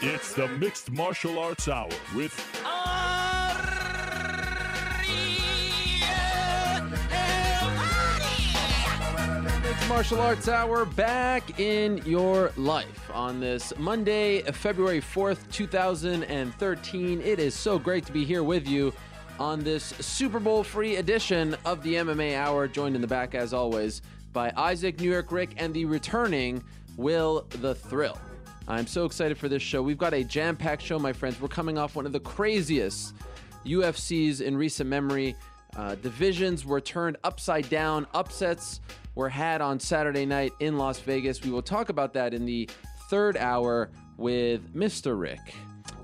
It's the Mixed Martial Arts Hour with Mixed Martial Arts Hour back in your life on this Monday, February 4th, 2013. It is so great to be here with you on this Super Bowl free edition of the MMA Hour, joined in the back as always by Isaac, New York Rick, and the returning Will the Thrill. I'm so excited for this show. We've got a jam packed show, my friends. We're coming off one of the craziest UFCs in recent memory. Uh, divisions were turned upside down. Upsets were had on Saturday night in Las Vegas. We will talk about that in the third hour with Mr. Rick.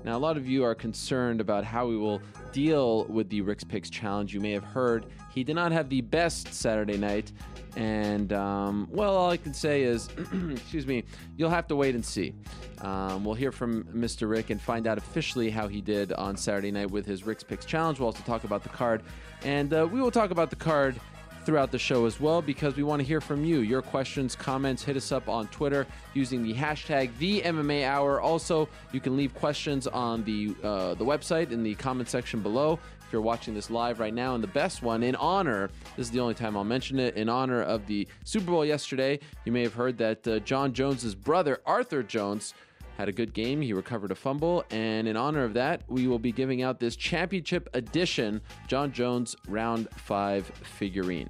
Now, a lot of you are concerned about how we will deal with the Rick's Picks challenge. You may have heard he did not have the best Saturday night. And, um, well, all I can say is, excuse me, you'll have to wait and see. Um, we'll hear from Mr. Rick and find out officially how he did on Saturday night with his Rick's Picks challenge. We'll also talk about the card. And uh, we will talk about the card throughout the show as well because we want to hear from you. Your questions, comments, hit us up on Twitter using the hashtag the MMA Hour. Also, you can leave questions on the uh, the website in the comment section below. If you're watching this live right now, and the best one in honor, this is the only time I'll mention it, in honor of the Super Bowl yesterday. You may have heard that uh, Jon Jones's brother Arthur Jones had a good game. He recovered a fumble. And in honor of that, we will be giving out this championship edition Jon Jones round five figurine.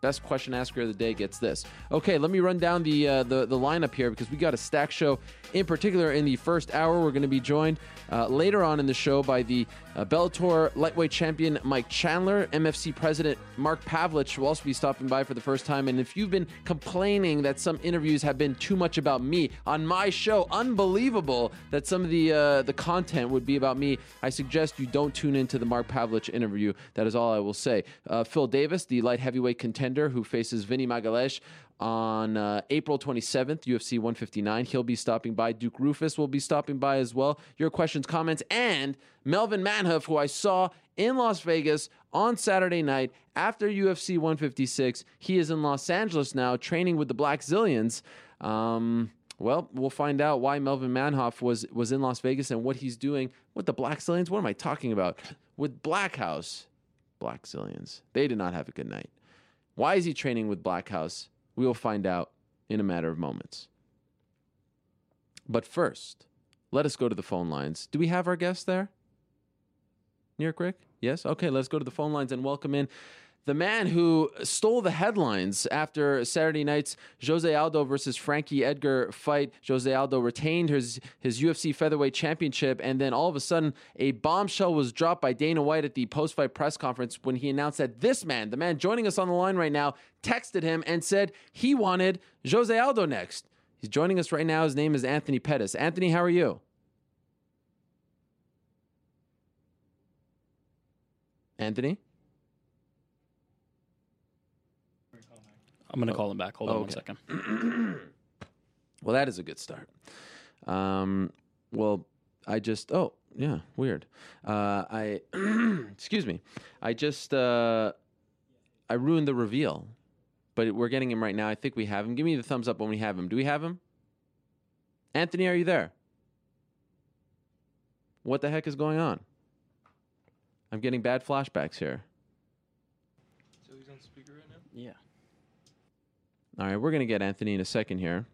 Best question asker of the day gets this. Okay, let me run down the uh, the, the lineup here because we got a stack show. In particular, in the first hour, we're going to be joined uh, later on in the show by the uh, Bellator lightweight champion Mike Chandler, MFC president Mark Pavelich will also be stopping by for the first time. And if you've been complaining that some interviews have been too much about me on my show, unbelievable that some of the uh, the content would be about me. I suggest you don't tune into the Mark Pavelich interview. That is all I will say. Uh, Phil Davis, the light heavyweight contender who faces Vinny Magalhaes on uh, April 27th, UFC 159. He'll be stopping by. Duke Roufus will be stopping by as well. Your questions, comments, and Melvin Manhoef, who I saw in Las Vegas on Saturday night after UFC 156. He is in Los Angeles now training with the Blackzilians. Um, well, we'll find out why Melvin Manhoef was was in Las Vegas and what he's doing with the Blackzilians. What am I talking about? With Black House, Blackzilians. They did not have a good night. Why is he training with Black House? We will find out in a matter of moments. But first, let us go to the phone lines. Do we have our guest there? New York Rick? Yes? Okay, let's go to the phone lines and welcome in the man who stole the headlines after Saturday night's Jose Aldo versus Frankie Edgar fight. Jose Aldo retained his, his UFC featherweight championship, and then all of a sudden, a bombshell was dropped by Dana White at the post fight press conference when he announced that this man, the man joining us on the line right now, texted him and said he wanted Jose Aldo next. He's joining us right now. His name is Anthony Pettis. Anthony, how are you? Anthony? I'm going to call him back. Hold on one Okay. second. Well, that is a good start. Um, well, I just oh yeah, weird. Uh, I excuse me. I just uh, I ruined the reveal, but we're getting him right now. I think we have him. Give me the thumbs up when we have him. Do we have him? Anthony, are you there? What the heck is going on? I'm getting bad flashbacks here. Yeah. All right, we're going to get Anthony in a second here.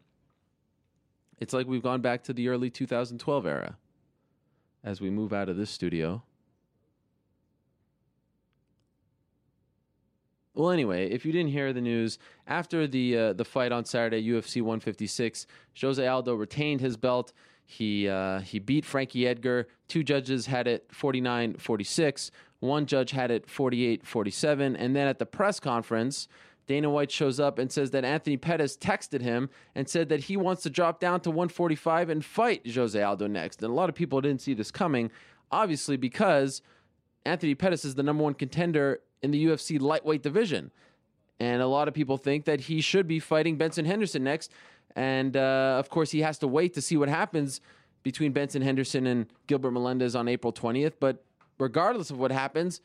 It's like we've gone back to the early 2012 era as we move out of this studio. Well, anyway, if you didn't hear the news, after the uh, the fight on Saturday, UFC 156, Jose Aldo retained his belt. He uh, he beat Frankie Edgar. Two judges had it 49-46. One judge had it 48-47. And then at the press conference, Dana White shows up and says that Anthony Pettis texted him and said that he wants to drop down to 145 and fight Jose Aldo next. And a lot of people didn't see this coming, obviously because Anthony Pettis is the number one contender in the UFC lightweight division. And a lot of people think that he should be fighting Benson Henderson next. And uh, of course, he has to wait to see what happens between Benson Henderson and Gilbert Melendez on April 20th. But regardless of what happens,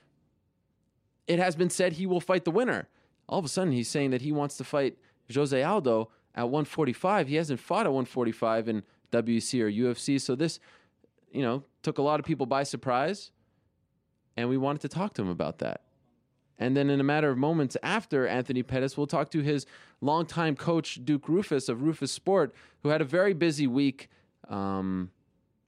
it has been said he will fight the winner. All of a sudden, he's saying that he wants to fight Jose Aldo at 145. He hasn't fought at 145 in WEC or UFC. So this, you know, took a lot of people by surprise, and we wanted to talk to him about that. And then in a matter of moments after Anthony Pettis, we'll talk to his longtime coach, Duke Roufus of Roufusport, who had a very busy week. Um,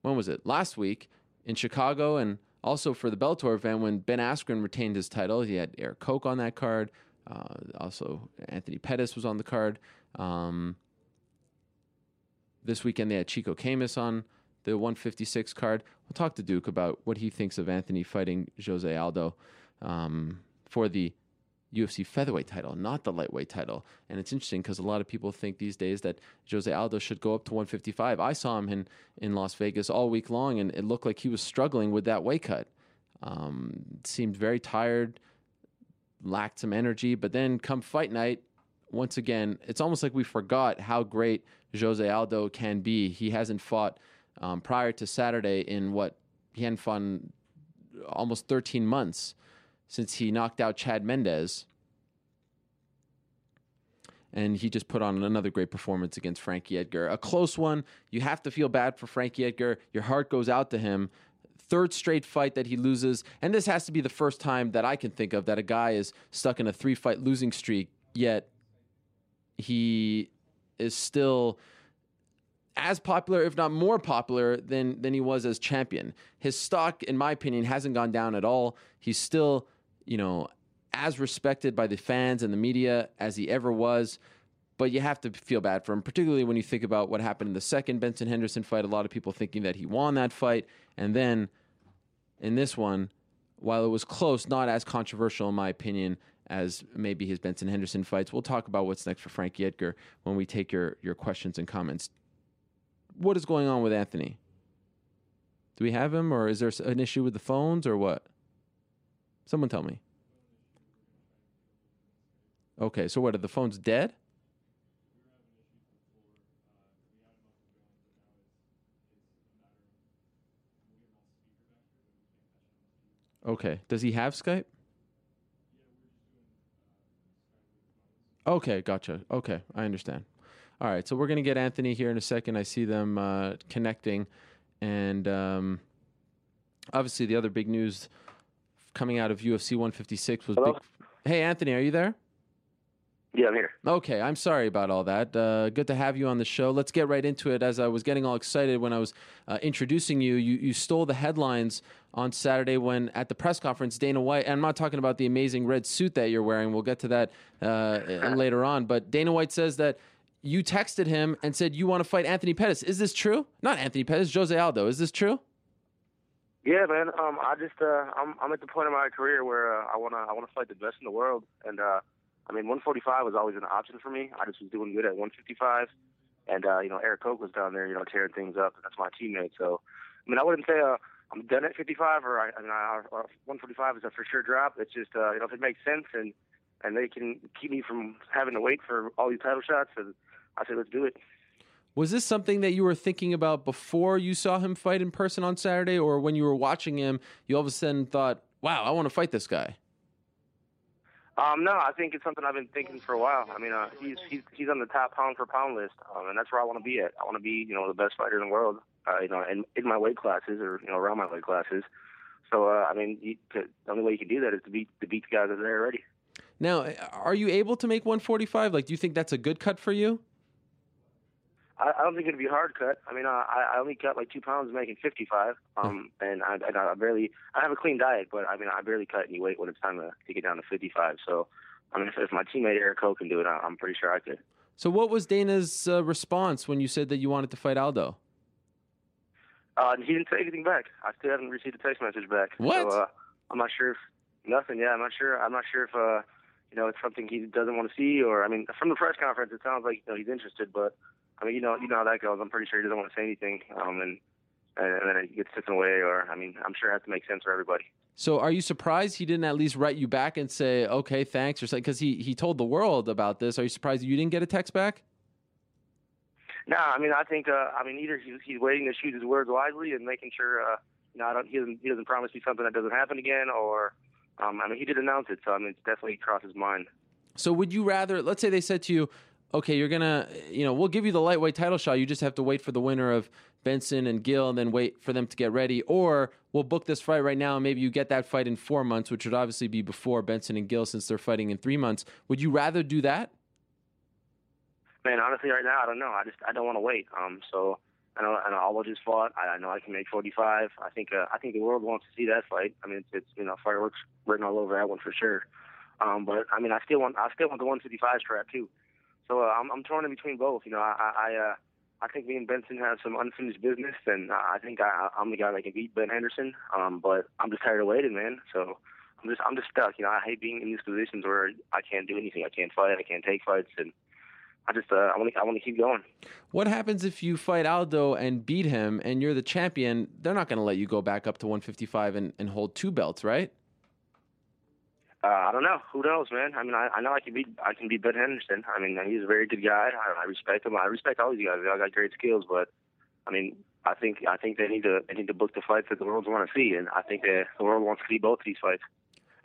when was it? Last week in Chicago and also for the Bellator event when Ben Askren retained his title. He had Erik Koch on that card. Uh, also, Anthony Pettis was on the card. Um, this weekend, they had Chico Camus on the 156 card. We'll talk to Duke about what he thinks of Anthony fighting Jose Aldo. Um, for the UFC featherweight title, not the lightweight title. And it's interesting because a lot of people think these days that Jose Aldo should go up to 155. I saw him in, in Las Vegas all week long, and it looked like he was struggling with that weight cut. Um, seemed very tired, lacked some energy. But then come fight night, once again, it's almost like we forgot how great Jose Aldo can be. He hasn't fought um, prior to Saturday in what he hadn't fought almost 13 months since he knocked out Chad Mendes. And he just put on another great performance against Frankie Edgar. A close one. You have to feel bad for Frankie Edgar. Your heart goes out to him. Third straight fight that he loses. And this has to be the first time that I can think of that a guy is stuck in a three fight losing streak, yet he is still as popular, if not more popular, than than he was as champion. His stock, in my opinion, hasn't gone down at all. He's still you know, as respected by the fans and the media as he ever was. But you have to feel bad for him, particularly when you think about what happened in the second Benson Henderson fight. A lot of people thinking that he won that fight. And then in this one, while it was close, not as controversial, in my opinion, as maybe his Benson Henderson fights. We'll talk about what's next for Frankie Edgar when we take your, your questions and comments. What is going on with Anthony? Do we have him, or is there an issue with the phones, or what? Someone tell me. Okay, so what? Are the phones dead? Okay. Does he have Skype? Okay, gotcha. Okay, I understand. All right, so we're going to get Anthony here in a second. I see them uh, connecting. And um, obviously, the other big news coming out of UFC 156 was Hello? big. Hey, Anthony, are you there? Yeah, I'm here. Okay, I'm sorry about all that. Uh, good to have you on the show. Let's get right into it. As I was getting all excited when I was uh, introducing you, you, you stole the headlines on Saturday when at the press conference, Dana White, and I'm not talking about the amazing red suit that you're wearing. We'll get to that uh, later on. But Dana White says that you texted him and said you want to fight Anthony Pettis. Is this true? Not Anthony Pettis, Jose Aldo. Is this true? Yeah, man. Um, I just uh, I'm I'm at the point in my career where uh, I wanna I wanna fight the best in the world, and uh, I mean 145 was always an option for me. I just was doing good at 155, and uh, you know Erik Koch was down there, you know, tearing things up. That's my teammate. So, I mean, I wouldn't say uh, I'm done at 55 or I, I mean, I, or 145 is a for sure drop. It's just uh, you know if it makes sense and and they can keep me from having to wait for all these title shots, and I say let's do it. Was this something that you were thinking about before you saw him fight in person on Saturday, or when you were watching him, you all of a sudden thought, "Wow, I want to fight this guy"? Um, no, I think it's something I've been thinking for a while. I mean, uh, he's he's he's on the top pound for pound list, um, and that's where I want to be at. I want to be, you know, the best fighter in the world. Uh, you know, in, in my weight classes or you know around my weight classes. So, uh, I mean, you, to, the only way you can do that is to beat to beat the guys that are there already. Now, are you able to make 145? Like, do you think that's a good cut for you? I, I don't think it'd be hard cut. I mean, I, I only cut like two pounds making 55. Um, and I, I, I barely, I have a clean diet, but I mean, I barely cut any weight when it's time to, to get down to 55. So, I mean, if, if my teammate Erik Koch can do it, I, I'm pretty sure I could. So, what was Dana's uh, response when you said that you wanted to fight Aldo? Uh, he didn't say anything back. I still haven't received a text message back. What? So, uh, I'm not sure if nothing. Yeah, I'm not sure. I'm not sure if uh, you know, it's something he doesn't want to see, or I mean, from the press conference, it sounds like you know he's interested, but I mean, you know, you know how that goes. I'm pretty sure he doesn't want to say anything, um, and and then it gets taken away, or I mean, I'm sure it has to make sense for everybody. So, are you surprised he didn't at least write you back and say, "Okay, thanks," or something? Because he he told the world about this. Are you surprised you didn't get a text back? No, I mean, I think, uh, I mean, either he's, he's waiting to shoot his words wisely and making sure, uh, you know, I don't, he doesn't he doesn't promise me something that doesn't happen again, or, um, I mean, he did announce it, so I mean, it's definitely crossed his mind. So, would you rather? Let's say they said to you, okay, you're gonna, you know, we'll give you the lightweight title shot. You just have to wait for the winner of Benson and Gil, and then wait for them to get ready. Or we'll book this fight right now, and maybe you get that fight in four months, which would obviously be before Benson and Gil, since they're fighting in three months. Would you rather do that? Man, honestly, right now I don't know. I just I don't want to wait. Um, so I know I know Aldo just fought. I, I know I can make 45. I think uh, I think the world wants to see that fight. I mean, it's, it's you know fireworks written all over that one for sure. Um, but I mean, I still want I still want the 155 strap too. So uh, I'm I'm torn in between both. You know, I I uh, I think me and Benson have some unfinished business, and I think I I'm the guy that can beat Ben Henderson. Um, but I'm just tired of waiting, man. So I'm just I'm just stuck. You know, I hate being in these positions where I can't do anything. I can't fight. I can't take fights, and I just uh, I want to I want to keep going. What happens if you fight Aldo and beat him, and you're the champion? They're not going to let you go back up to 155 and, and hold two belts, right? Uh, I don't know. Who knows, man? I mean, I, I know I can beat I can beat Ben Henderson. I mean, he's a very good guy. I, I respect him. I respect all these guys. They all got great skills, but I mean, I think I think they need to they need to book the fights that the world want to see, and I think that the world wants to see both of these fights.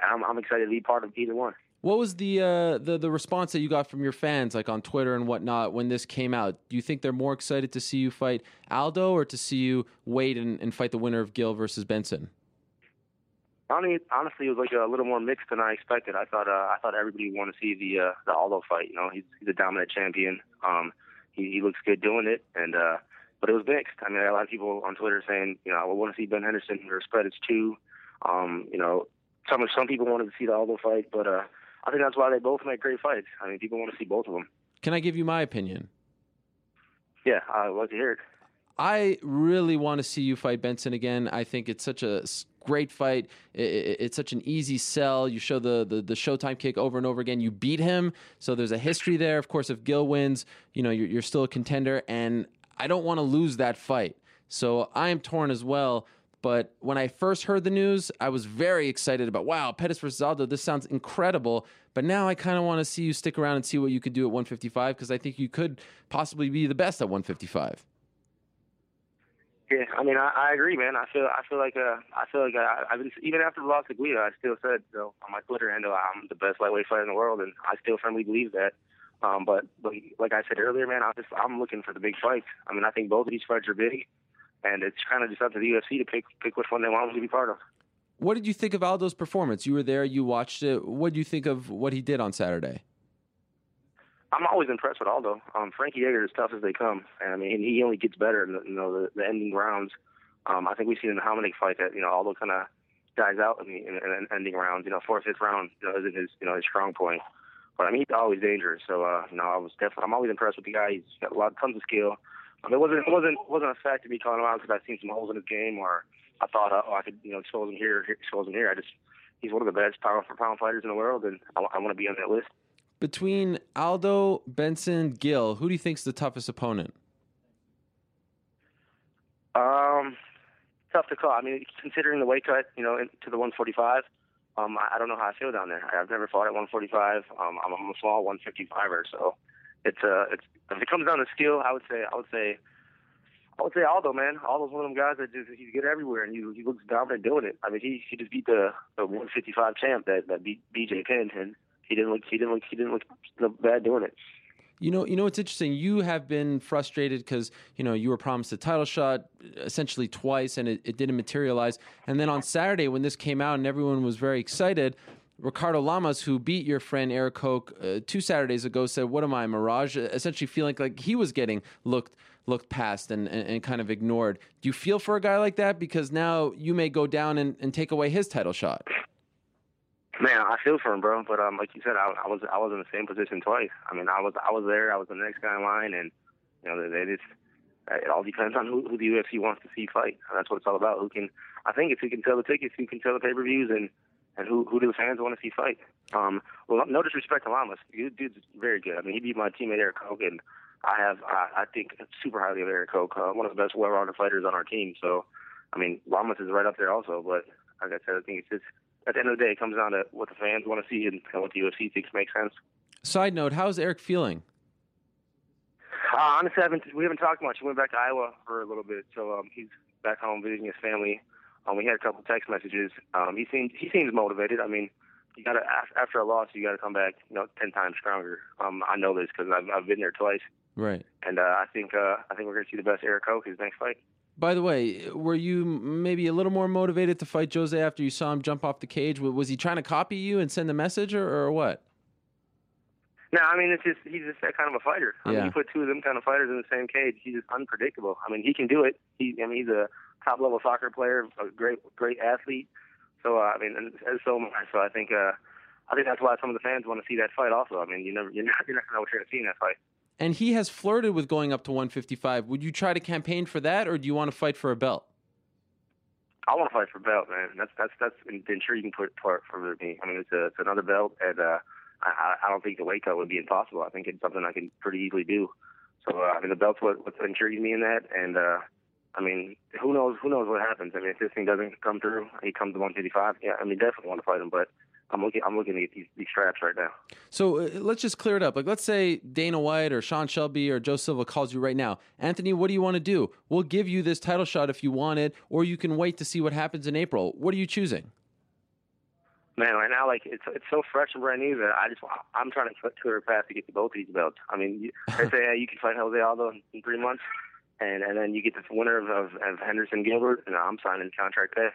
I'm I'm excited to be part of either one. What was the uh, the the response that you got from your fans, like on Twitter and whatnot, when this came out? Do you think they're more excited to see you fight Aldo or to see you wait and, and fight the winner of Gil versus Benson? Honestly, it was like a little more mixed than I expected. I thought uh, I thought everybody would want to see the uh, the Aldo fight. You know, he's he's a dominant champion. Um, he, he looks good doing it, and uh, but it was mixed. I mean, I a lot of people on Twitter saying, you know, I want to see Ben Henderson. Their spread is two. Um, you know, some some people wanted to see the Aldo fight, but uh, I think that's why they both make great fights. I mean, people want to see both of them. Can I give you my opinion? Yeah, I'd love to hear it. I really want to see you fight Benson again. I think it's such a great fight. It's such an easy sell. You show the, the, the Showtime kick over and over again. You beat him, so there's a history there. Of course, if Gil wins, you know you're, you're still a contender, and I don't want to lose that fight. So I am torn as well. But when I first heard the news, I was very excited about, wow, Pettis versus Aldo, this sounds incredible. But now I kind of want to see you stick around and see what you could do at 155 because I think you could possibly be the best at 155. Yeah, I mean, I, I agree, man. I feel, I feel like, uh, I feel like I, I've been even after the loss to Guida, I still said, know, on my Twitter handle, I'm the best lightweight fighter in the world, and I still firmly believe that. Um, but, but like I said earlier, man, I just, I'm looking for the big fights. I mean, I think both of these fights are big and it's kind of just up to the UFC to pick pick which one they want to be part of. What did you think of Aldo's performance? You were there, you watched it. What do you think of what he did on Saturday? I'm always impressed with Aldo. Um, Frankie Edgar is tough as they come, and I mean he only gets better in the, you know the, the ending rounds. Um, I think we've seen in the Hominick fight that you know Aldo kind of dies out in the in, in ending rounds. You know, fourth, fifth round you know, isn't his you know his strong point. But I mean he's always dangerous. So uh, you know I was definitely I'm always impressed with the guy. He's got a lot tons of skill. Mean, it wasn't it wasn't wasn't a fact to me calling him out because I've seen some holes in his game, or I thought, oh, I could you know expose him here, expose him here. I just he's one of the best power for pound fighters in the world, and I, I want to be on that list. Between Aldo, Benson, Gil, who do you think's the toughest opponent? Um, tough to call. I mean, considering the weight cut, you know, to the 145. Um, I, don't know how I feel down there. I've never fought at 145. Um, I'm, I'm a small 155er, so it's uh, it's if it comes down to skill, I would say I would say I would say Aldo, man. Aldo's one of them guys that just he's good everywhere, and he he looks dominant doing it. I mean, he he just beat the the 155 champ that that beat BJ Penn, and he didn't look he didn't look he didn't look bad doing it. You know, you know what's interesting. You have been frustrated because you know you were promised a title shot essentially twice, and it, it didn't materialize. And then on Saturday, when this came out and everyone was very excited, Ricardo Lamas, who beat your friend Erik Koch uh, two Saturdays ago, said, "What am I, Mirage?" Essentially, feeling like he was getting looked looked past and, and, and, kind of ignored. Do you feel for a guy like that because now you may go down and, and take away his title shot? Man, I feel for him, bro. But um, like you said, I, I was I was in the same position twice. I mean, I was I was there. I was the next guy in line, and you know, they, they just it all depends on who, who the UFC wants to see fight. And that's what it's all about. Who can I think if who can sell the tickets, who can sell the pay per views, and and who who do the fans want to see fight? Um, well, no disrespect to Lamas, dude's very good. I mean, he beat my teammate Erik Koch, and I have I, I think super highly of Erik Koch, uh, one of the best well-rounded fighters on our team. So, I mean, Lamas is right up there also. But like I said, I think it's just at the end of the day, it comes down to what the fans want to see and, and what the UFC thinks makes sense. Side note: How's Erik feeling? Uh, honestly, I haven't, we haven't talked much. He went back to Iowa for a little bit, so um, he's back home visiting his family. Um, we had a couple text messages. Um, he seems he seems motivated. I mean, you gotta after a loss, you gotta come back, you know, ten times stronger. Um, I know this because I've I've been there twice, Right. and uh, I think uh, I think we're gonna see the best Erik Koch his next fight. By the way, were you maybe a little more motivated to fight Jose after you saw him jump off the cage? Was he trying to copy you and send a message, or, or what? No, I mean it's just he's just that kind of a fighter. I Yeah. mean, you put two of them kind of fighters in the same cage, he's just unpredictable. I mean, he can do it. He, I mean, he's a top level soccer player, a great great athlete. So uh, I mean, and, and so So I think uh, I think that's why some of the fans want to see that fight. Also, I mean, you never you're not you're not gonna know what you're gonna see in that fight. And he has flirted with going up to 155. Would you try to campaign for that, or do you want to fight for a belt? I want to fight for a belt, man. That's that's that's the intriguing part for me. I mean, it's a it's another belt, and uh, I I don't think the weight cut would be impossible. I think it's something I can pretty easily do. So uh, I mean, the belt's what what's intriguing me in that, and uh, I mean, who knows who knows what happens. I mean, if this thing doesn't come through, he comes to 155. Yeah, I mean, definitely want to fight him, but I'm looking I'm looking at these these straps right now. So uh, let's just clear it up. Like, let's say Dana White or Sean Shelby or Joe Silva calls you right now. Anthony, what do you want to do? We'll give you this title shot if you want it, or you can wait to see what happens in April. What are you choosing? Man, right now, like it's it's so fresh and brand new that I just I'm trying to cut clear a path to get to both of these belts. I mean, you, they say hey, you can fight Jose Aldo in, in three months, and and then you get the winner of, of, of Henderson Gilbert, and I'm signing contract there.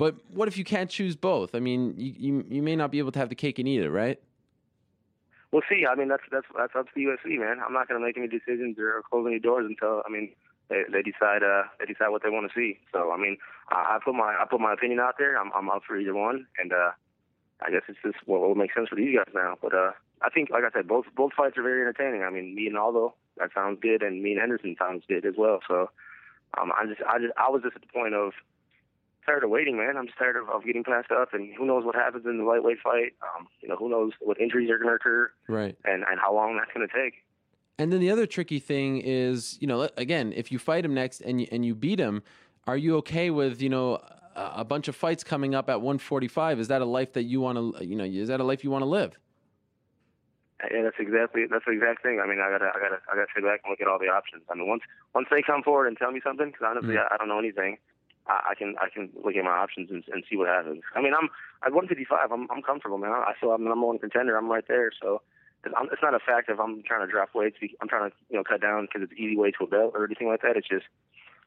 But what if you can't choose both? I mean, you, you you may not be able to have the cake and eat it, right? We'll see. I mean, that's that's that's up to the UFC, man. I'm not going to make any decisions or close any doors until I mean they they decide uh they decide what they want to see. So I mean, I, I put my I put my opinion out there. I'm I'm up for either one, and uh I guess it's just what will make sense for these guys now. But uh I think, like I said, both both fights are very entertaining. I mean, me and Aldo, that sounds good, and me and Henderson sounds good as well. So um I just I just I was just at the point of tired of waiting, man. I'm just tired of, of getting passed up, and who knows what happens in the lightweight fight. Um, you know, who knows what injuries are going to occur Right. and, and how long that's going to take. And then the other tricky thing is, you know, again, if you fight him next and you, and you beat him, are you okay with, you know, a, a bunch of fights coming up at 145? Is that a life that you want to, you know, is that a life you want to live? And that's exactly that's the exact thing. I mean, I gotta I gotta I gotta sit back and look at all the options. I mean, once once they come forward and tell me something, because honestly, I, I don't know anything. I, I can I can look at my options and, and see what happens. I mean, I'm at 155. I'm I'm comfortable, man. I feel I'm the number one contender. I'm right there. So it's, I'm, it's not a fact if I'm trying to drop weights. I'm trying to you know cut down because it's easy way to a belt or anything like that. It's just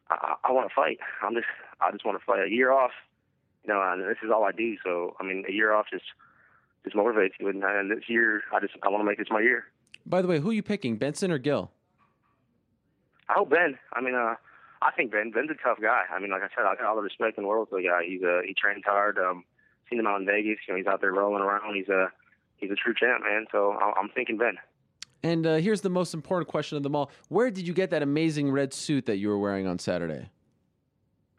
I, I want to fight. I'm just I just want to fight. A year off, you know, and this is all I do. So I mean, a year off just just motivates you. And, and this year, I just I want to make this my year. By the way, who are you picking, Benson or Gil? I hope Ben. I mean, uh, I think Ben. Ben's a tough guy. I mean, like I said, I got all the respect in the world for the guy. He's a he trains hard. Um, seen him out in Vegas. You know, he's out there rolling around. He's a he's a true champ, man. So I'm thinking Ben. And uh, here's the most important question of them all: Where did you get that amazing red suit that you were wearing on Saturday?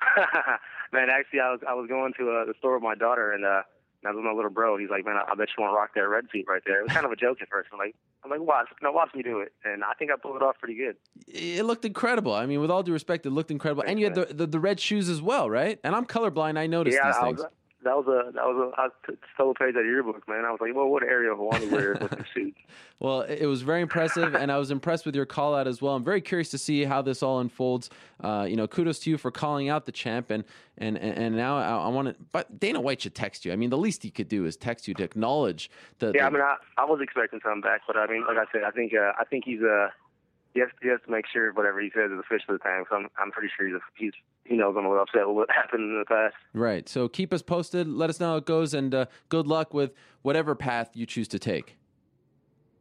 man, actually, I was I was going to uh, the store with my daughter, and uh, and I was with my little bro. He's like, man, I, I bet you want to rock that red suit right there. It was kind of a joke at first. I'm like, I'm like, watch, no, watch me do it, and I think I pulled it off pretty good. It looked incredible. I mean, with all due respect, it looked incredible. And you had the, the, the red shoes as well, right? And I'm colorblind. I noticed yeah, these I things. That was a that was a I t- stole a page out of your book, man. I was like, well, what area of Hawaii wear with the suit? Well, it was very impressive, and I was impressed with your call out as well. I'm very curious to see how this all unfolds. Uh, you know, kudos to you for calling out the champ, and and and, now I, I want to. But Dana White should text you. I mean, the least he could do is text you to acknowledge the. Yeah, the- I mean, I, I was expecting something back, but I mean, like I said, I think uh, I think he's uh, he has, he has to make sure whatever he says is official at the time. So I'm I'm pretty sure he's he's he knows I'm a little upset with what happened in the past. right. So keep us posted. Let us know how it goes, and uh, good luck with whatever path you choose to take.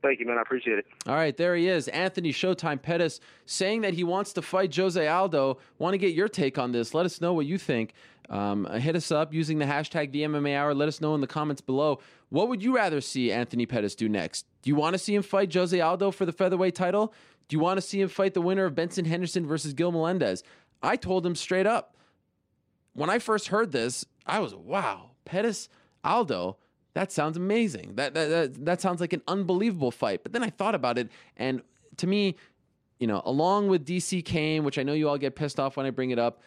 Thank you, man. I appreciate it. All right, there he is, Anthony Showtime Pettis, saying that he wants to fight Jose Aldo. Want to get your take on this? Let us know what you think. Um, hit us up using the hashtag the MMA Hour. Let us know in the comments below. What would you rather see Anthony Pettis do next? Do you want to see him fight Jose Aldo for the featherweight title? Do you want to see him fight the winner of Benson Henderson versus Gil Melendez? I told him straight up. When I first heard this, I was wow, Pettis Aldo. That sounds amazing. That, that that that sounds like an unbelievable fight. But then I thought about it, and to me, you know, along with DC Cain, which I know you all get pissed off when I bring it up,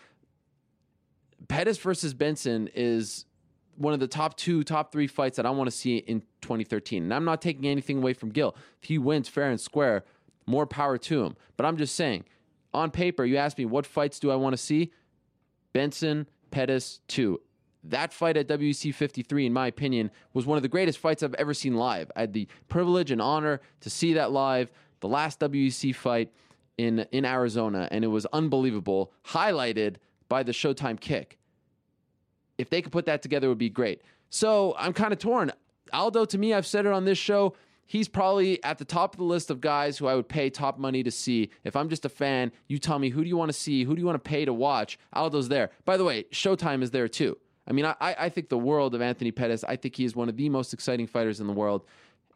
Pettis versus Benson is one of the top two, top three fights that I want to see in 2013. And I'm not taking anything away from Gil. If he wins fair and square, more power to him. But I'm just saying, on paper, you ask me what fights do I want to see? Benson, Pettis, two. that fight at WEC 53, in my opinion, was one of the greatest fights I've ever seen live. I had the privilege and honor to see that live, the last WEC fight in, in Arizona, and it was unbelievable, highlighted by the Showtime kick. If they could put that together, it would be great. So I'm kind of torn. Aldo, to me, I've said it on this show, he's probably at the top of the list of guys who I would pay top money to see. If I'm just a fan, you tell me who do you want to see, who do you want to pay to watch. Aldo's there. By the way, Showtime is there too. I mean, I, I think the world of Anthony Pettis. I think he is one of the most exciting fighters in the world,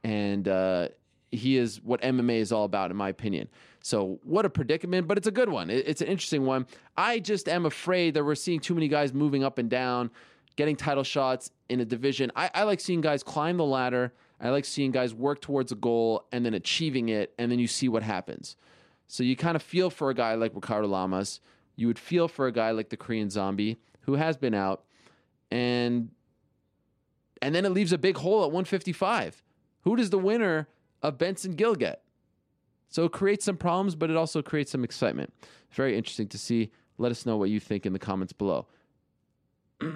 and uh, he is what MMA is all about, in my opinion. So, what a predicament, but it's a good one. It's an interesting one. I just am afraid that we're seeing too many guys moving up and down, getting title shots in a division. I, I like seeing guys climb the ladder. I like seeing guys work towards a goal and then achieving it, and then you see what happens. So, you kind of feel for a guy like Ricardo Lamas. You would feel for a guy like the Korean Zombie, who has been out and and then it leaves a big hole at 155. Who does the winner of Benson Gil get? So it creates some problems, but it also creates some excitement. Very interesting to see. Let us know what you think in the comments below.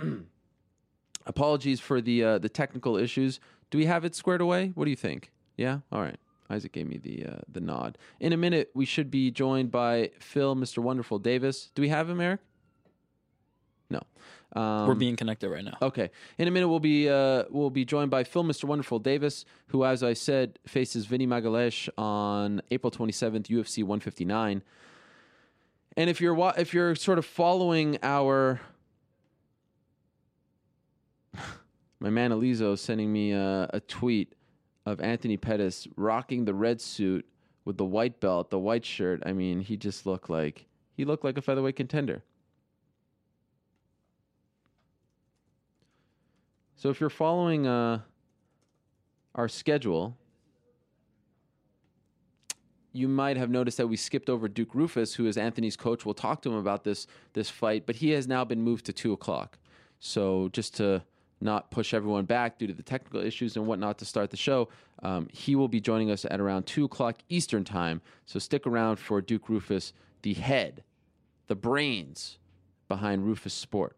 Apologies for the uh, the technical issues. Do we have it squared away? What do you think? Yeah. All right. Isaac gave me the uh, the nod. In a minute, we should be joined by Phil, Mr. Wonderful Davis. Do we have him, Eric? No. Um, We're being connected right now. Okay. In a minute, we'll be uh, we'll be joined by Phil, Mr. Wonderful Davis, who, as I said, faces Vinny Magalhaes on April 27th, UFC 159. And if you're wa- if you're sort of following our my man Elizo sending me a, a tweet of Anthony Pettis rocking the red suit with the white belt, the white shirt. I mean, he just looked like he looked like a featherweight contender. So if you're following uh, our schedule, you might have noticed that we skipped over Duke Roufus, who is Anthony's coach. We'll talk to him about this this fight, but he has now been moved to two o'clock. So just to not push everyone back due to the technical issues and whatnot to start the show, um, he will be joining us at around two o'clock Eastern time. So stick around for Duke Roufus, the head, the brains behind Roufusport.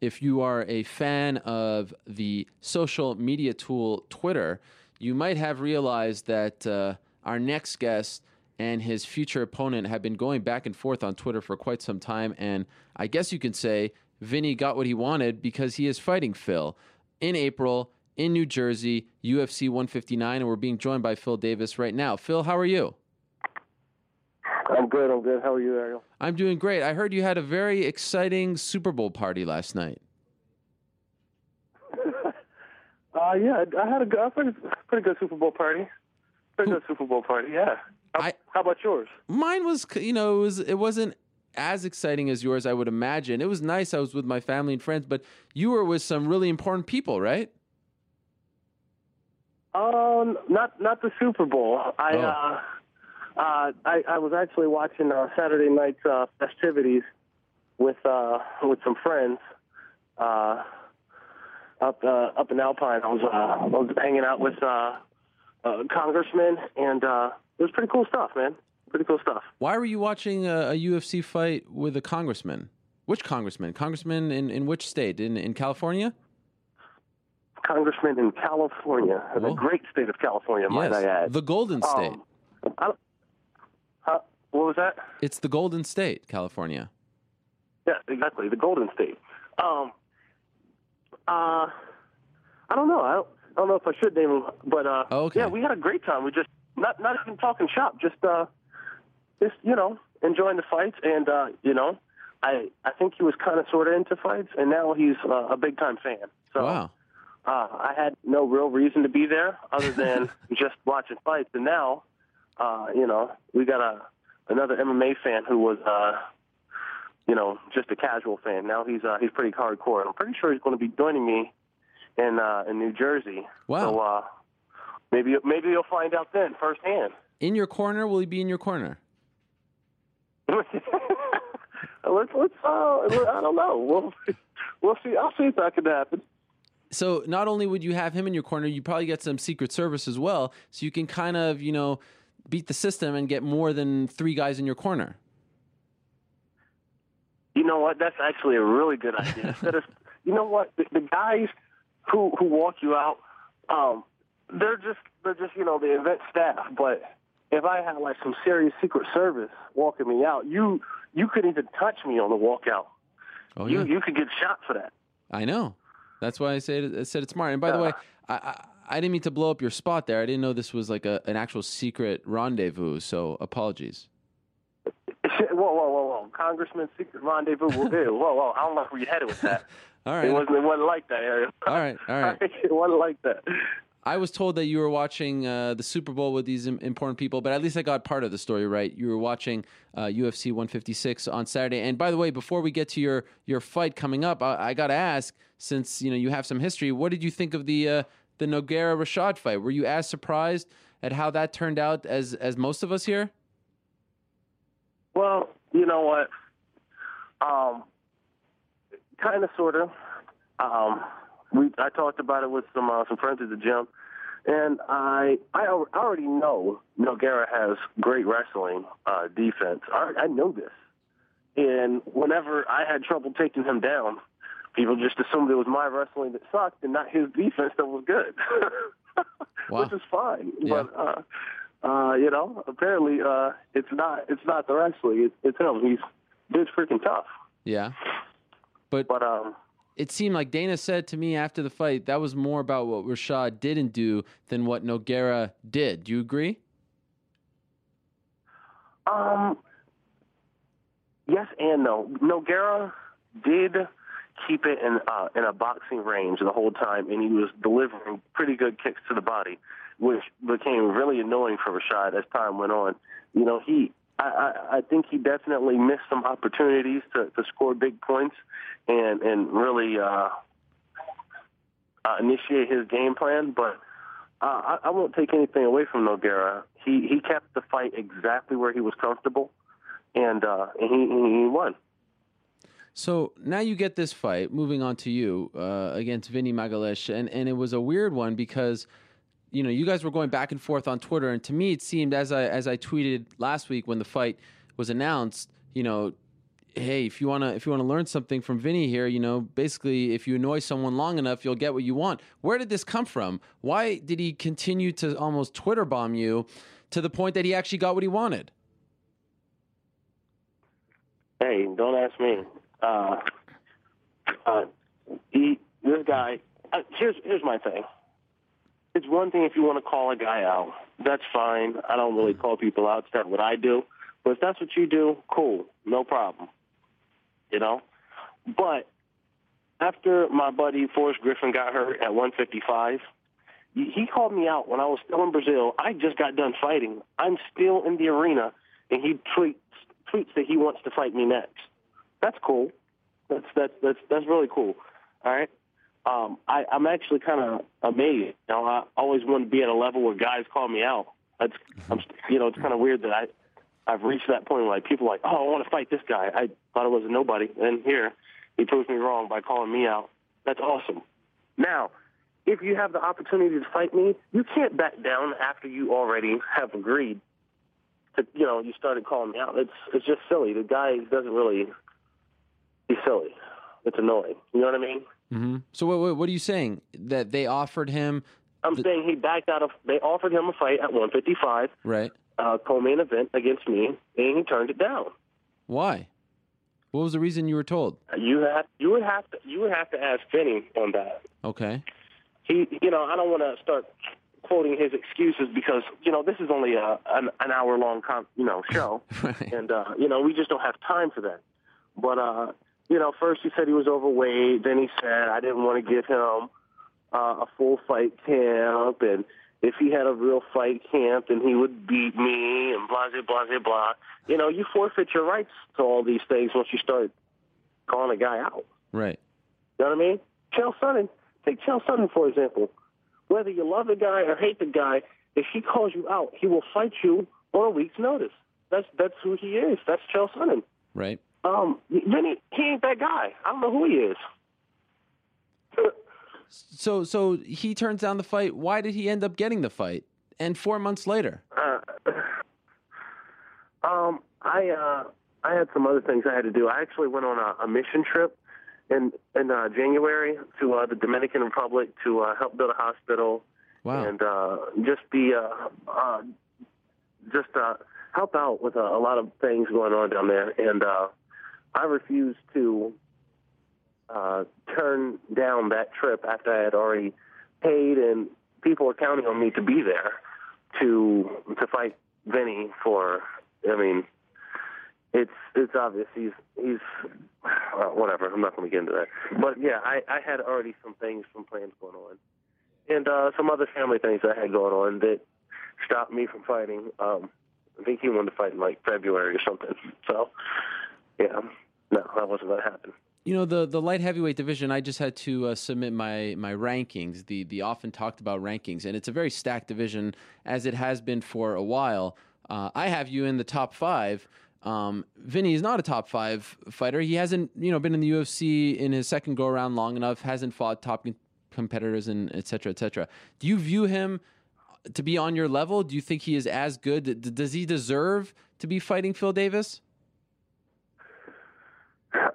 if you are a fan of the social media tool Twitter, you might have realized that uh, our next guest and his future opponent have been going back and forth on Twitter for quite some time. And I guess you can say Vinny got what he wanted because he is fighting Phil in April in New Jersey, UFC 159. And we're being joined by Phil Davis right now. Phil, how are you? I'm good. I'm good. How are you, Ariel? I'm doing great. I heard you had a very exciting Super Bowl party last night. uh, yeah, I had a pretty, pretty good Super Bowl party. Pretty good Super Bowl party. Yeah. How, I- how about yours? Mine was, you know, it was it wasn't as exciting as yours, I would imagine. It was nice. I was with my family and friends, but you were with some really important people, right? Um, not not the Super Bowl. I Oh. uh, uh, I, I was actually watching uh, Saturday night's uh, festivities with uh, with some friends uh, up uh, up in Alpine. I was uh, I was hanging out with uh, uh, congressmen, and uh, it was pretty cool stuff, man. Pretty cool stuff. Why were you watching a, a UFC fight with a congressman? Which congressman? Congressman in, in which state? In in California? Congressman in California, Oh. the great state of California, might I add. the Golden State. Um, I huh? What was that? it's the Golden State, California. Yeah, exactly. The Golden State. Um, uh, I don't know. I don't, I don't know if I should name him, but uh, Oh, okay. yeah, we had a great time. We just not not even talking shop, just uh, just you know enjoying the fights, and uh, you know, I I think he was kind of sort of into fights, and now he's uh, a big time fan. So Wow. uh, I had no real reason to be there other than just watching fights, and now, uh, you know, we got a another MMA fan who was, uh, you know, just a casual fan. Now he's uh, he's pretty hardcore. I'm pretty sure he's going to be joining me in uh, in New Jersey. Wow. So uh, maybe maybe you'll find out then firsthand. In your corner? Will he be in your corner? let's let's uh, I don't know. We'll we'll see. I'll see if that can happen. So not only would you have him in your corner, you probably get some Secret Service as well, so you can kind of you know beat the system and get more than three guys in your corner. You know what? That's actually a really good idea. Instead of, you know what? The, the guys who who walk you out, um, they're just they're just you know the event staff. But if I had like some serious Secret Service walking me out, you you couldn't even touch me on the walkout. Oh you yeah, you you could get shot for that. I know. That's why I said I said it's smart. And by the way, I, I I didn't mean to blow up your spot there. I didn't know this was like a, an actual secret rendezvous. So apologies. Whoa, whoa, whoa, whoa! Congressman secret rendezvous will do. Whoa, whoa! I don't know where you headed with that. All It wasn't. It wasn't like that, Ariel. All right. All right. it wasn't like that. I was told that you were watching uh, the Super Bowl with these important people, but at least I got part of the story right. You were watching uh, UFC 156 on Saturday. And by the way, before we get to your your fight coming up, I, I got to ask, since you know you have some history, what did you think of the uh, the Nogueira Rashad fight? Were you as surprised at how that turned out as as most of us here? Well, you know what? Um, kind of, sort of. Um, we I talked about it with some uh, some friends at the gym, and I I al- I already know Nogueira has great wrestling uh, defense. I, I know this, and whenever I had trouble taking him down, people just assumed it was my wrestling that sucked and not his defense that was good, Wow. which is fine. Yeah. But uh, uh, you know, apparently uh, it's not it's not the wrestling. It's, it's him. He's dude's freaking tough. Yeah, but But um, it seemed like Dana said to me after the fight that was more about what Rashad didn't do than what Nogueira did. Do you agree? um, yes and no. Nogueira did keep it in uh, in a boxing range the whole time, and he was delivering pretty good kicks to the body, which became really annoying for Rashad as time went on. You know, he I, I, think he definitely missed some opportunities to, to score big points and and really uh, uh, initiate his game plan, but. Uh, I, I won't take anything away from Nogueira. He he kept the fight exactly where he was comfortable, and uh, and he he won. So now you get this fight. Moving on to you uh, against Vinny Magalhaes, and and it was a weird one because you know you guys were going back and forth on Twitter, and to me it seemed as I as I tweeted last week when the fight was announced, you know. Hey, if you wanna if you wanna learn something from Vinny here, you know, basically, if you annoy someone long enough, you'll get what you want. Where did this come from? Why did he continue to almost Twitter bomb you to the point that he actually got what he wanted? Hey, don't ask me. Uh, uh, he, this guy. Uh, here's here's my thing. It's one thing if you want to call a guy out. That's fine. I don't really mm-hmm. call people out. It's not what I do. But if that's what you do, cool, no problem. You know. But after my buddy Forrest Griffin got hurt at 155, he he called me out when I was still in Brazil. I just got done fighting. I'm still in the arena, and he tweets tweets that he wants to fight me next. That's cool. That's that's that's that's really cool. All right. Um, I, I'm actually kind of amazed. You know, I always want to be at a level where guys call me out. That's, I'm, you know, it's kind of weird that I, I've reached that point where like people are like, oh, I want to fight this guy. I thought it was a nobody, and here he proves me wrong by calling me out. That's awesome. Now, if you have the opportunity to fight me, you can't back down after you already have agreed. To, you know, you started calling me out. It's it's just silly. The guy doesn't really. He's silly. It's annoying. You know what I mean? Mm-hmm. So what, what, what are you saying? That they offered him I'm The- saying he backed out of. They offered him a fight at 155, right? uh, co-main event against me, and he turned it down. Why? What was the reason you were told? You have you would have to you would have to ask Vinny on that. Okay. He, you know, I don't want to start quoting his excuses because you know this is only a an, an hour long, com- you know, show, Right. and uh, you know we just don't have time for that. But uh, you know, first he said he was overweight, then he said I didn't want to give him uh, a full fight camp, and if he had a real fight camp, then he would beat me, and blah blah blah blah blah. You know, you forfeit your rights to all these things once you start calling a guy out. Right. You know what I mean? Chael Sonnen. Take Chael Sonnen, for example. Whether you love the guy or hate the guy, if he calls you out, he will fight you on a week's notice. That's that's who he is. That's Chael Sonnen. Right. Um, then he, he ain't that guy. I don't know who he is. So so he turns down the fight. Why did he end up getting the fight? And four months later. Uh, um, I uh, I had some other things I had to do. I actually went on a, a mission trip in in uh, January to uh, the Dominican Republic to uh, help build a hospital Wow. and uh, just be uh, uh, just uh, help out with a, a lot of things going on down there. And uh, I refused to uh, turn down that trip after I had already paid, and people were counting on me to be there to to fight Vinny for. I mean, it's it's obvious he's he's well, whatever. I'm not going to get into that. But yeah, I I had already some things, some plans going on, and uh, some other family things I had going on that stopped me from fighting. Um, I think he wanted to fight in like February or something. So yeah, no, that wasn't going to happen. You know the the light heavyweight division. I just had to uh, submit my my rankings, the the often talked about rankings, and it's a very stacked division as it has been for a while. Uh, I have you in the top five. Um, Vinny is not a top five fighter. He hasn't you know been in the UFC in his second go around long enough. Hasn't fought top com- competitors and et cetera, et cetera. Do you view him to be on your level? Do you think he is as good? Does he deserve to be fighting Phil Davis?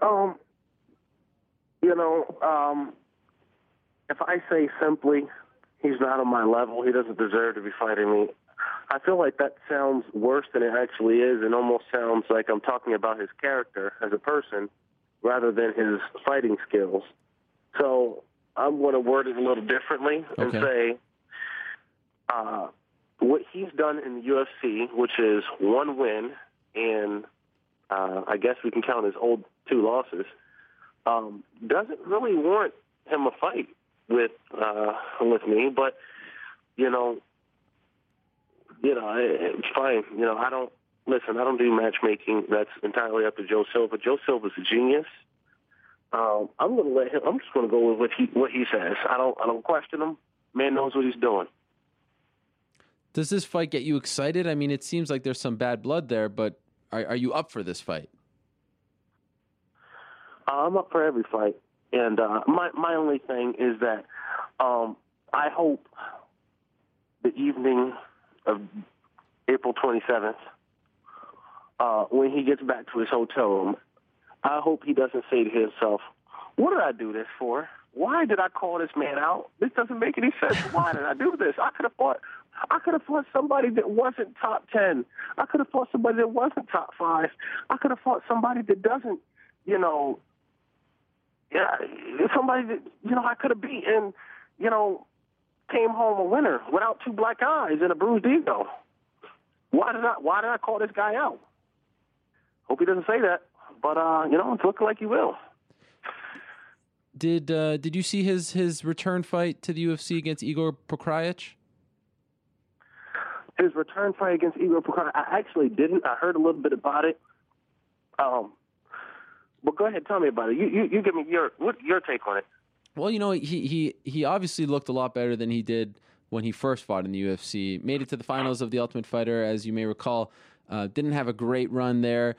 Um, you know, um, if I say simply he's not on my level, he doesn't deserve to be fighting me. I feel like that sounds worse than it actually is, and almost sounds like I'm talking about his character as a person rather than his fighting skills. So I'm going to word it a little differently and Okay. say uh, what he's done in the UFC, which is one win and uh, I guess we can count his old two losses, um, doesn't really warrant him a fight with uh, with me. But you know, you know, it's fine. You know, I don't listen. I don't do matchmaking. That's entirely up to Joe Silva. Joe Silva's a genius. Um, I'm going to let him. I'm just going to go with what he what he says. I don't I don't question him. Man knows what he's doing. Does this fight get you excited? I mean, it seems like there's some bad blood there, but are, are you up for this fight? I'm up for every fight, and uh, my my only thing is that um, I hope the evening of April 27th, uh, when he gets back to his hotel room, I hope he doesn't say to himself, "What did I do this for? Why did I call this man out? This doesn't make any sense. Why did I do this? I could have fought." I could have fought somebody that wasn't top ten. I could have fought somebody that wasn't top five. I could have fought somebody that doesn't, you know, yeah, somebody that you know I could have beat and you know came home a winner without two black eyes and a bruised ego. Why did I Why did I call this guy out? Hope he doesn't say that, but uh, you know it's looking like he will. Did uh, did you see his his return fight to the UFC against Igor Pokrajac? His return fight against Igor Prokop, I actually didn't. I heard a little bit about it. Um, but go ahead, tell me about it. You you, you give me your what your take on it. Well, you know, he he he obviously looked a lot better than he did when he first fought in the UFC. Made it to the finals of the Ultimate Fighter, as you may recall. Uh, didn't have a great run there.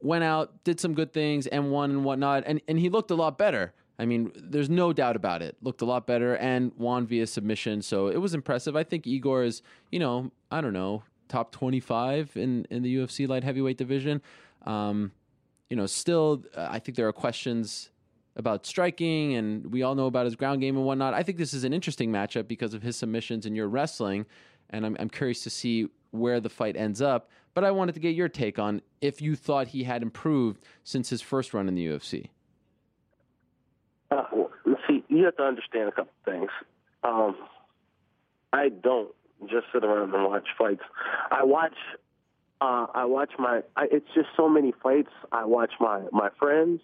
Went out, did some good things, and won and whatnot. And and he looked a lot better. I mean, there's no doubt about it. Looked a lot better and won via submission. So it was impressive. I think Igor is, you know, I don't know, top 25 in in the UFC light heavyweight division. Um, you know, still, uh, I think there are questions about striking, and we all know about his ground game and whatnot. I think this is an interesting matchup because of his submissions and your wrestling, and I'm, I'm curious to see where the fight ends up. But I wanted to get your take on if you thought he had improved since his first run in the UFC. Uh, well, see, you have to understand a couple things. Um, I don't just sit around and watch fights. I watch. Uh, I watch my. I, it's just so many fights. I watch my my friends.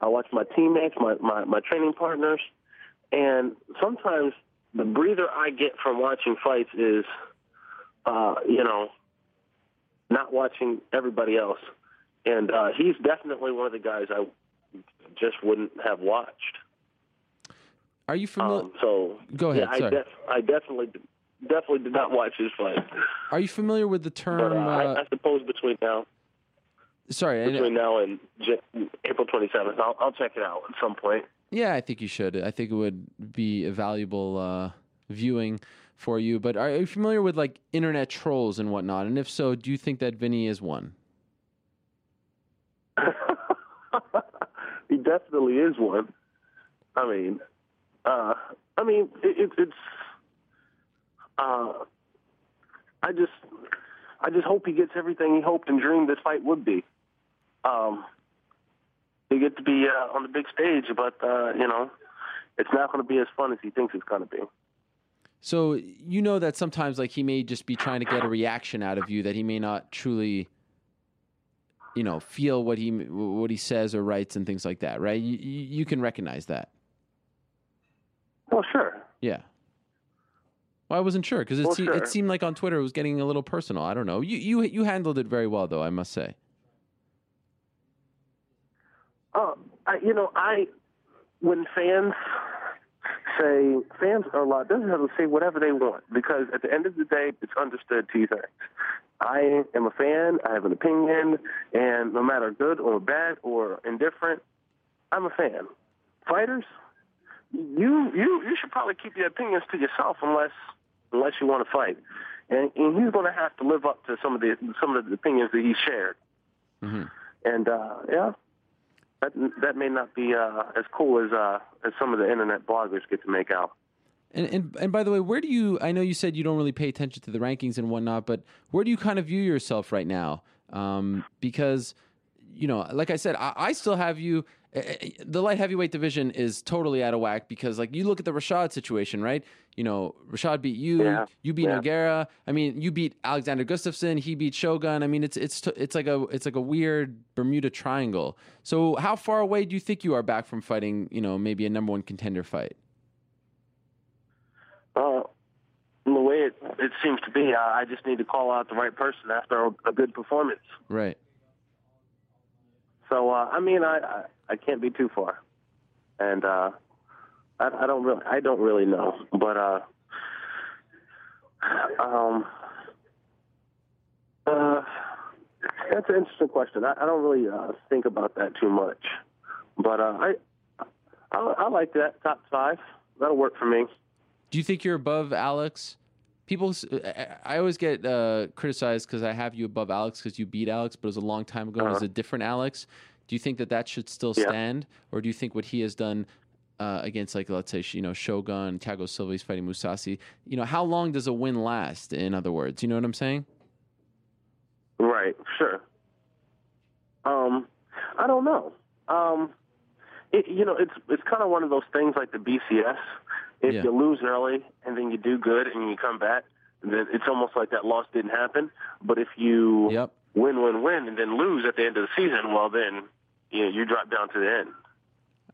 I watch my teammates, my my, my training partners, and sometimes the breather I get from watching fights is, uh, you know, not watching everybody else. And uh, he's definitely one of the guys I just wouldn't have watched. Are you familiar? Um, so Go ahead, Yeah, I, def- I definitely, definitely did not watch his fight. are you familiar with the But term? uh, uh, I, I suppose between now, sorry, between now and April 27th, I'll, I'll check it out at some point. Yeah, I think you should. I think it would be a valuable uh, viewing for you. But are you familiar with like internet trolls and whatnot? And if so, do you think that Vinny is one? He definitely is one. I mean, uh, I mean, it, it, it's. Uh, I just, I just hope he gets everything he hoped and dreamed this fight would be. Um, he get to be uh, on the big stage, but uh, you know, it's not going to be as fun as he thinks it's going to be. So you know that sometimes like he may just be trying to get a reaction out of you that he may not truly you know feel what he what he says or writes and things like that, right? You you can recognize that. Well, sure. Yeah. Well, I wasn't sure because it, Well, se- sure. it seemed like on Twitter it was getting a little personal. I don't know. You you you handled it very well though, I must say. Uh, I, you know, I when fans say fans are allowed, doesn't have to say whatever they want because at the end of the day, it's understood two things. I am a fan. I have an opinion, and no matter good or bad or indifferent, I'm a fan. Fighters, you you you should probably keep your opinions to yourself unless unless you want to fight, and, and he's going to have to live up to some of the some of the opinions that he shared. Mhm. And uh, yeah, that that may not be uh, as cool as uh, as some of the internet bloggers get to make out. And, and and by the way, where do you? I know you said you don't really pay attention to the rankings and whatnot, but where do you kind of view yourself right now? Um, because you know, like I said, I, I still have you. eh, eh, The light heavyweight division is totally out of whack because, like, you look at the Rashad situation, right? You know, Rashad beat you, Yeah, you beat yeah. Nogueira. I mean, you beat Alexander Gustafsson. He beat Shogun. I mean, it's it's it's like a it's like a weird Bermuda Triangle. So, how far away do you think you are back from fighting? You know, maybe a number one contender fight. Uh, the way it, it seems to be, I, I just need to call out the right person after a, a good performance. Right. So uh, I mean, I, I I can't be too far, and uh, I, I don't really I don't really know, but uh, um, uh, that's an interesting question. I, I don't really uh, think about that too much, but uh, I, I I like that top five. That'll work for me. Do you think you're above Alex? People, i always get uh, criticized because I have you above Alex because you beat Alex, but it was a long time ago. It was Uh-huh. a different Alex. Do you think that that should still Yeah. stand, or do you think what he has done uh, against, like, let's say, you know, Shogun, Thiago Silva, he's fighting Mousasi? You know, how long does a win last? In other words, you know what I'm saying? Right, sure. Um, I don't know. Um, it, you know, it's it's kind of one of those things like the BCS. If Yeah. you lose early and then you do good and you come back, then it's almost like that loss didn't happen. But if you Yep. win, win, win, and then lose at the end of the season, well, then you know, you drop down to the end.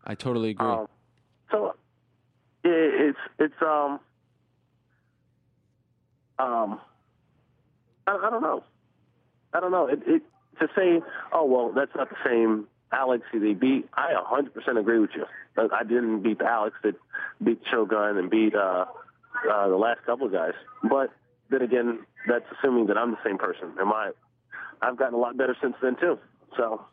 I totally agree. Um, so it, it's it's um um I, I don't know. I don't know. It, it to say, oh well, that's not the same Alex who they beat. I 100% agree with you. I I didn't beat Alex that beat Shogun and beat uh, uh, the last couple of guys. But then again, that's assuming that I'm the same person. Am I? I've gotten a lot better since then too. So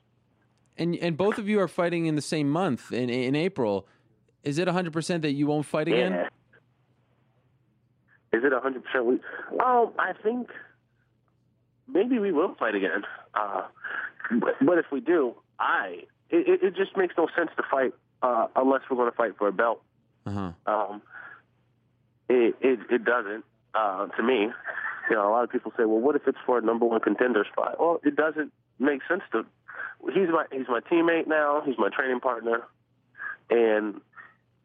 and and both of you are fighting in the same month in in April. Is it 100 percent that you won't fight again? Yeah. Is it hundred percent? We, um, I think maybe we will fight again. Uh, but, but if we do, I it, it- just makes no sense to fight uh, unless we're going to fight for a belt. Uh huh. Um, it, it it doesn't uh, to me. You know, a lot of people say, "Well, what if it's for a number one contender spot?" Well, it doesn't make sense to. He's my he's my teammate now. He's my training partner, and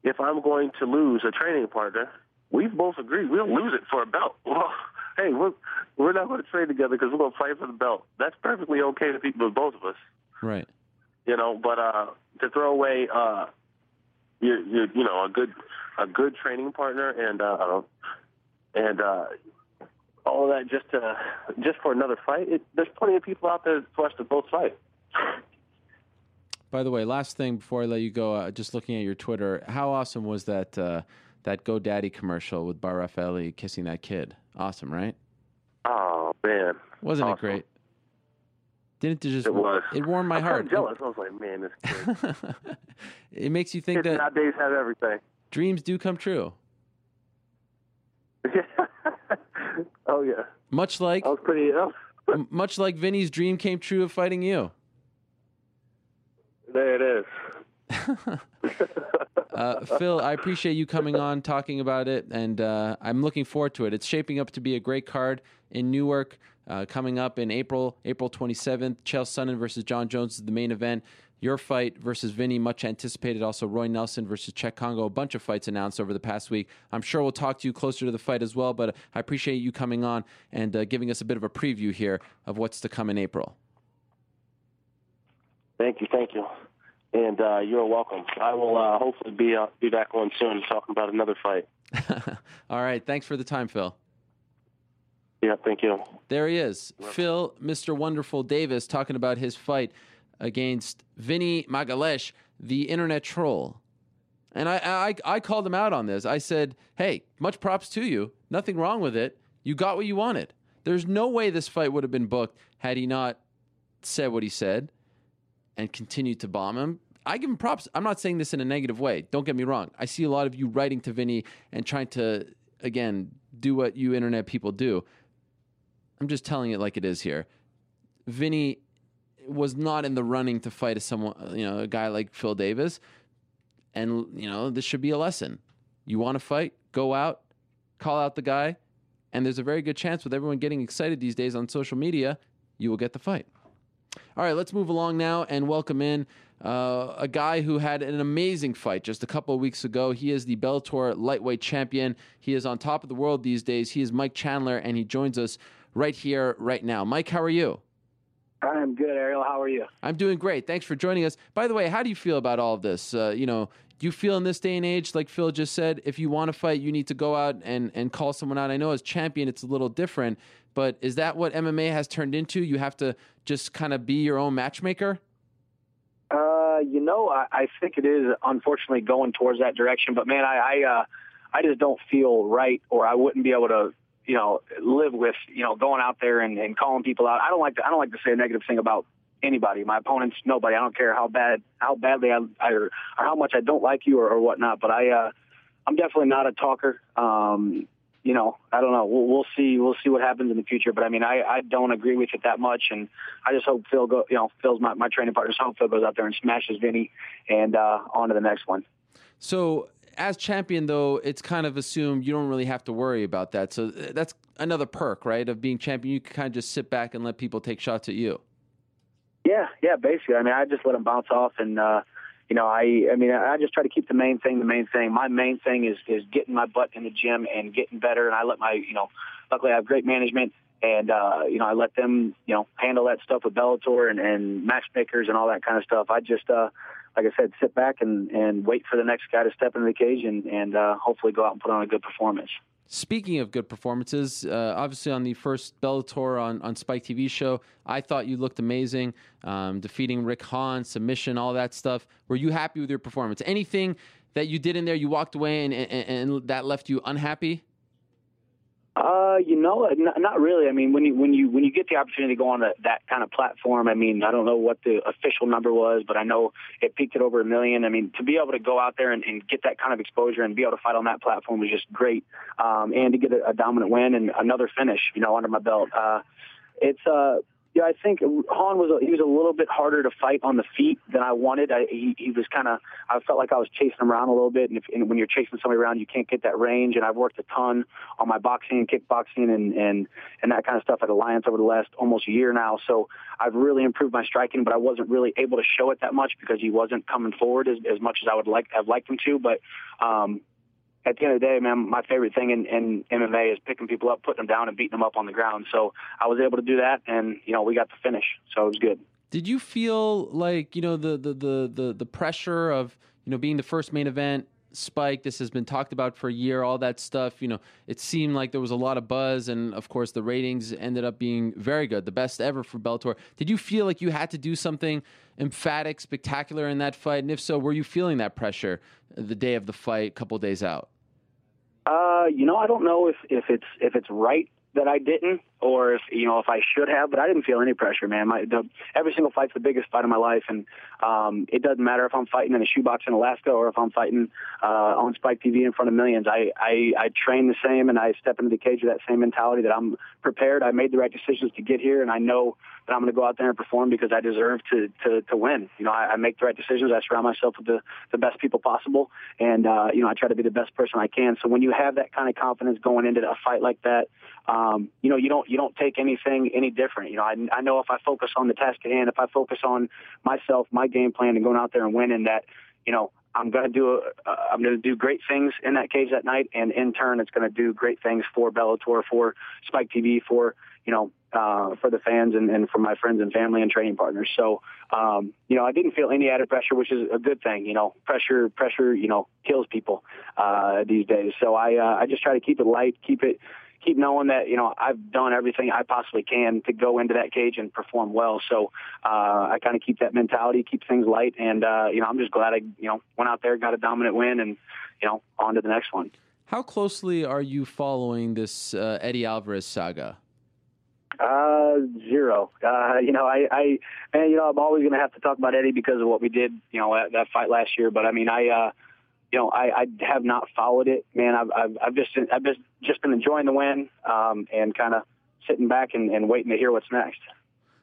if I'm going to lose a training partner, we've both agreed we'll lose it for a belt. Well, hey, we're we're not going to train together because we're going to fight for the belt. That's perfectly okay to people with both of us Right. You know. But uh, to throw away, uh, you you you know, a good a good training partner and uh, and uh, all of that just to just for another fight. It, there's plenty of people out there for us to both fight. By the way, last thing before I let you go, uh, just looking at your Twitter, how awesome was that uh, that GoDaddy commercial with Bar Refaeli kissing that kid? Awesome, right? Oh man, Wasn't it great? Didn't it just? It was. It warmed my I'm heart. jealous. I was like, man, this kid. it makes you think kids that nowadays have everything. dreams do come true. oh yeah, Much like I was pretty. Oh, much like Vinny's dream came true of fighting you. there it is. uh, Phil, I appreciate you coming on, talking about it, and uh, I'm looking forward to it. It's shaping up to be a great card in Newark. Uh, coming up in April, April 27th, Chael Sonnen versus Jon Jones is the main event. Your fight versus Vinny, much anticipated. Also, Roy Nelson versus Cheick Kongo. A bunch of fights announced over the past week. I'm sure we'll talk to you closer to the fight as well, but I appreciate you coming on and uh, giving us a bit of a preview here of what's to come in April. Thank you, thank you, and uh, you're welcome. I will uh, hopefully be uh, be back on soon talking about another fight. All right, thanks for the time, Phil. Yeah, thank you. There he is, Phil, Mr. Wonderful Davis, talking about his fight against Vinny Magalhaes, the internet troll. And I, I, I called him out on this. I said, hey, much props to you. Nothing wrong with it. You got what you wanted. There's no way this fight would have been booked had he not said what he said and continued to bomb him. I give him props. I'm not saying this in a negative way. Don't get me wrong. I see a lot of you writing to Vinny and trying to, again, do what you internet people do. I'm just telling it like it is here. Vinny was not in the running to fight a someone, you know, a guy like Phil Davis, and you know this should be a lesson. You want to fight? Go out, call out the guy, and there's a very good chance with everyone getting excited these days on social media, you will get the fight. All right, let's move along now and welcome in uh, a guy who had an amazing fight just a couple of weeks ago. He is the Bellator lightweight champion. He is on top of the world these days. He is Mike Chandler, and he joins us right here, right now. Mike, how are you? I'm good, Ariel. How are you? I'm doing great. Thanks for joining us. By the way, how do you feel about all of this? Uh, you know, do you feel in this day and age, like Phil just said, if you want to fight, you need to go out and, and call someone out? I know as champion, it's a little different, but is that what MMA has turned into? You have to just kind of be your own matchmaker? Uh, you know, I, I think it is unfortunately going towards that direction. But man, I, I, uh, I just don't feel right, or I wouldn't be able to you know, live with, you know, going out there and, and calling people out. I don't like to, I don't like to say a negative thing about anybody, my opponents, nobody. I don't care how bad, how badly I, I or, or how much I don't like you or, or whatnot. But I, uh, I'm definitely not a talker. Um, you know, I don't know. We'll, we'll see. We'll see what happens in the future. But I mean, I, I don't agree with it that much, and I just hope Phil go. You know, Phil's my, my training partner. So I hope Phil goes out there and smashes Vinny, and uh, on to the next one. So as champion, though, it's kind of assumed you don't really have to worry about that. So uh, that's another perk, right, of being champion. You can kind of just sit back and let people take shots at you. Yeah, yeah, basically. I mean, I just let them bounce off, and uh, you know, I, I mean, I just try to keep the main thing the main thing. My main thing is is getting my butt in the gym and getting better, and I let my, you know, luckily I have great management, and uh, you know, I let them, you know, handle that stuff with Bellator and, and matchmakers and all that kind of stuff. I just, uh, like I said, sit back and and wait for the next guy to step into the cage and and uh, hopefully go out and put on a good performance. Speaking of good performances, uh, obviously on the first Bellator on, on Spike TV show, I thought you looked amazing, um, defeating Rick Hahn, submission, all that stuff. Were you happy with your performance? Anything that you did in there, you walked away and, and, and that left you unhappy? Uh, you know, not, really. I mean, when you when you when you get the opportunity to go on that, that kind of platform, I mean, I don't know what the official number was, but I know it peaked at over a million. I mean, to be able to go out there and, and get that kind of exposure and be able to fight on that platform was just great. Um, and to get a, a dominant win and another finish, you know, under my belt. Uh, it's uh, yeah, I think Hahn was a, he was a little bit harder to fight on the feet than I wanted. I, he, he was kind of I felt like I was chasing him around a little bit, and, if, and when you're chasing somebody around, you can't get that range. And I've worked a ton on my boxing and kickboxing and and and that kind of stuff at Alliance over the last almost year now. So I've really improved my striking, but I wasn't really able to show it that much because he wasn't coming forward as, as much as I would like have liked him to. But um, at the end of the day, man, my favorite thing in, in MMA is picking people up, putting them down, and beating them up on the ground. So I was able to do that, and you know we got the finish, so it was good. Did you feel like you know the the the the, the pressure of you know being the first main event? Spike, this has been talked about for a year, all that stuff. You know, it seemed like there was a lot of buzz, and of course, the ratings ended up being very good, the best ever for Bellator. Did you feel like you had to do something emphatic, spectacular in that fight? And if so, were you feeling that pressure the day of the fight, a couple days out? Uh, you know, I don't know if, if it's if it's right that I didn't, or if you know if I should have, but I didn't feel any pressure, man. My the, every single fight's the biggest fight of my life, and um, it doesn't matter if I'm fighting in a shoebox in Alaska or if I'm fighting uh, on Spike TV in front of millions. I, I I train the same, and I step into the cage with that same mentality that I'm prepared. I made the right decisions to get here, and I know that I'm going to go out there and perform because I deserve to to, to win. You know, I, I make the right decisions. I surround myself with the the best people possible, and uh, you know, I try to be the best person I can. So when you have that kind of confidence going into a fight like that, um, you know, you don't you don't take anything any different. You know, I, I know if I focus on the task at hand, if I focus on myself, my game plan, and going out there and winning, that you know, I'm going to do uh, I'm going to do great things in that cage that night, and in turn, it's going to do great things for Bellator, for Spike TV, for you know, uh, for the fans and, and for my friends and family and training partners. So, um, you know, I didn't feel any added pressure, which is a good thing. You know, pressure, pressure, you know, kills people uh, these days. So I, uh, I just try to keep it light, keep it, keep knowing that you know I've done everything I possibly can to go into that cage and perform well. So uh, I kind of keep that mentality, keep things light, and uh, you know I'm just glad I you know went out there, got a dominant win, and you know on to the next one. How closely are you following this uh, Eddie Alvarez saga? Uh, zero. Uh, you know, I, I, and you know, I'm always going to have to talk about Eddie because of what we did, you know, at that fight last year. But I mean, I, uh, you know, I, I have not followed it, man. I've, I've, I've just, I've just, just been enjoying the win, um, and kind of sitting back and, and waiting to hear what's next.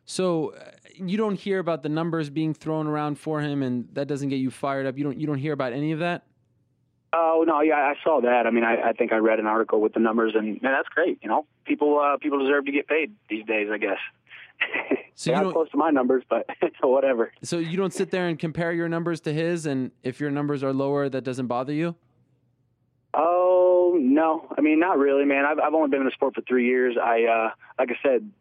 So uh, you don't hear about the numbers being thrown around for him, and that doesn't get you fired up. You don't, you don't hear about any of that. Oh no, yeah, I saw that. I mean, I, I think I read an article with the numbers, and man, that's great. You know, people uh, people deserve to get paid these days, I guess. So They're you not don't, close to my numbers, but whatever. so you don't sit there and compare your numbers to his, and if your numbers are lower, that doesn't bother you. Oh no, I mean not really, man. I've I've only been in the sport for three years. I uh, like I said,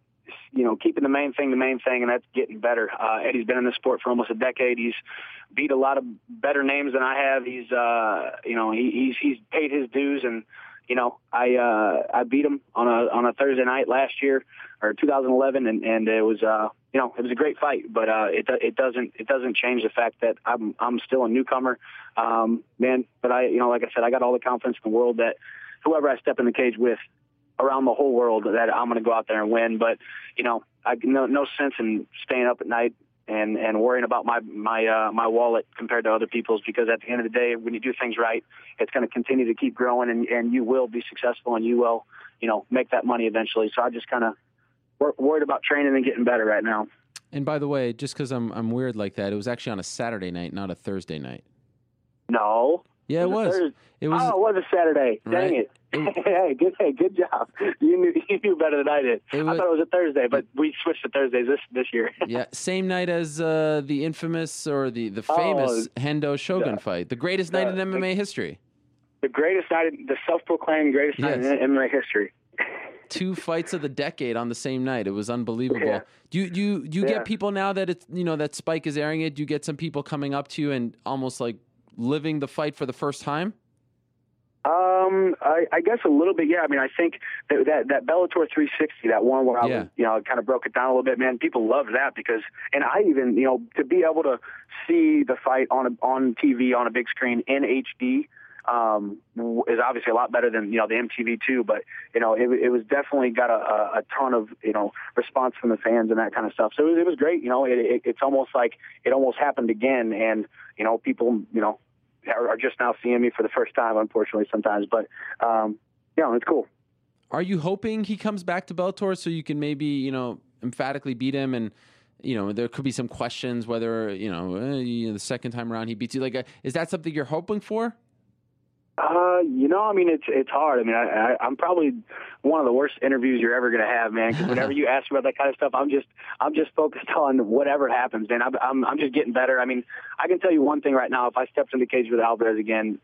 you know, keeping the main thing the main thing, and that's getting better. Uh, Eddie's been in the sport for almost a decade. He's beat a lot of better names than I have. He's uh, you know, he, he's he's paid his dues, and you know, I uh, I beat him on a on a Thursday night last year or 2011, and and it was uh, you know, it was a great fight, but uh, it it doesn't it doesn't change the fact that I'm I'm still a newcomer, um, man. But I you know, like I said, I got all the confidence in the world that whoever I step in the cage with around the whole world that I'm going to go out there and win. But you know, I no no sense in staying up at night and and worrying about my my uh, my wallet compared to other people's because at the end of the day, when you do things right, it's going to continue to keep growing and and you will be successful and you will you know make that money eventually. So I just kind of worried about training and getting better right now. And by the way, just because I'm I'm weird like that, it was actually on a Saturday night, not a Thursday night. No. Yeah, it was. Thursday. It was. oh, it was a Saturday. Dang it. It- hey, good, hey, good job. You knew, you knew better than I did. It I was- thought it was a Thursday, but we switched to Thursdays this this year. yeah, same night as uh, the infamous or the the famous Hendo Shogun the- fight, the greatest night in the- MMA history. the greatest night, the self-proclaimed greatest night in MMA history. Two fights of the decade on the same night. It was unbelievable. Yeah. Do you do you, do you Yeah. get people now that it's you know that Spike is airing it? Do you get some people coming up to you and almost like living the fight for the first time? Um, I, I guess a little bit, yeah. I mean, I think that that, that Bellator 360, that one where I Yeah. was, you know, kind of broke it down a little bit. Man, people loved that because, and I even, you know, to be able to see the fight on a, on TV on a big screen in HD. Um, is obviously a lot better than you know the MTV2, but you know it, it was definitely got a, a, ton of you know response from the fans and that kind of stuff. So it was, it was great. You know, it, it, it's almost like it almost happened again, and you know people you know are, are just now seeing me for the first time, unfortunately, sometimes. But um, you know, it's cool. Are you hoping he comes back to Bellator so you can maybe you know emphatically beat him and you know there could be some questions whether you know, eh, the second time around he beats you like uh, is that something you're hoping for? Uh, you know, I mean, it's it's hard. I mean, I, I I'm probably one of the worst interviews you're ever to have, man. Because whenever you ask about that kind of stuff, I'm just I'm just focused on whatever happens, man. I'm I'm I'm just getting better. I mean, I can tell you one thing right now: if I stepped in the cage with Alvarez again,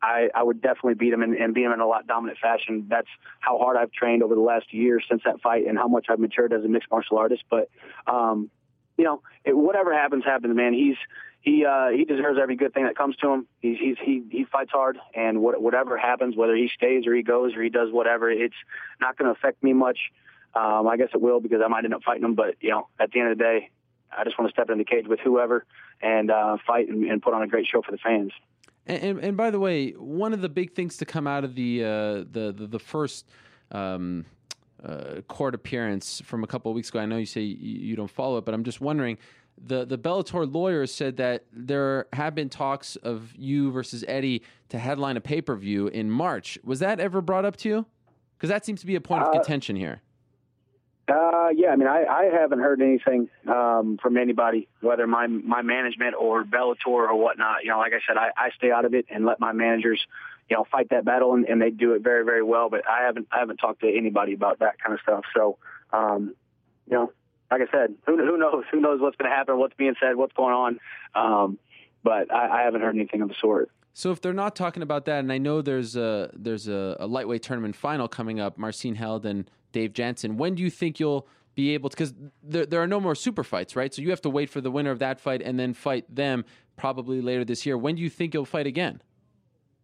I I would definitely beat him and, and beat him in a lot dominant fashion. That's how hard I've trained over the last year since that fight, and how much I've matured as a mixed martial artist. But um, you know, it, whatever happens, happens, man. He's he uh, he deserves every good thing that comes to him. He's, he's he he fights hard, and what, whatever happens, whether he stays or he goes or he does whatever, it's not going to affect me much. Um, I guess it will because I might end up fighting him, but you know, at the end of the day, I just want to step in the cage with whoever and uh, fight and, and put on a great show for the fans. And, and, and by the way, one of the big things to come out of the uh, the, the the first um, uh, court appearance from a couple of weeks ago. I know you say you, you don't follow it, but I'm just wondering. The the Bellator lawyers said that there have been talks of you versus Eddie to headline a pay per view in March. Was that ever brought up to you? Because that seems to be a point of Uh, contention here. Uh, yeah, I mean, I, I haven't heard anything um, from anybody, whether my my management or Bellator or whatnot. You know, like I said, I, I stay out of it and let my managers, you know, fight that battle, and, and they do it very, very well. But I haven't I haven't talked to anybody about that kind of stuff. So, um, you know, like I said, who who knows? Who knows what's going to happen? What's being said? What's going on? Um, but I, I haven't heard anything of the sort. So if they're not talking about that, and I know there's a there's a, a lightweight tournament final coming up, Marcin Held and Dave Jansen. When do you think you'll be able to? Because there there are no more super fights, right? So you have to wait for the winner of that fight and then fight them probably later this year. When do you think you'll fight again?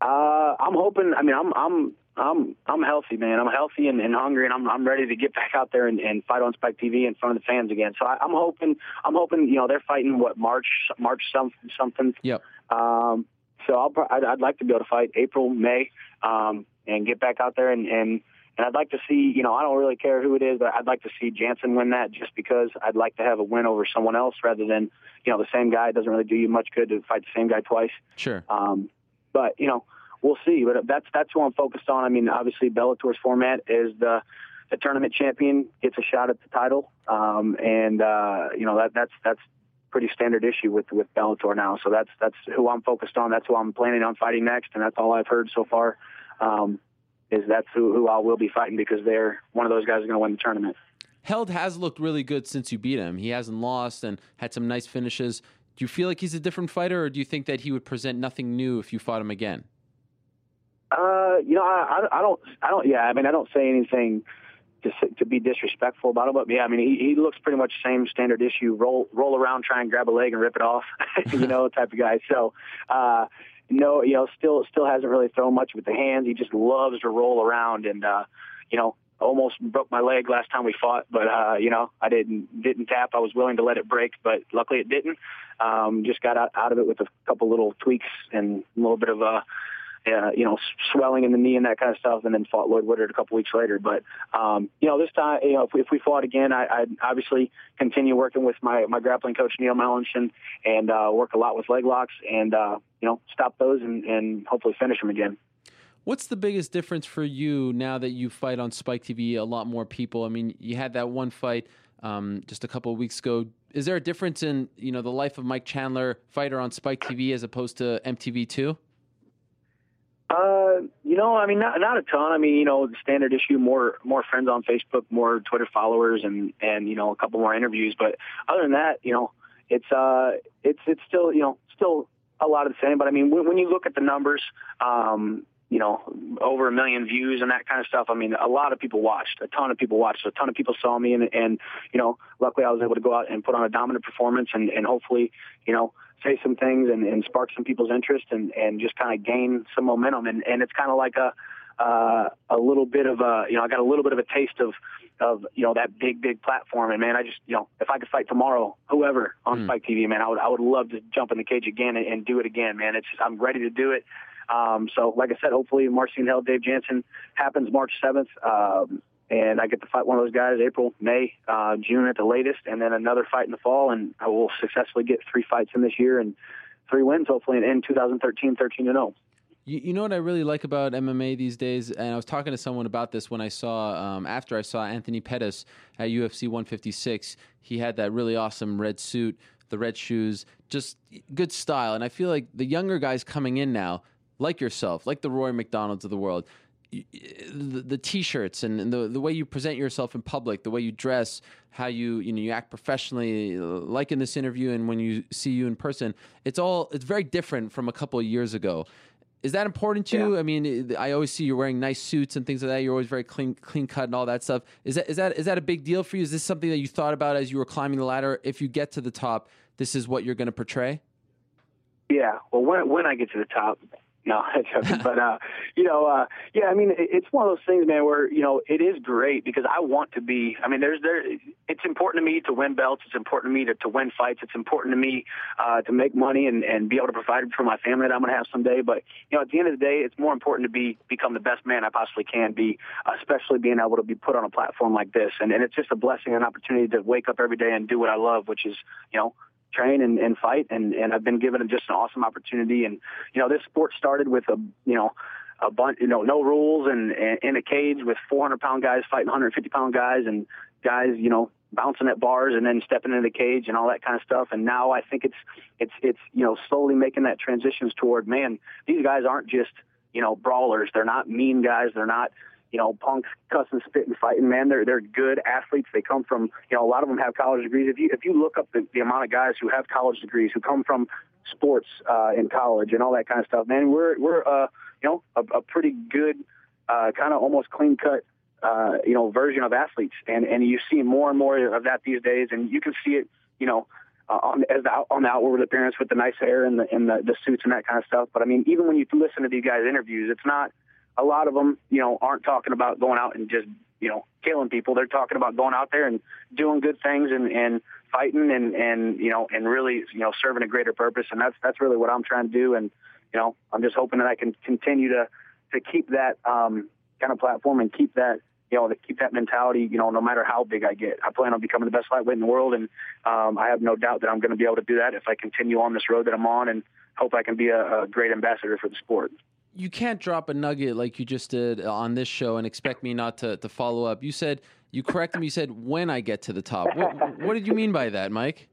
Uh, I'm hoping. I mean, I'm I'm I'm I'm healthy, man. I'm healthy and, and hungry, and I'm I'm ready to get back out there and, and fight on Spike TV in front of the fans again. So I, I'm hoping. I'm hoping. You know, they're fighting what March March some, something. Yep. Um, so I'll I'd, I'd like to be able to fight April May, um, and get back out there and and. And I'd like to see, you know, I don't really care who it is, but I'd like to see Jansen win that just because I'd like to have a win over someone else rather than, you know, the same guy. It doesn't really do you much good to fight the same guy twice. Sure. Um, but you know, we'll see. But that's that's who I'm focused on. I mean, obviously Bellator's format is the the tournament champion gets a shot at the title, um, and uh, you know that that's that's pretty standard issue with with Bellator now. So that's that's who I'm focused on. That's who I'm planning on fighting next, and that's all I've heard so far. Um, is that's who, who I will be fighting because they're one of those guys going to win the tournament. Held has looked really good since you beat him. He hasn't lost and had some nice finishes. Do you feel like he's a different fighter, or do you think that he would present nothing new if you fought him again? Uh, you know, I, I, I don't, I don't. Yeah, I mean, I don't say anything to to be disrespectful about him, but yeah, I mean, he, he looks pretty much same standard issue. Roll roll around, try and grab a leg and rip it off, you know, type of guy. So, uh, no, you know, still still hasn't really thrown much with the hands. He just loves to roll around, and uh, you know, almost broke my leg last time we fought, but uh, you know, I didn't didn't tap. I was willing to let it break, but luckily it didn't. Um, just got out, out of it with a couple little tweaks and a little bit of uh, uh, you know, swelling in the knee and that kind of stuff, and then fought Lloyd Woodard a couple weeks later. But um, you know, this time, you know, if we, if we fought again, I, I'd obviously continue working with my my grappling coach Neil Melanson and uh, work a lot with leg locks and uh, you know, stop those and, and hopefully finish them again. What's the biggest difference for you now that you fight on Spike TV? A lot more people. I mean, you had that one fight um, just a couple of weeks ago. Is there a difference in you know the life of Mike Chandler, fighter on Spike TV, as opposed to MTV two? Uh, you know, I mean, not not a ton. I mean, you know, the standard issue, more more friends on Facebook, more Twitter followers, and and you know, a couple more interviews. But other than that, you know, it's uh, it's it's still you know still a lot of the same. But I mean, when, when you look at the numbers, um, you know, over a million views and that kind of stuff. I mean, a lot of people watched. A ton of people watched. A ton of people saw me, and and you know, luckily I was able to go out and put on a dominant performance, and and hopefully, you know, say some things and, and spark some people's interest, and and just kind of gain some momentum. And and it's kind of like a uh, a little bit of a, you know, I got a little bit of a taste of, of, you know, that big, big platform. And man, I just, you know, if I could fight tomorrow, whoever on Mm. Spike TV, man, I would, I would love to jump in the cage again and, and do it again, man. It's, just, I'm ready to do it. Um, so like I said, hopefully Marcin Held, Dave Jansen happens March 7th. Um, and I get to fight one of those guys April, May, uh, June at the latest, and then another fight in the fall. And I will successfully get three fights in this year and three wins, hopefully, in, in 2013, 13 and 0. You, you know what I really like about MMA these days, and I was talking to someone about this when I saw um, after I saw Anthony Pettis at UFC 156. He had that really awesome red suit, the red shoes, just good style. And I feel like the younger guys coming in now, like yourself, like the Rory MacDonalds of the world, the, the t-shirts and, and the the way you present yourself in public, the way you dress, how you you know you act professionally, like in this interview, and when you see you in person, it's all it's very different from a couple of years ago. Is that important to you? I mean, I always see you're wearing nice suits and things like that. You're always very clean, clean cut and all that stuff. Is that is that is that a big deal for you? Is this something that you thought about as you were climbing the ladder? If you get to the top, this is what you're going to portray. Yeah. Well, when when I get to the top, No, but uh, you know, uh, yeah, I mean, it's one of those things, man, where you know it is great because I want to be. I mean, there's there. It's important to me to win belts. It's important to me to, to win fights. It's important to me uh, to make money and, and be able to provide for my family that I'm going to have someday. But you know, at the end of the day, it's more important to be become the best man I possibly can be, especially being able to be put on a platform like this. And and it's just a blessing and opportunity to wake up every day and do what I love, which is you know train and, and fight. And, and I've been given just an awesome opportunity. And, you know, this sport started with a, you know, a bunch, you know, no rules and, and in a cage with 400 pound guys fighting 150 pound guys and guys, you know, bouncing at bars and then stepping into the cage and all that kind of stuff. And now I think it's, it's, it's, you know, slowly making that transitions toward, man, these guys aren't just, you know, brawlers. They're not mean guys. They're not, you know, punks cussing, spitting, fighting. Man, they're they're good athletes. They come from, you know, a lot of them have college degrees. If you if you look up the, the amount of guys who have college degrees who come from sports uh, in college and all that kind of stuff, man, we're we're uh, you know a, a pretty good, uh, kind of almost clean cut. Uh, you know, version of athletes, and and you see more and more of that these days, and you can see it, you know, uh, on as the, on the outward appearance with the nice hair and the and the, the suits and that kind of stuff. But I mean, even when you listen to these guys' interviews, it's not a lot of them, you know, aren't talking about going out and just, you know, killing people. They're talking about going out there and doing good things and, and fighting and, and, you know, and really, you know, serving a greater purpose. And that's, that's really what I'm trying to do. And, you know, I'm just hoping that I can continue to, to keep that, um, kind of platform and keep that, you know, to keep that mentality, you know, no matter how big I get. I plan on becoming the best lightweight in the world, and um, I have no doubt that I'm going to be able to do that if I continue on this road that I'm on, and hope I can be a, a great ambassador for the sport you can't drop a nugget like you just did on this show and expect me not to, to follow up. You said you corrected me. You said when I get to the top. What, what did you mean by that, Mike?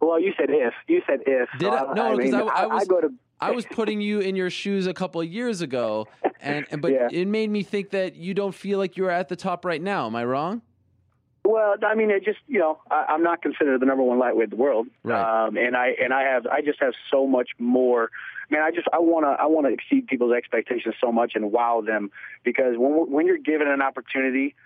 Well, you said if. You said if. Did I? No, because I, I, I, was. I, go to... I was putting you in your shoes a couple of years ago, and but yeah. it made me think that you don't feel like you're at the top right now. Am I wrong? Well, I mean, it just you know, I, am not considered the number one lightweight in the world, right. um, and I and I have I just have so much more man, I just I want to I want to exceed people's expectations so much and wow them because when when you're given an opportunity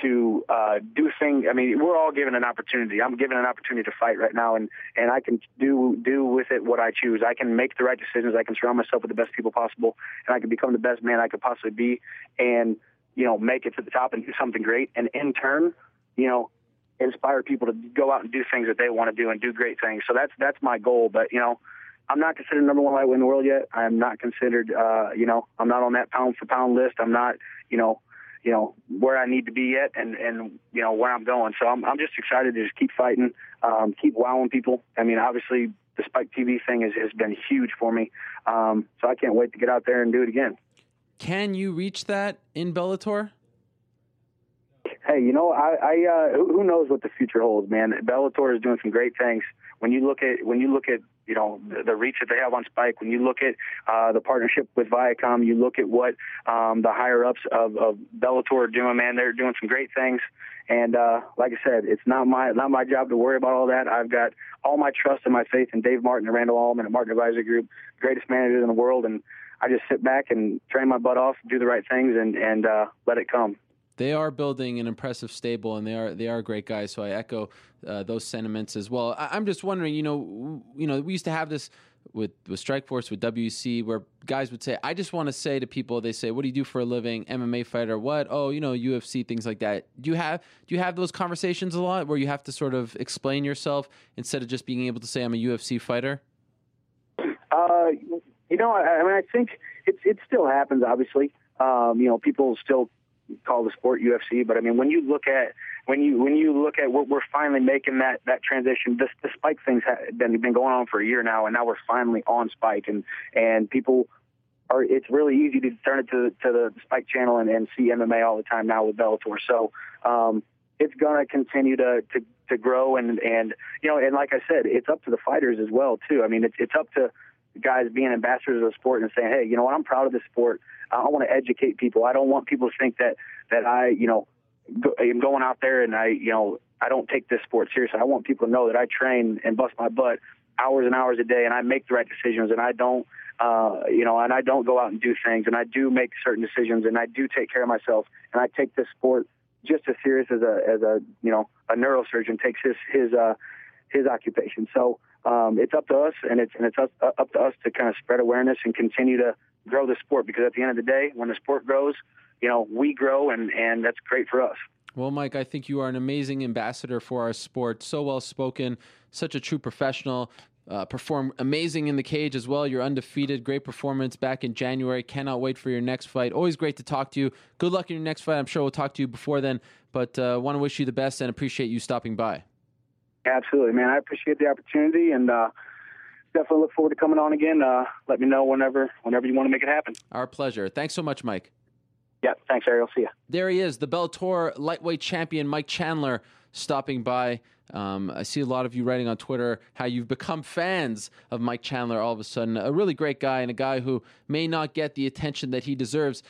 to uh, do things. I mean, we're all given an opportunity. I'm given an opportunity to fight right now, and and I can do do with it what I choose. I can make the right decisions. I can surround myself with the best people possible, and I can become the best man I could possibly be, and you know, make it to the top and do something great. And in turn, you know, inspire people to go out and do things that they want to do and do great things. So that's that's my goal. But you know, I'm not considered number one lightweight in the world yet. I'm not considered, uh, you know, I'm not on that pound for pound list. I'm not, you know, you know where I need to be yet, and and you know where I'm going. So I'm I'm just excited to just keep fighting, um, keep wowing people. I mean, obviously the Spike TV thing has has been huge for me. Um, so I can't wait to get out there and do it again. Can you reach that in Bellator? Hey, you know, I, I uh, who knows what the future holds, man. Bellator is doing some great things. When you look at when you look at you know the, the reach that they have on Spike. When you look at uh, the partnership with Viacom, you look at what um, the higher ups of, of Bellator are doing. Man, they're doing some great things. And uh, like I said, it's not my not my job to worry about all that. I've got all my trust and my faith in Dave Martin and Randall Allman and Martin Advisory Group, greatest managers in the world, and I just sit back and train my butt off, do the right things, and and uh, let it come they are building an impressive stable, and they are they are great guys. So I echo uh, those sentiments as well. I, am just wondering, you know, you know, we used to have this with with Strikeforce with WEC, where guys would say, "I just want to say to people," they say, "What do you do for a living? MMA fighter? What? Oh, you know, UFC things like that." Do you have do you have those conversations a lot where you have to sort of explain yourself instead of just being able to say, "I'm a UFC fighter"? Uh, you know, I, I mean, I think it it still happens. Obviously, um, you know, people still call the sport UFC, but I mean, when you look at when you when you look at what we're finally making that that transition, this the Spike things have been been going on for a year now, and now we're finally on Spike, and and people are. It's really easy to turn it to to the Spike channel and, and see MMA all the time now with Bellator. So um, it's gonna continue to to to grow, and and you know, and like I said, it's up to the fighters as well too. I mean, it's it's up to guys being ambassadors of the sport and saying, hey, you know what, I'm proud of this sport. I want to educate people. I don't want people to think that that I, you know, go, am going out there and I, you know, I don't take this sport seriously. I want people to know that I train and bust my butt hours and hours a day, and I make the right decisions, and I don't, uh, you know, and I don't go out and do things, and I do make certain decisions, and I do take care of myself, and I take this sport just as serious as a as a you know a neurosurgeon takes his his uh, his occupation. So um, it's up to us, and it's and it's up, up to us to kind of spread awareness and continue to grow the sport because at the end of the day, when the sport grows, you know, we grow and, and that's great for us. Well, Mike, I think you are an amazing ambassador for our sport. So well spoken, such a true professional. Uh, perform amazing in the cage as well. You're undefeated. Great performance back in January. Cannot wait for your next fight. Always great to talk to you. Good luck in your next fight. I'm sure we'll talk to you before then, but uh, want to wish you the best and appreciate you stopping by. Absolutely, man. I appreciate the opportunity and uh, definitely look forward to coming on again. Uh, let me know whenever whenever you want to make it happen. Our pleasure. Thanks so much, Mike. Yeah, thanks, Ariel. See ya. There he is, the Bellator lightweight champion, Mike Chandler, stopping by. Um, I see a lot of you writing on Twitter how you've become fans of Mike Chandler all of a sudden. A really great guy and a guy who may not get the attention that he deserves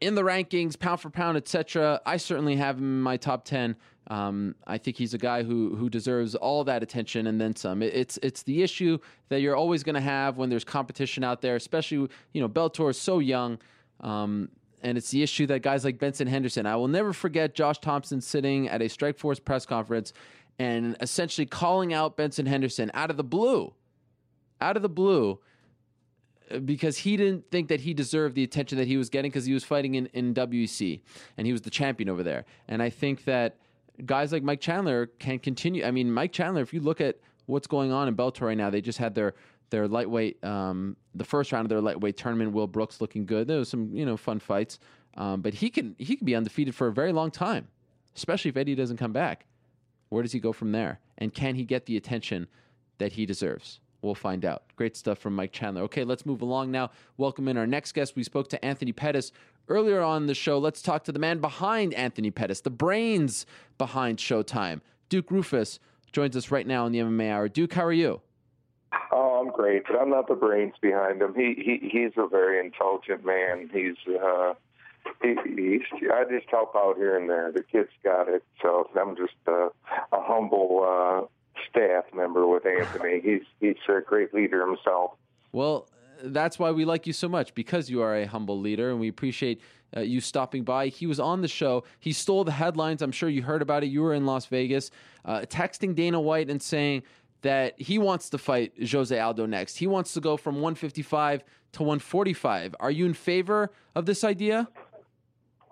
in the rankings, pound for pound, etc. I certainly have him in my top ten. Um, I think he's a guy who who deserves all that attention and then some. It, it's it's the issue that you're always going to have when there's competition out there, especially you know Bellator is so young. Um, and it's the issue that guys like Benson Henderson. I will never forget Josh Thomson sitting at a Strikeforce press conference and essentially calling out Benson Henderson out of the blue, out of the blue, uh, because he didn't think that he deserved the attention that he was getting because he was fighting in, in WEC and he was the champion over there. And I think that guys like Mike Chandler can continue. I mean, Mike Chandler, if you look at what's going on in Bellator right now, they just had their their lightweight, um, the first round of their lightweight tournament. Will Brooks looking good. There was some you know fun fights, um, but he can he can be undefeated for a very long time, especially if Eddie doesn't come back. Where does he go from there? And can he get the attention that he deserves? We'll find out. Great stuff from Mike Chandler. Okay, let's move along now. Welcome in our next guest. We spoke to Anthony Pettis earlier on the show. Let's talk to the man behind Anthony Pettis, the brains behind Showtime. Duke Roufus joins us right now in the MMA Hour. Duke, how are you? Oh, I'm great, but I'm not the brains behind him. He he he's a very intelligent man. He's uh he, he's I just help out here and there. The kid's got it, so I'm just uh, a humble uh staff member with Anthony. He's he's a great leader himself. Well, that's why we like you so much because you are a humble leader, and we appreciate uh, you stopping by. He was on the show. He stole the headlines. I'm sure you heard about it. You were in Las Vegas, uh, texting Dana White and saying that he wants to fight Jose Aldo next. He wants to go from 155 to 145. Are you in favor of this idea?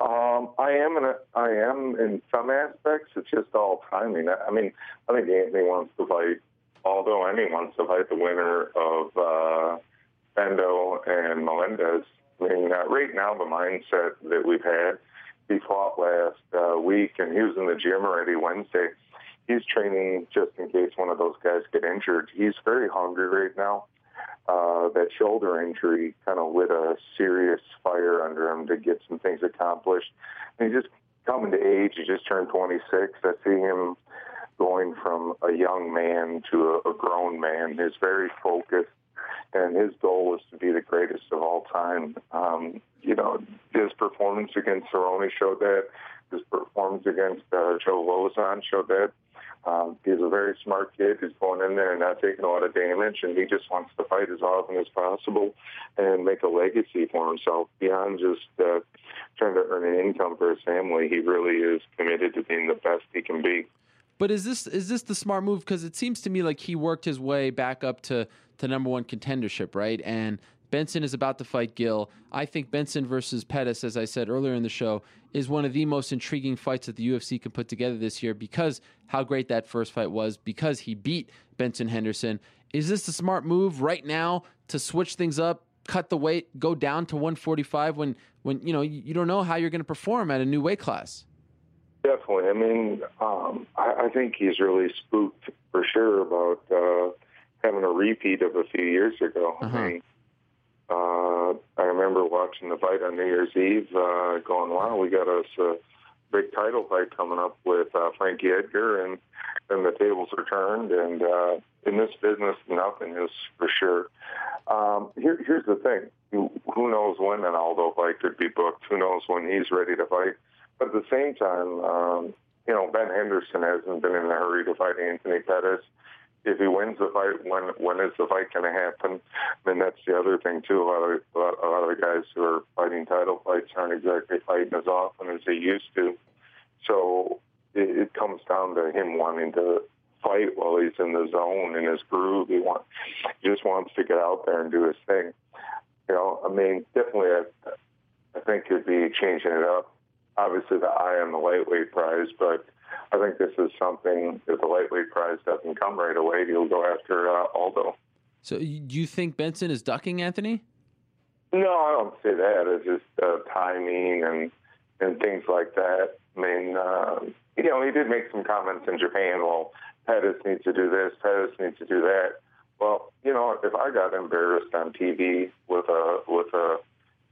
Um, I am in a, I am in some aspects. It's just all timing. I mean, I think Anthony wants to fight Aldo, he wants to fight the winner of uh, Bendo and Melendez. I mean, uh, right now the mindset that we've had. He fought last uh, week, and he was in the gym already Wednesday. He's training just in case one of those guys get injured. He's very hungry right now uh, that shoulder injury kind of lit a serious fire under him to get some things accomplished. And he's just coming to age. He just turned 26. I see him going from a young man to a, a grown man. He's very focused, and his goal is to be the greatest of all time. Um, you know, his performance against Cerrone showed that. His performance against uh, Joe Lauzon showed that. Um, he's a very smart kid. He's going in there and not taking a lot of damage, and he just wants to fight as often as possible and make a legacy for himself beyond just uh, trying to earn an income for his family. He really is committed to being the best he can be. But is this is this the smart move? Because it seems to me like he worked his way back up to to number one contendership, right? And Benson is about to fight Gil. I think Benson versus Pettis, as I said earlier in the show, is one of the most intriguing fights that the UFC can put together this year because how great that first fight was, because he beat Benson Henderson. Is this a smart move right now to switch things up, cut the weight, go down to 145 when when you know you don't know how you're going to perform at a new weight class? Definitely. I mean, um, I, I think he's really spooked for sure about uh, having a repeat of a few years ago. Uh-huh. I mean, uh, I remember watching the fight on New Year's Eve, uh, going, "Wow, we got us a big title fight coming up with uh, Frankie Edgar," and then the tables are turned. And uh, in this business, nothing is for sure. Um, here, here's the thing: who knows when an Aldo fight could be booked? Who knows when he's ready to fight? But at the same time, um, you know, Ben Henderson hasn't been in a hurry to fight Anthony Pettis if he wins the fight, when when is the fight going to happen? And that's the other thing too. A lot of a lot, a lot of the guys who are fighting title fights aren't exactly fighting as often as they used to. So it, it comes down to him wanting to fight while he's in the zone in his groove. He want he just wants to get out there and do his thing. you know, I mean, definitely, I, I think you'd be changing it up. Obviously, the eye on the lightweight prize, but I think this is something. If the lightweight prize doesn't come right away, he'll go after uh, Aldo. So do you think Benson is ducking Anthony? No, I don't say that. It's just uh, timing and and things like that. I mean, uh, you know, he did make some comments in Japan. Well, Pettis needs to do this. Pettis needs to do that. Well, you know, if I got embarrassed on TV with a with a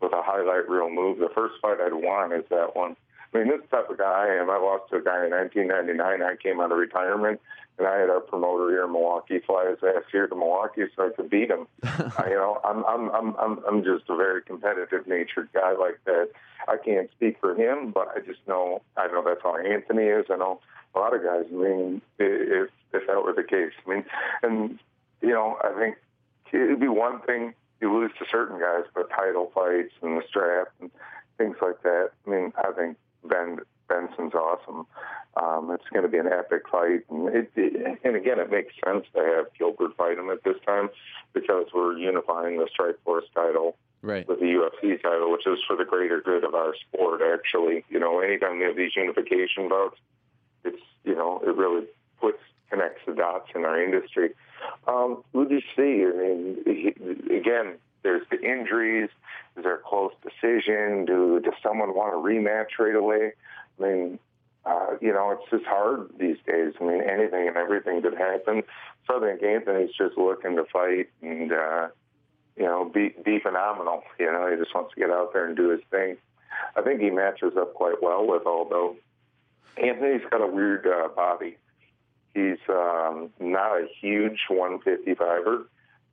with a highlight reel move, the first fight I'd want is that one. I mean, this type of guy I am. I lost to a guy in 1999. I came out of retirement, and I had our promoter here in Milwaukee fly his ass here to Milwaukee so I could beat him. I, you know, I'm I'm I'm I'm I'm just a very competitive natured guy like that. I can't speak for him, but I just know I know that's how Anthony is. I know a lot of guys. I mean, if if that were the case, I mean, and you know, I think it'd be one thing you lose to certain guys, but title fights and the strap and things like that. I mean, I think Ben Benson's awesome. Um, it's going to be an epic fight, and it, it, and again, it makes sense to have Gilbert fight him at this time because we're unifying the Strikeforce title Right. with the UFC title, which is for the greater good of our sport. Actually, you know, anytime we have these unification bouts, it's you know, it really puts connects the dots in our industry. Um, we'll just see. I mean, he, again, there's the injuries. Is there a close decision? Do does someone want a rematch right away? I mean, uh, you know, it's just hard these days. I mean, anything and everything could happen. So think Anthony's just looking to fight and, uh, you know, be, be phenomenal. You know, he just wants to get out there and do his thing. I think he matches up quite well with Aldo. Anthony's got a weird uh, body. He's um, not a huge 155er,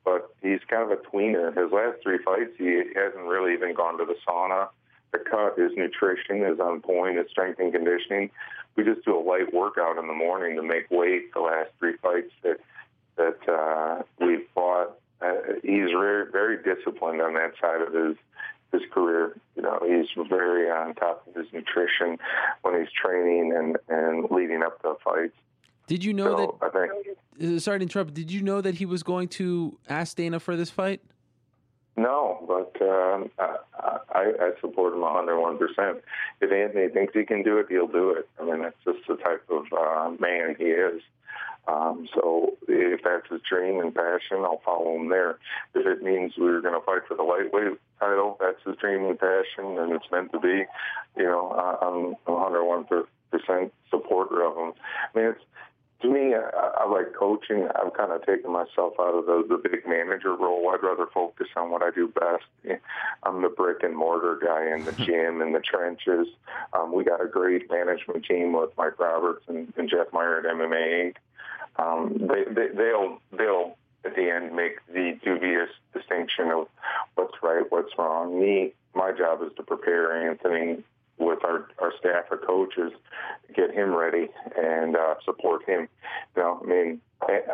but he's kind of a tweener. His last three fights, he hasn't really even gone to the sauna. The cut, his nutrition is on point, his strength and conditioning. We just do a light workout in the morning to make weight. The last three fights that that uh, we've fought, uh, he's very very disciplined on that side of his his career. You know, he's very on top of his nutrition when he's training and and leading up to fights. Did you know So I think that? uh, Sorry to interrupt. Did you know that he was going to ask Dana for this fight? No, but um, I, I, support him 101%. If Anthony thinks he can do it, he'll do it. I mean, that's just the type of uh, man he is. Um, so if that's his dream and passion, I'll follow him there. If it means we're going to fight for the lightweight title, that's his dream and passion, and it's meant to be. You know, I- I'm 101% supporter of him. I mean, it's to me, I, I like coaching. I've kind of taken myself out of the, the big manager role. I'd rather focus on what I do best. I'm the brick and mortar guy in the gym, in the trenches. Um, we got a great management team with Mike Roberts and, and Jeff Meyer at MMA Inc. Um, they, they, they'll they'll at the end make the dubious distinction of what's right, what's wrong. Me, my job is to prepare Anthony with our, our staff or coaches, get him ready and uh, support him. You know, I mean,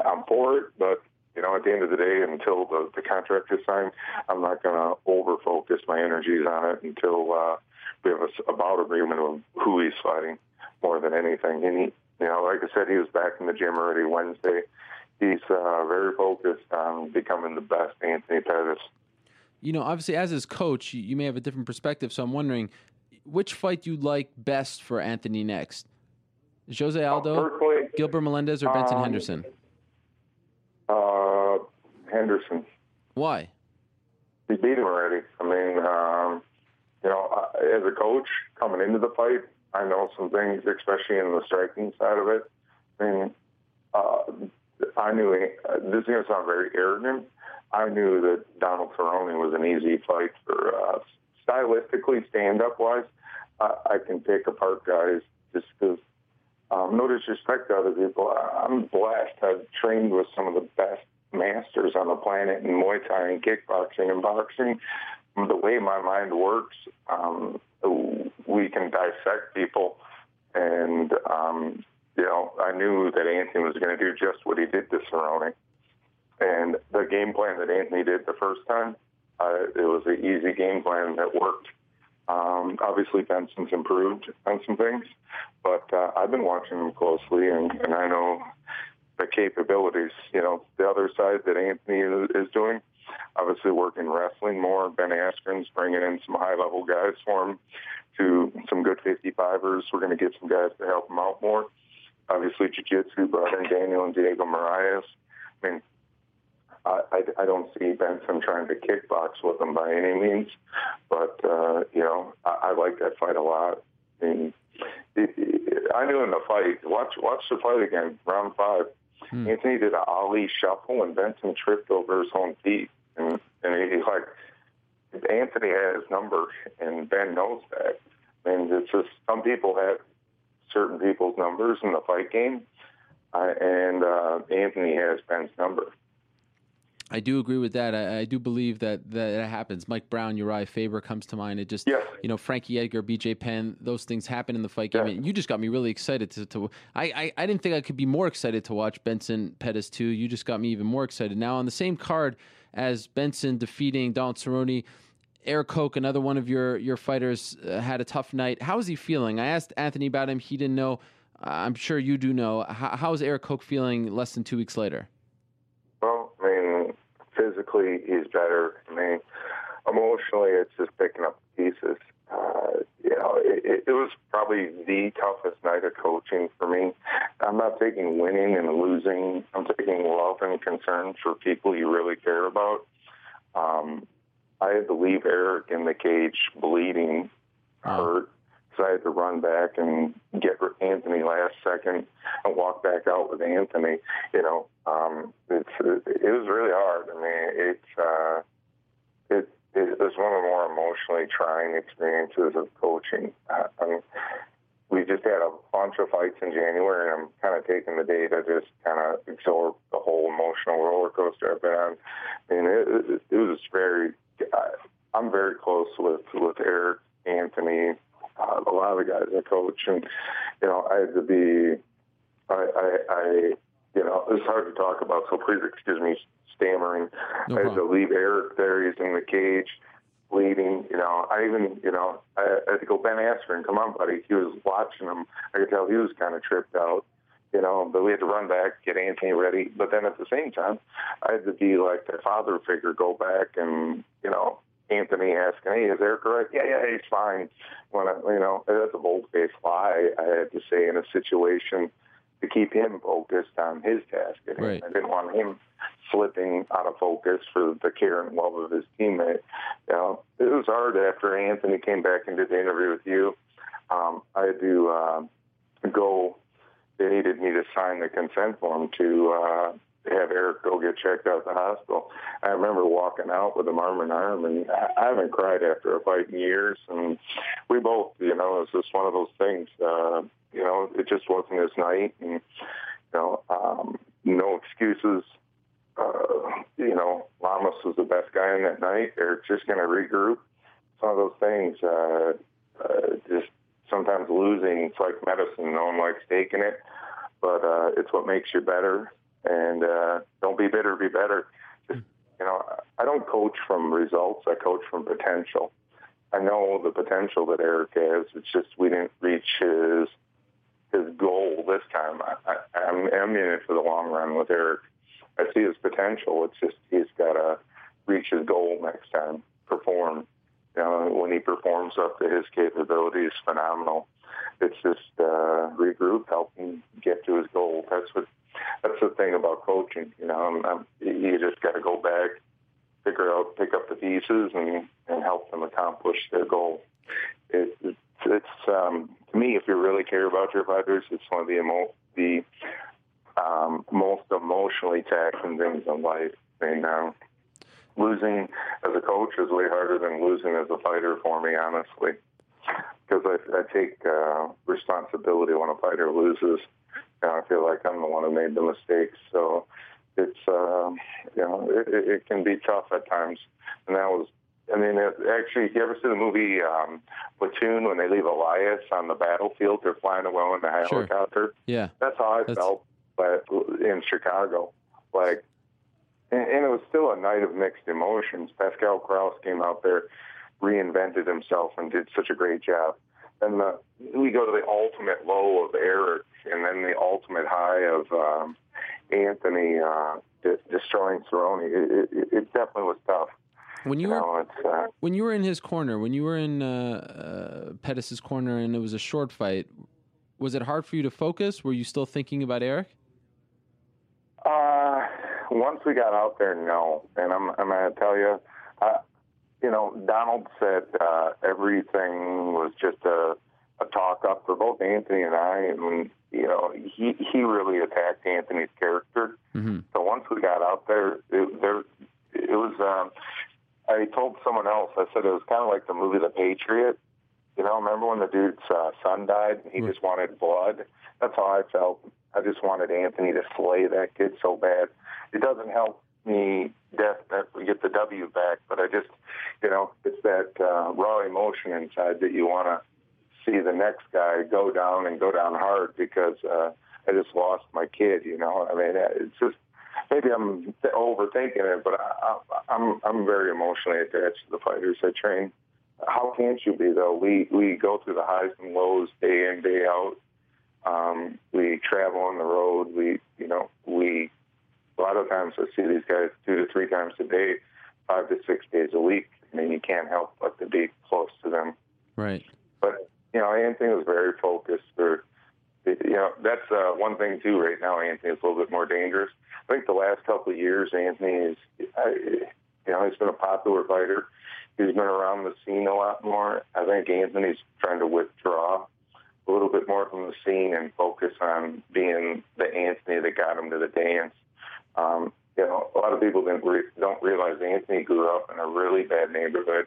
I'm for it, but you know, at the end of the day, until the, the contract is signed, I'm not going to over focus my energies on it until uh, we have a bout agreement of who he's fighting more than anything. And he, you know, like I said, he was back in the gym already Wednesday. He's uh, very focused on becoming the best Anthony Pettis. You know, obviously, as his coach, you may have a different perspective. So I'm wondering, which fight you like best for Anthony next? Jose Aldo, Personally, Gilbert Melendez, or Benson Um, Henderson? uh, Henderson. Why? he beat him already. I mean, um, you know, as a coach coming into the fight, I know some things, especially in the striking side of it. I mean, uh, I knew uh, this is going to sound very arrogant. I knew that Donald Cerrone was an easy fight for uh, stylistically, stand-up wise. I, I can pick apart guys just because. Um, no disrespect to other people. I'm blessed. I've trained with some of the best masters on the planet in Muay Thai and kickboxing and boxing. The way my mind works, um, we can dissect people, and um, you know, I knew that Anthony was going to do just what he did to Cerrone. And the game plan that Anthony did the first time, uh, it was an easy game plan that worked. Um, obviously, Benson's improved on some things, but uh, I've been watching him closely, and, and I know the capabilities. You know, the other side that Anthony is doing, obviously working wrestling more. Ben Askren's bringing in some high level guys for him to some good 55ers. We're going to get some guys to help him out more. Obviously, jiu-jitsu brought in Daniel and Diego Moraes. I mean, I, I, I don't see Benson trying to kickbox with him by any means, but uh, you know I, I like that fight a lot. It, it, I knew in the fight. Watch watch the fight again, round five. Hmm. Anthony did an Ali shuffle, and Benson tripped over his own feet, and and he like Anthony had his number, and Ben knows that. And it's just some people have certain people's numbers in the fight game, uh, and uh, Anthony has Ben's number. I do agree with that. I, I, do believe that that happens. Mike Brown, Urijah Faber comes to mind. It just, yes. you know, Frankie Edgar, BJ Penn, those things happen in the fight game. And you just got me really excited to. to I, I, I, didn't think I could be more excited to watch Benson Pettis too. You just got me even more excited. Now on the same card as Benson defeating Donald Cerrone, Erik Koch, another one of your your fighters, uh, had a tough night. How is he feeling? I asked Anthony about him. He didn't know. Uh, I'm sure you do know. How, how is Erik Koch feeling less than two weeks later? Well, I mean, physically he's better. I mean, emotionally it's just picking up pieces. Uh, you know, it, it was probably the toughest night of coaching for me. I'm not taking winning and losing. I'm taking love and concern for people you really care about. Um, I had to leave Erik in the cage bleeding, hurt. So I had to run back and get Anthony last second and walk back out with Anthony. You know, um, it's it, was really hard. I mean, it's uh, it it was one of the more emotionally trying experiences of coaching. Uh, I mean, we just had a bunch of fights in January, and I'm kind of taking the day to just kind of absorb the whole emotional roller coaster I've been on. I mean, it, it, it was very. I, I'm very close with with Erik, Anthony, uh, a lot of the guys I coach, and you know, I had to be, I, I, I you know, it's hard to talk about, so please excuse me stammering. No I had to leave Erik there; he's in the cage, bleeding. You know, I even, you know, I, I had to go Ben Askren, come on, buddy. He was watching him. I could tell he was kind of tripped out you know, but we had to run back, get Anthony ready. But then at the same time, I had to be like their father figure, go back and, you know, Anthony asking, "Hey, is Erik right?" Yeah, yeah, he's fine. When I, you know, that's a bold-faced lie. I had to say in a situation to keep him focused on his task. Right. I didn't want him slipping out of focus for the care and love of his teammate. You know, it was hard after Anthony came back and did the interview with you. Um, I had to uh, go. They needed me to sign the consent form to uh, have Erik go get checked out at the hospital. I remember walking out with him arm in arm, and I haven't cried after a fight in years. And we both, you know, it was just one of those things. Uh, you know, it just wasn't his night, and you know, um, no excuses. Uh, you know, Lamas was the best guy in that night. Erik's just going to regroup. Some of those things, uh, uh, just sometimes losing, it's like medicine. No one likes taking it, but uh, it's what makes you better and uh, don't be bitter, be better. Just, you know, I don't coach from results. I coach from potential. I know the potential that Erik has. It's just we didn't reach his his goal this time. I, I, I'm, I'm in it for the long run with Erik. I see his potential. It's just he's got to reach his goal next time. Perform. You know, when he performs up to his capabilities, phenomenal. It's just uh, regroup, help him get to his goal. That's what that's the thing about coaching. You know, I'm, I'm, you just got to go back, figure out, pick up the pieces, and and help them accomplish their goal. It, it's it's um, to me, if you really care about your fighters, it's one of the emo- the um, most emotionally taxing things in life. And um, losing as a coach is way harder than losing as a fighter for me, honestly, because I, I take uh, responsibility when a fighter loses I feel like I'm the one who made the mistakes. So it's uh, you know it, it can be tough at times, and that was. I mean, it, actually, you ever see the movie um, Platoon when they leave Elias on the battlefield? They're flying away in the helicopter. Yeah, that's how I that's... felt, but in Chicago, like, and, and it was still a night of mixed emotions. Pascal Krauss came out there, reinvented himself, and did such a great job. And the, we go to the ultimate low of Erik, and then the ultimate high of um, Anthony uh, de- destroying Cerrone, it, it, it definitely was tough. When you You were know, it's uh, when you were in his corner, when you were in uh, uh, Pettis's corner, and it was a short fight, was it hard for you to focus? Were you still thinking about Erik? Uh, once we got out there, no. And I'm, I'm going to tell you, you know, Donald said uh, everything was just a, a talk up for both Anthony and I. And, you know, he, he really attacked Anthony's character. Mm-hmm. So once we got out there, it, there, it was, um, I told someone else, I said it was kind of like the movie The Patriot. You know, remember when the dude's uh, son died and he Right. just wanted blood? That's how I felt. I just wanted Anthony to slay that kid so bad. It doesn't help me death that we get the W back, but I just, you know, it's that uh, raw emotion inside that you want to see the next guy go down and go down hard because uh, I just lost my kid. You know, I mean, it's just maybe I'm overthinking it, but I, I'm I'm very emotionally attached to the fighters I train. How can't you be though? We we go through the highs and lows day in day out. Um, we travel on the road. We you know we a lot of times I see these guys two to three times a day, five to six days a week. I mean, you can't help but to be close to them. Right. But you know, Anthony was very focused. For you know, that's uh, one thing too. Right now, Anthony is a little bit more dangerous. I think the last couple of years, Anthony is, I, you know, he's been a popular fighter. He's been around the scene a lot more. I think Anthony's trying to withdraw a little bit more from the scene and focus on being the Anthony that got him to the dance. Um, you know, a lot of people re- don't realize Anthony grew up in a really bad neighborhood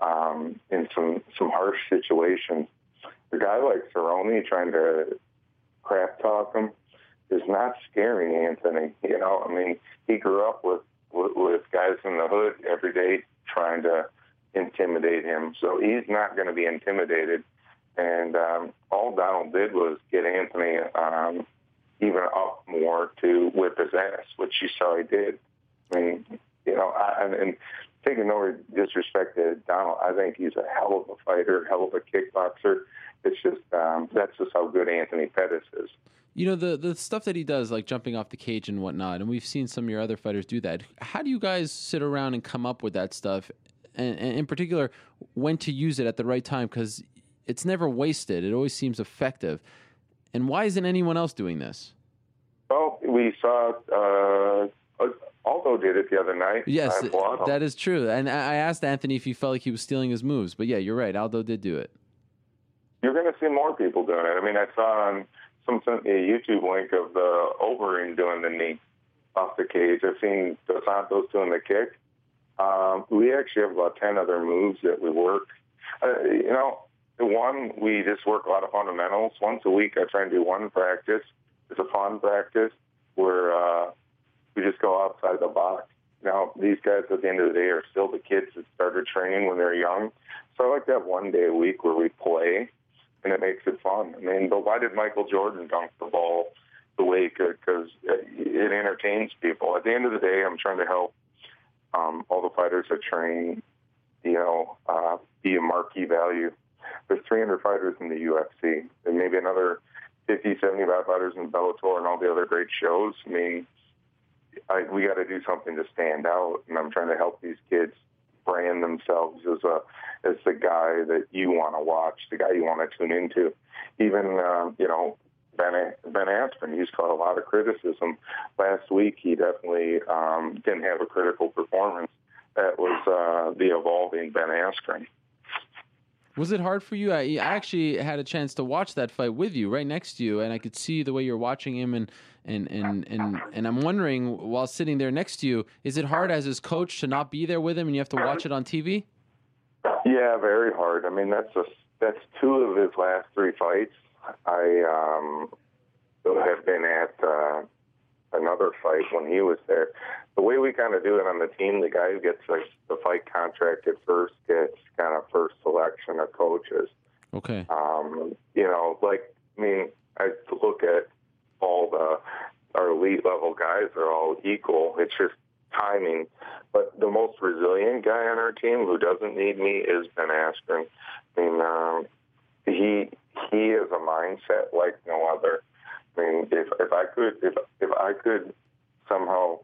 um, in some some harsh situations. A guy like Cerrone trying to crap talk him is not scaring Anthony. You know, I mean, he grew up with, with with guys in the hood every day trying to intimidate him, so he's not going to be intimidated. And um, all Donald did was get Anthony um, even up more to whip his ass, which you saw he did. I mean, you know, I, and, taking no disrespect to Donald, I think he's a hell of a fighter, hell of a kickboxer. It's just um, that's just how good Anthony Pettis is. You know the the stuff that he does, like jumping off the cage and whatnot, and we've seen some of your other fighters do that. How do you guys sit around and come up with that stuff, and, and in particular, when to use it at the right time? Because it's never wasted; it always seems effective. And why isn't anyone else doing this? Well, we saw uh, Aldo did it the other night. Yes, I applaud him. that is true. And I asked Anthony if he felt like he was stealing his moves, but yeah, you're right. Aldo did do it. You're going to see more people doing it. I mean, I saw on some sent me a YouTube link of the Overeem doing the knee off the cage. I've seen Dos Santos doing the kick. Um, we actually have about ten other moves that we work. Uh, you know, one we just work a lot of fundamentals. Once a week, I try and do one practice. It's a fun practice where uh, we just go outside the box. Now, these guys at the end of the day are still the kids that started training when they're young. So I like to have one day a week where we play, and it makes it fun. I mean, but why did Michael Jordan dunk the ball the way he could? Because it entertains people. At the end of the day, I'm trying to help um, all the fighters that train, you know, uh, be a marquee value. There's 300 fighters in the UFC, and maybe another 50, 75 fighters in Bellator and all the other great shows. I mean, I, we got to do something to stand out, and I'm trying to help these kids brand themselves as a as the guy that you want to watch, the guy you want to tune into. Even um, you know Ben Ben Askren, he's caught a lot of criticism. Last week, he definitely um, didn't have a critical performance. That was uh, the evolving Ben Askren. Was it hard for you? I, I actually had a chance to watch that fight with you, right next to you, and I could see the way you're watching him, and and and and and I'm wondering, while sitting there next to you, is it hard as his coach to not be there with him, and you have to watch it on TV? Yeah, very hard. I mean, that's a, that's two of his last three fights. I um, have been at uh, another fight when he was there. The way we kind of do it on the team, the guy who gets like, the fight contract at first gets kind of first selection of coaches. Okay. Um, you know, like I mean, I look at all the our elite level guys are all equal. It's just timing. But the most resilient guy on our team who doesn't need me is Ben Askren. I mean, um, he he is a mindset like no other. I mean, if if I could if if I could somehow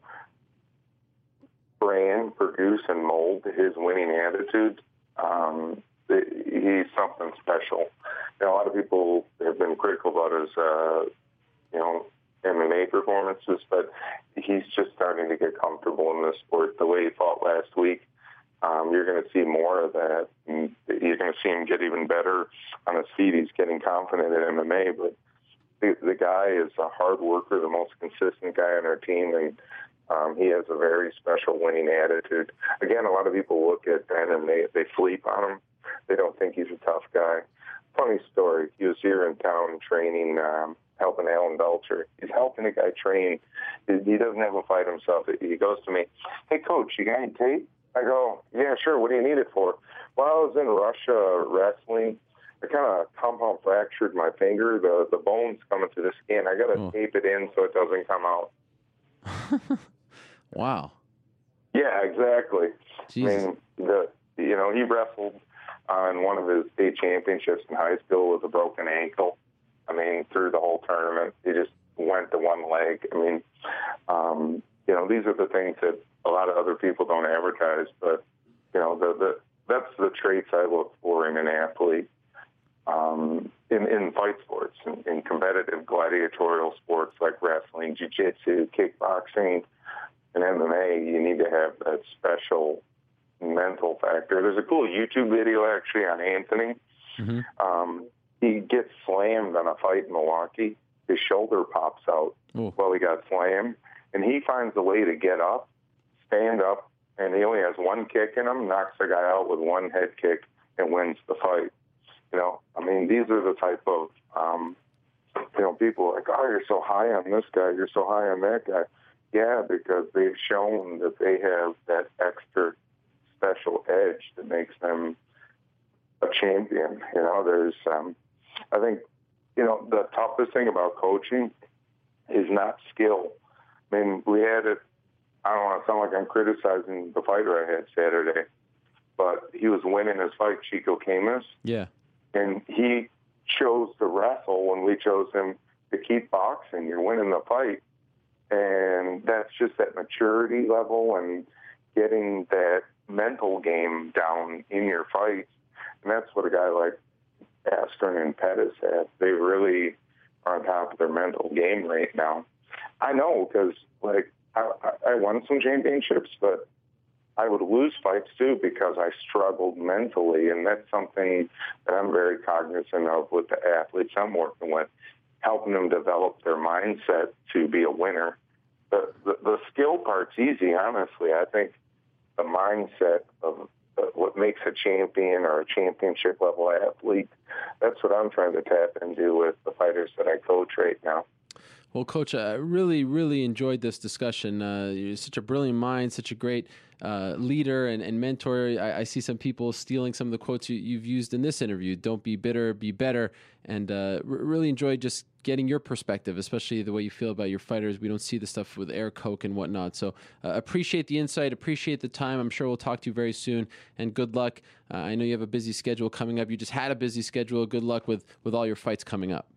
brand, produce, and mold his winning attitude, um, he's something special. You know, a lot of people have been critical about his, uh, you know, MMA performances, but he's just starting to get comfortable in this sport. The way he fought last week, um, you're going to see more of that. And you're going to see him get even better on his feet. He's getting confident in MMA, but the, guy is a hard worker, the most consistent guy on our team, and um, he has a very special winning attitude. Again, a lot of people look at Ben and they they sleep on him. They don't think he's a tough guy. Funny story. He was here in town training, um, helping Alan Belcher. He's helping a guy train. He, he doesn't have a fight himself. He goes to me, "Hey, coach, you got any tape?" I go, "Yeah, sure. What do you need it for?" Well, I was in Russia wrestling. I kind of compound fractured my finger. The the bone's coming through the skin. I got to oh. tape it in so it doesn't come out. wow. Yeah, exactly. Jesus. I mean, the you know he wrestled on one of his state championships in high school with a broken ankle. I mean, through the whole tournament, he just went to one leg. I mean, um, you know, these are the things that a lot of other people don't advertise, but you know, the, the that's the traits I look for in an athlete. Um, in, in fight sports, in, in competitive gladiatorial sports like wrestling, jiu-jitsu, kickboxing, and MMA, you need to have that special mental factor. There's a cool YouTube video actually on Anthony. Mm-hmm. Um, he gets slammed on a fight in Milwaukee. His shoulder pops out Ooh. while he got slammed, and he finds a way to get up, stand up, and he only has one kick in him, knocks the guy out with one head kick, and wins the fight. You know, I mean, these are the type of um, you know people like, oh, you're so high on this guy, you're so high on that guy. Yeah, because they've shown that they have that extra special edge that makes them a champion. You know, there's, um, I think, you know, the toughest thing about coaching is not skill. I mean, we had it. I don't want to sound like I'm criticizing the fighter I had Saturday, but he was winning his fight, Chico Camus. Yeah. And he chose to wrestle when we chose him to keep boxing. You're winning the fight. And that's just that maturity level and getting that mental game down in your fights. And that's what a guy like Askren and Pettis have. They really are on top of their mental game right now. I know because, like, I, I won some championships, but I would lose fights too because I struggled mentally, and that's something that I'm very cognizant of with the athletes I'm working with, helping them develop their mindset to be a winner. The the, the skill part's easy, honestly. I think the mindset of what makes a champion or a championship level athlete. That's what I'm trying to tap into with the fighters that I coach right now. Well, Coach, I really, really enjoyed this discussion. Uh, you're such a brilliant mind, such a great uh, leader and, and mentor. I, I, see some people stealing some of the quotes you, have used in this interview. Don't be bitter, be better. And uh, r- really enjoyed just getting your perspective, especially the way you feel about your fighters. We don't see the stuff with Erik Koch and whatnot. So uh, appreciate the insight, appreciate the time. I'm sure we'll talk to you very soon. And good luck. Uh, I know you have a busy schedule coming up. You just had a busy schedule. Good luck with, with all your fights coming up.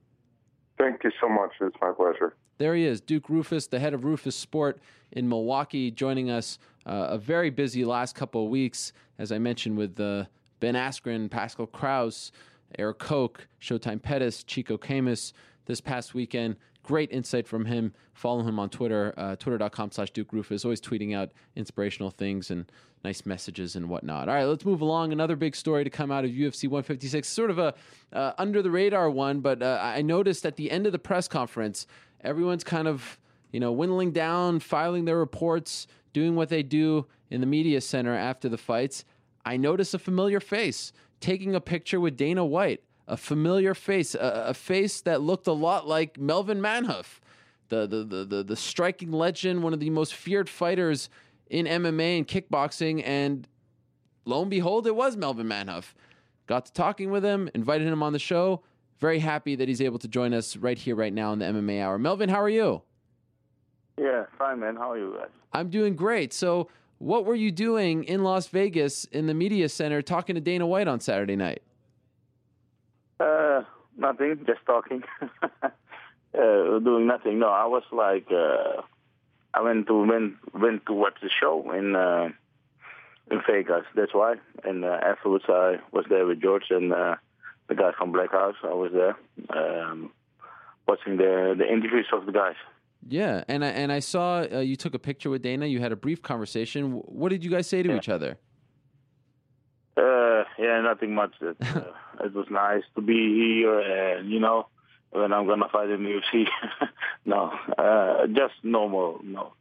Thank you so much. It's my pleasure. There he is, Duke Roufus, the head of Roufusport in Milwaukee, joining us. Uh, a very busy last couple of weeks, as I mentioned, with uh, Ben Askren, Pascal Krauss, Erik Koch, Showtime Pettis, Chico Camus this past weekend. Great insight from him. Follow him on Twitter, uh, twitter.com slash Duke Roufus, always tweeting out inspirational things and nice messages and whatnot. All right, let's move along. Another big story to come out of UFC 156, sort of a uh, under the radar one, but uh, I noticed at the end of the press conference, everyone's kind of you know whittling down, filing their reports, doing what they do in the media center after the fights. I noticed a familiar face taking a picture with Dana White, a familiar face, a, a face that looked a lot like Melvin Manhoef. The, the, the, the, the striking legend, one of the most feared fighters in MMA and kickboxing. And lo and behold, it was Melvin Manhoef. Got to talking with him, invited him on the show. Very happy that he's able to join us right here, right now in the MMA Hour. Melvin, how are you? Yeah, fine, man. How are you guys? I'm doing great. So, what were you doing in Las Vegas in the media center talking to Dana White on Saturday night? Uh, nothing, just talking. Uh, doing nothing. No, I was like, uh, I went to went went to watch the show in uh, in Vegas. That's why. And uh, afterwards, I was there with George and uh, the guy from Black House. I was there um, watching the the interviews of the guys. Yeah, and I, and I saw uh, you took a picture with Dana. You had a brief conversation. What did you guys say to Yeah. each other? Yeah, nothing much. It, uh, it was nice to be here, and you know, when I'm gonna fight in the UFC. no, uh, just normal, no,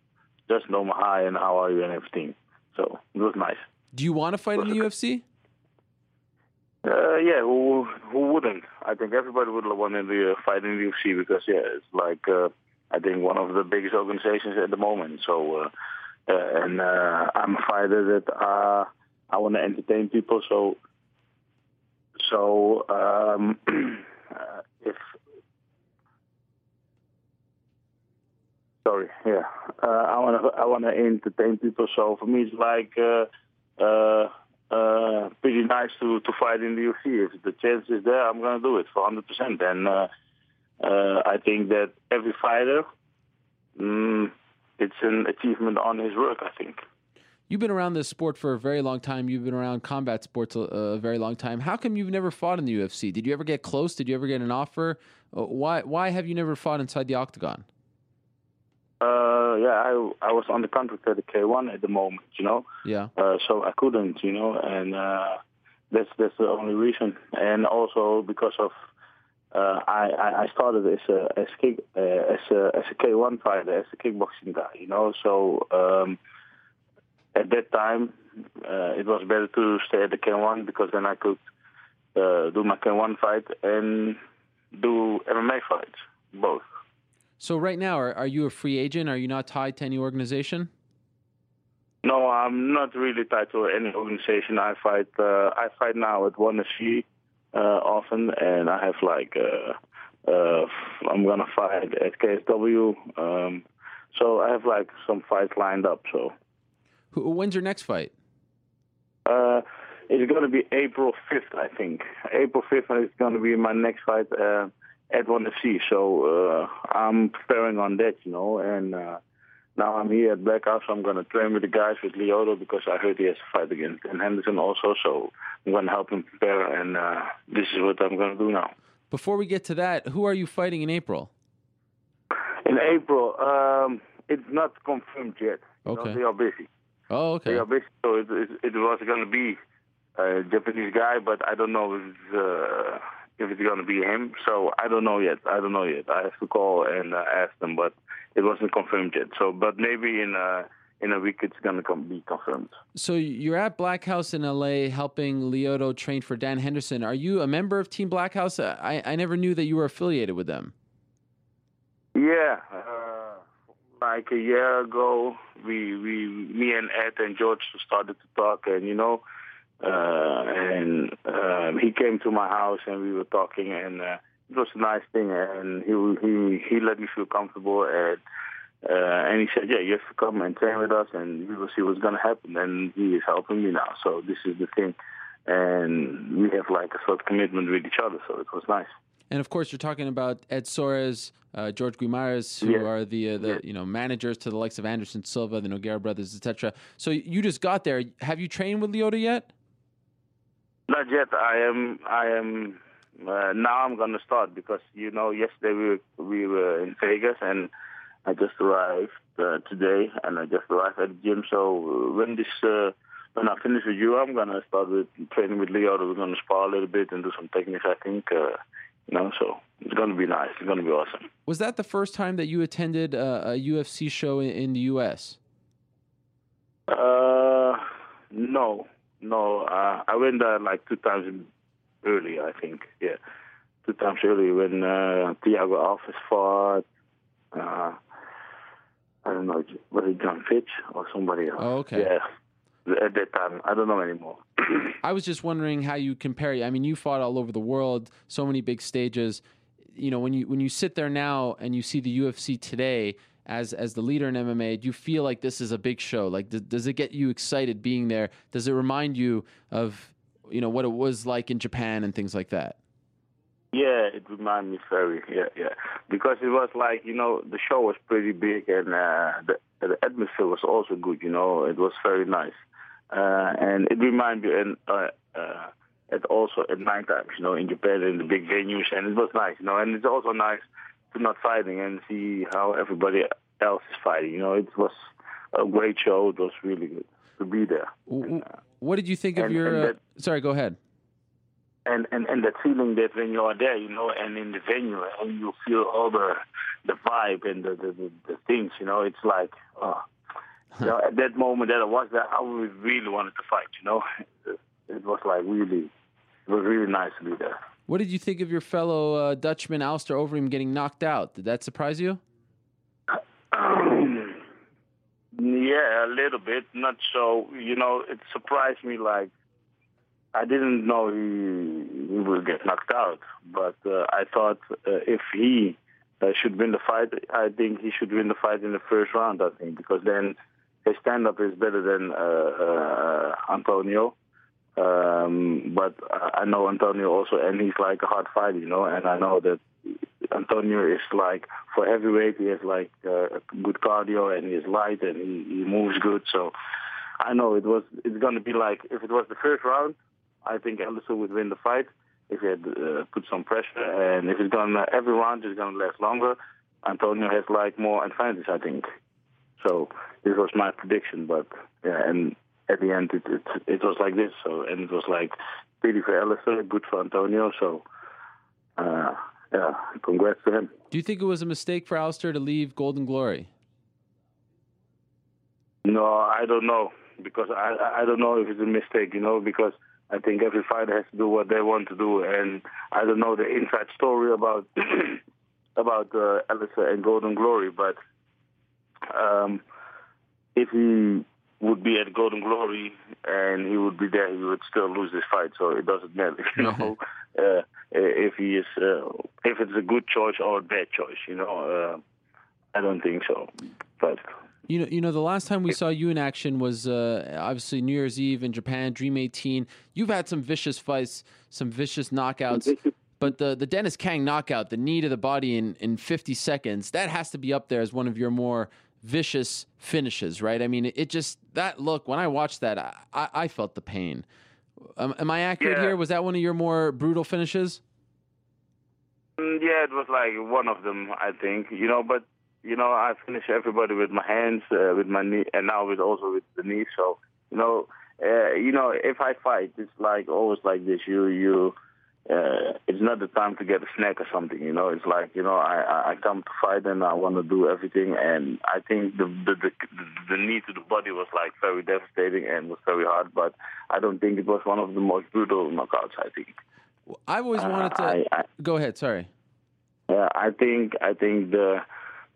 just normal. Hi, and how are you, and everything. So it was nice. Do you want to fight in the UFC? Uh, yeah, who who wouldn't? I think everybody would want to be, uh, fight in the UFC because yeah, it's like uh, I think one of the biggest organizations at the moment. So, uh, uh, and uh, I'm a fighter that uh, I want to entertain people. So, so um, uh, if sorry, yeah, uh, I want to I want to entertain people. So for me, it's like. Uh, uh, uh, pretty nice to, to fight in the UFC. If the chance is there, I'm going to do it for 100%. And uh, I think that every fighter, mm, it's an achievement on his work, I think. You've been around this sport for a very long time. You've been around combat sports a, a very long time. How come you've never fought in the UFC? Did you ever get close? Did you ever get an offer? Uh, Why why have you never fought inside the octagon? Uh, yeah, I, I was on the contract at the K1 at the moment, you know. Yeah. Uh, so I couldn't, you know, and uh, that's that's the only reason. And also because of uh, I, I I started as a as kick uh, as a as a K1 fighter, as a kickboxing guy, you know. So um, at that time, uh, it was better to stay at the K1 because then I could uh, do my K1 fight and do MMA fights, both. So right now, are, are you a free agent? Are you not tied to any organization? No, I'm not really tied to any organization. I fight. Uh, I fight now at One FC uh, often, and I have like. Uh, uh, I'm gonna fight at KSW. Um, so I have like some fights lined up. So Who, when's your next fight? uh, it's gonna be April 5th, I think. April 5th is gonna be my next fight uh, at One FC. So uh, I'm preparing on that, you know, and. Uh, now I'm here at Black House. I'm going to train with the guys with Lyoto because I heard he has to fight against Dan Henderson also. So I'm going to help him prepare, and uh, this is what I'm going to do now. Before we get to that, who are you fighting in April? In April, um, it's not confirmed yet. You know, Okay. they are busy. Oh, okay. Busy. So it, it, it was going to be a Japanese guy, but I don't know if it's, uh, if it's going to be him. So I don't know yet. I don't know yet. I have to call and uh, ask them, but it wasn't confirmed yet. So, but maybe in uh, in a week it's going to be confirmed. So you're at Black House in LA helping Lyoto train for Dan Henderson. Are you a member of Team Black House? I, I never knew that you were affiliated with them. Yeah, uh, like a year ago, we we me and Ed and George started to talk, and you know, uh, and um, he came to my house and we were talking, and uh, it was a nice thing, and he he he let me feel comfortable, and uh, and he said, yeah, you have to come and train with us, and we will see what's gonna happen, and he is helping me now, so this is the thing, and we have like a sort of commitment with each other, so it was nice. And of course, you're talking about Ed Soares, uh, George Guimaraes, who Yeah. are the uh, the Yeah. you know managers to the likes of Anderson Silva, the Nogueira brothers, etc. So you just got there. Have you trained with Lyoto yet? Not yet. I am. I am. Uh, now I'm gonna start because you know yesterday we were, we were in Vegas and I just arrived uh, today and I just arrived at the gym. So uh, when this uh, when I finish with you, I'm gonna start with training with Leo. We're gonna spar a little bit and do some techniques. I think. Uh, you know, so it's gonna be nice. It's gonna be awesome. Was that the first time that you attended a, a UFC show in, in the U.S.? Uh, no, no. Uh, I went there like two times early, I think, yeah, two times early when uh, Thiago Alves fought. Uh, I don't know, was it Jon Fitch or somebody else? Oh, okay. Yeah, at that time, I don't know anymore. I was just wondering how you compare. I mean, you fought all over the world, so many big stages. You know, when you when you sit there now and you see the UFC today as as the leader in MMA, do you feel like this is a big show? Like, does, does it get you excited being there? Does it remind you of you know what it was like in Japan and things like that? Yeah, it reminded me very, yeah, yeah. Because it was like, you know, the show was pretty big and uh, the, the atmosphere was also good, you know. It was very nice. Uh, and it reminded me, and uh, uh, at also at night times, you know, in Japan in the big venues, and it was nice, you know. And it's also nice to not fighting and see how everybody else is fighting. You know, it was a great show. It was really good to be there. W- What did you think of your? and uh, that- sorry, go ahead. and and and that feeling that when you are there, you know, and in the venue, and you feel all the the vibe and the the, the, the things, you know, it's like, oh, you know, at that moment that I was there, I really wanted to fight, you know. It was like really, it was really nice to be there. What did you think of your fellow uh, Dutchman Alistair Overeem getting knocked out? Did that surprise you? yeah, a little bit, not so. You know, it surprised me. Like I didn't know he, he would get knocked out, but uh, I thought uh, if he uh, should win the fight, I think he should win the fight in the first round. I think because then his stand-up is better than uh, uh, Antonio. Um, but I know Antonio also, and he's like a hard fighter, you know. And I know that Antonio is like for heavyweight, he has like uh, good cardio and he's light and he, he moves good. So I know it was it's gonna be like if it was the first round, I think Alistair would win the fight if he had uh, put some pressure. And if it's gonna every round is gonna last longer, Antonio has like more advantage, I think. So this was my prediction, but yeah, and at the end it it, it was like this. So and it was like pity for Alistair, good for Antonio. So uh, yeah, congrats to him. Do you think it was a mistake for Alistair to leave Golden Glory? No, I don't know because I I don't know if it's a mistake, you know, because I think every fighter has to do what they want to do, and I don't know the inside story about about uh, Alistair and Golden Glory, but um, if he would be at Golden Glory and he would be there, he would still lose this fight. So it doesn't matter, you know, uh, if he is uh, if it's a good choice or a bad choice, you know. Uh, I don't think so, but You know, you know, the last time we saw you in action was uh, obviously New Year's Eve in Japan, Dream 18. You've had some vicious fights, some vicious knockouts, but the the Dennis Kang knockout, the knee to the body in in 50 seconds, that has to be up there as one of your more vicious finishes, right? I mean, it, just that look when I watched that, I, I, I felt the pain. Um, am I accurate Yeah. here? Was that one of your more brutal finishes? Mm, Yeah, it was like one of them, I think. You know, but you know, I finish everybody with my hands, uh, with my knee, and now with also with the knee. So you know, uh, you know, if I fight, it's like always like this. You you. Uh, it's not the time to get a snack or something, you know. It's like you know, I I I come to fight and I want to do everything, and I think the the the, the knee to the body was like very devastating and was very hard, but I don't think it was one of the most brutal knockouts. I think. I've always wanted to. I, I, Go ahead. Sorry. yeah, I think I think the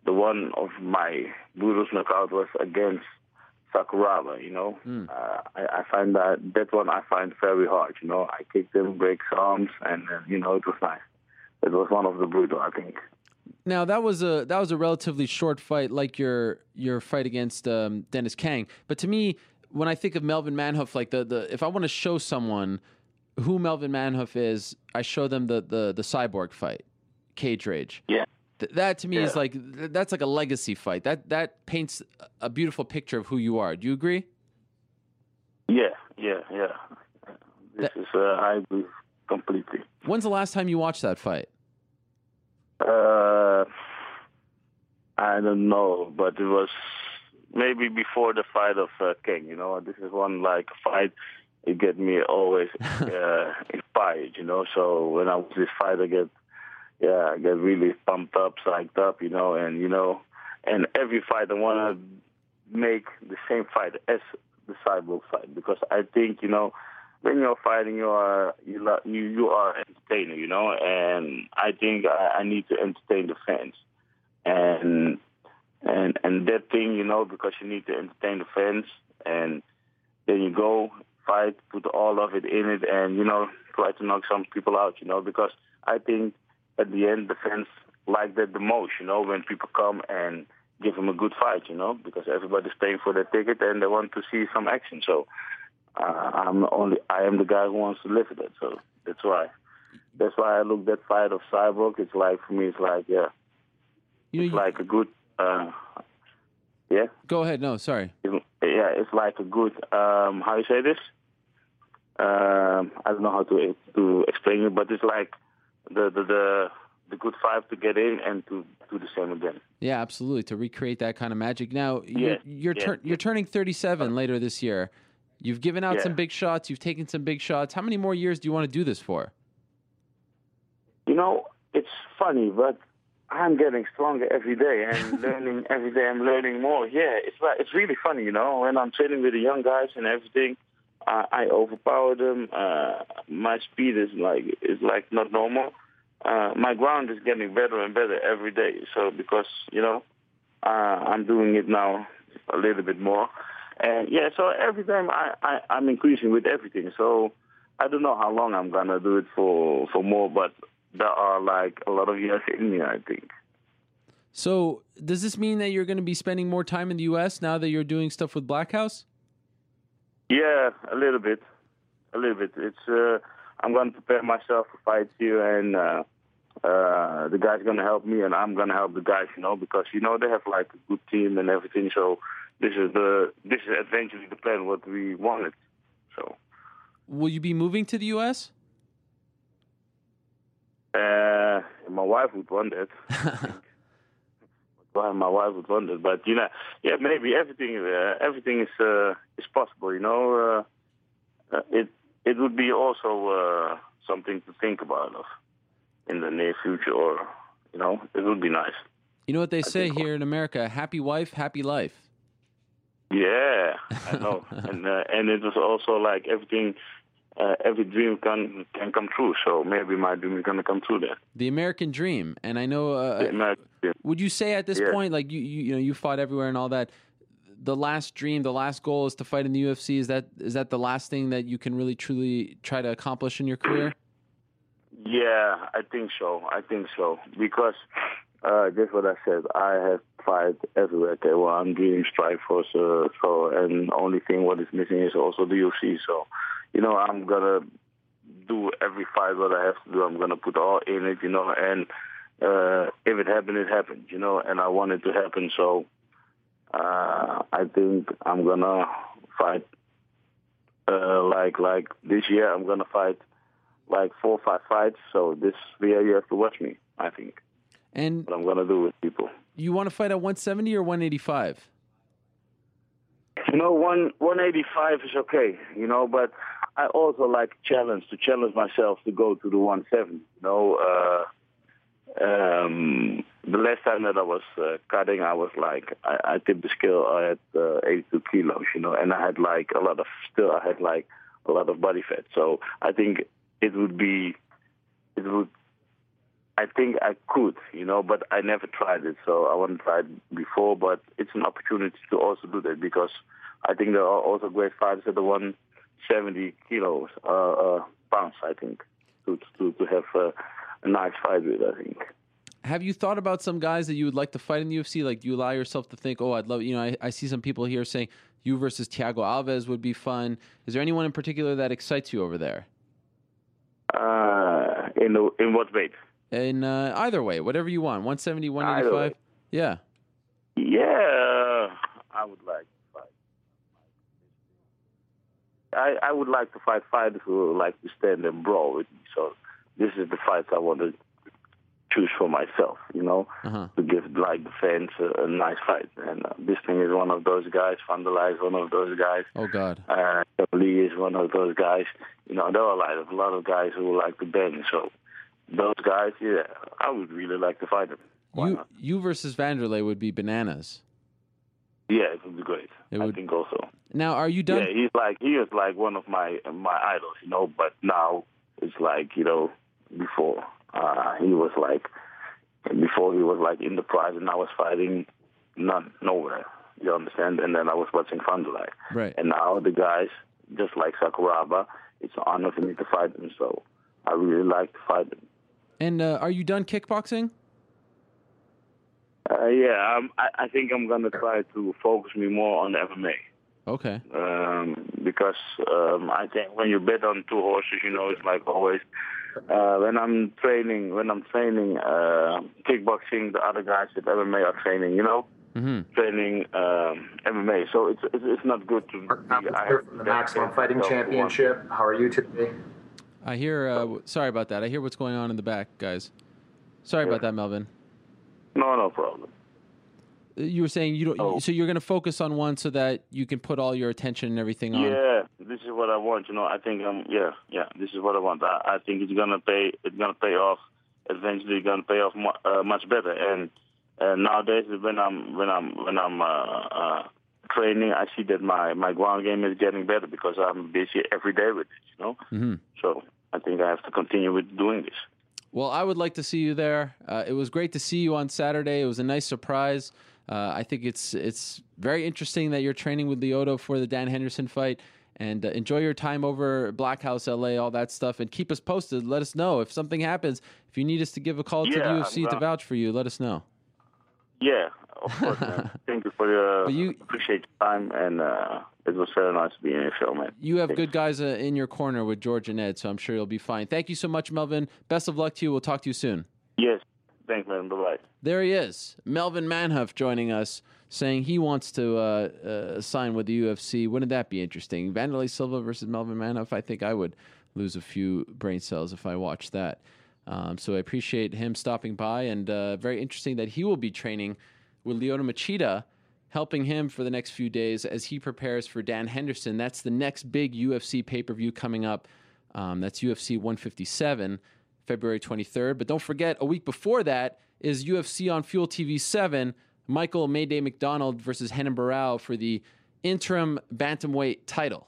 the one of my brutal knockout was against Sakuraba. You know, Hmm. uh, I, I find that that one I find very hard. You know, I kicked him, break his arms, and uh, you know it was nice. It was one of the brutal, I think. Now that was a that was a relatively short fight, like your your fight against um, Dennis Kang. But to me, when I think of Melvin Manhoef, like the, the if I want to show someone who Melvin Manhoef is, I show them the the the cyborg fight, Cage Rage. Yeah. Th- that to me is like th- that's like a legacy fight. That that paints a beautiful picture of who you are. Do you agree? Yeah, yeah, yeah. This is uh, I agree completely. When's the last time you watched that fight? Uh, I don't know, but it was maybe before the fight of uh, King. You know, this is one like fight. It get me always uh, inspired. You know, so when I was this fight, I get yeah, I get really pumped up, psyched up. You know, and you know, and every fight I want to make the same fight as the cyborg fight because I think you know when you're fighting, you are you lo- you you are entertainer, you know, and I think I, I need to entertain the fans, and and and that thing, you know, because you need to entertain the fans, and then you go fight, put all of it in it, and you know, try to knock some people out, you know, because I think at the end the fans like that the most, you know, when people come and give them a good fight, you know, because everybody's paying for their ticket and they want to see some action, so uh, I'm only I am the guy who wants to live with it, so that's why. that's why I look that fight of Cyborg. It's like for me, it's like yeah, You it's like a good uh, yeah, go ahead. No, sorry. It- yeah. It's like a good um, how you say this. Um, I don't know how to to explain it, but it's like the the the, the good five to get in and to do the same again. Yeah, absolutely. To recreate that kind of magic. Now you're Yeah, you're, yeah, tur- you're turning 37 later this year. You've given out Yeah. some big shots. You've taken some big shots. How many more years do you want to do this for? You know, it's funny, but I'm getting stronger every day and learning every day. I'm learning more. Yeah, it's it's really funny, you know. When I'm training with the young guys and everything, I, I overpower them. Uh, my speed is like is like not normal. Uh, my ground is getting better and better every day. So because you know, uh, I'm doing it now a little bit more, and yeah. So every time I, I I'm increasing with everything. So I don't know how long I'm gonna do it for for more, but there are like a lot of years in me. I think. So does this mean that you're going to be spending more time in the U.S. now that you're doing stuff with Black House? Yeah, a little bit, a little bit. It's uh, I'm going to prepare myself for fights here, and uh, uh, the guys going to help me, and I'm going to help the guys, you know, because you know they have like a good team and everything. So this is the this is eventually the plan what we wanted. So Will you be moving to the U.S.? uh, my wife would want it. Well, my wife would want it, but you know, yeah, maybe everything uh, everything is uh, is possible. You know, uh, uh, it it would be also uh, something to think about of in the near future, or you know, it would be nice. You know what they say here in America: happy wife, happy life. Yeah, I know, and uh, and it was also like everything, uh, every dream can can come true. So maybe my dream is gonna come true then. The American dream, and I know. Uh, American. Would you say at this Yeah. point, like you, you, you know, you fought everywhere and all that, the last dream, the last goal is to fight in the UFC? Is that is that the last thing that you can really truly try to accomplish in your career? Yeah, I think so. I think so because uh, just what I said. I have fight everywhere. Okay, well, I'm doing Strikeforce, uh, so and only thing what is missing is also the UFC. So, you know, I'm gonna do every fight what I have to do. I'm gonna put all in it, you know, and uh, if it happened, it happened, you know, and I want it to happen. So, uh, I think I'm gonna fight. Uh, like like this year, I'm gonna fight like four or five fights. So this year you have to watch me. I think And what I'm gonna do with people. you want to fight at 170 or 185? You know, one 185 is okay. You know, but I also like challenge to challenge myself to go to the 170. You know, uh, um, the last time that I was uh, cutting, I was like I, I tipped the scale at uh, 82 kilos. You know, and I had like a lot of still I had like a lot of body fat. So I think it would be it would I think I could, you know, but I never tried it, so I want to try it before. But it's an opportunity to also do that because I think there are also great fighters at the 170 kilos uh, uh, pounds. I think to to to have uh, a nice fight with. I think. Have you thought about some guys that you would like to fight in the UFC? Like, do you allow yourself to think, oh, I'd love, you know, I, I see some people here saying you versus Thiago Alves would be fun. Is there anyone in particular that excites you over there? Uh, in the, in what weight? In uh, either way, whatever you want, 170, 185. Yeah. Yeah, I would like to fight. I I would like to fight fighters who like to stand and brawl with me. So this is the fights I want to choose for myself. You know, Uh-huh. to give like the fans a, a nice fight. And uh, this thing is one of those guys. Vanderlei is one of those guys. Oh, God. Uh, Lee is one of those guys. You know, there are like a lot of guys who like to bang. So those guys, yeah, I would really like to fight them. Why You, not? you versus Vanderlei would be bananas. Yeah, it would be great. It I would- think also. Now, are you done? Yeah, he's like he is like one of my my idols, you know. But now it's like you know before uh, he was like before he was like in the prize, and I was fighting none nowhere. You understand? And then I was watching Vanderlei, Right. and now the guys just like Sakuraba. It's an honor for me to fight them, so I really like to fight them. And uh, are you done kickboxing? Uh, yeah, um, I, I think I'm gonna try to focus me more on MMA. Okay. um, because um, I think when you bet on two horses, you know, it's like always uh, when I'm training, when I'm training uh, kickboxing, the other guys at MMA are training. You know, hmm training um, MMA. So it's it's, it's not good to. Mark be- I Here have from the Maximum Fighting myself one. Championship. How are you today? I hear. Uh, sorry about that. I hear what's going on in the back, guys. Sorry about that, Melvin. No, no problem. You were saying you don't. Oh. So you're going to focus on one so that you can put all your attention and everything on. Yeah, this is what I want. You know, I think um, yeah, yeah, this is what I want. I, I think it's gonna pay. It's gonna pay off. Eventually, it's gonna pay off mu- uh, much better. And uh, nowadays, when I'm when I'm when I'm uh, uh, training, I see that my my ground game is getting better because I'm busy every day with it. You know, hmm so I think I have to continue with doing this. Well, I would like to see you there. Uh, it was great to see you on Saturday. It was a nice surprise. Uh, I think it's it's very interesting that you're training with Lyoto for the Dan Henderson fight. And uh, enjoy your time over at Black House LA, all that stuff, and keep us posted. Let us know if something happens. If you need us to give a call to the Yeah, UFC to vouch for you, let us know. Yeah, of course, man. Thank you for your But you- appreciate your time, and uh, it was very nice to be in your show, man. You have good guys uh, in your corner with George and Ed, so I'm sure you'll be fine. Thank you so much, Melvin. Best of luck to you. We'll talk to you soon. Yes, thanks, man. Bye bye. There he is, Melvin Manhoef joining us, saying he wants to uh, uh, sign with the UFC. Wouldn't that be interesting? Vanderlei Silva versus Melvin Manhoef. I think I would lose a few brain cells if I watched that. Um, so I appreciate him stopping by, and uh, very interesting that he will be training with Lyoto Machida, helping him for the next few days as he prepares for Dan Henderson. That's the next big UFC pay per view coming up. Um, that's UFC 157, February 23rd. But don't forget, a week before that is UFC on Fuel TV 7, Michael Mayday McDonald versus Renan Barao for the interim bantamweight title.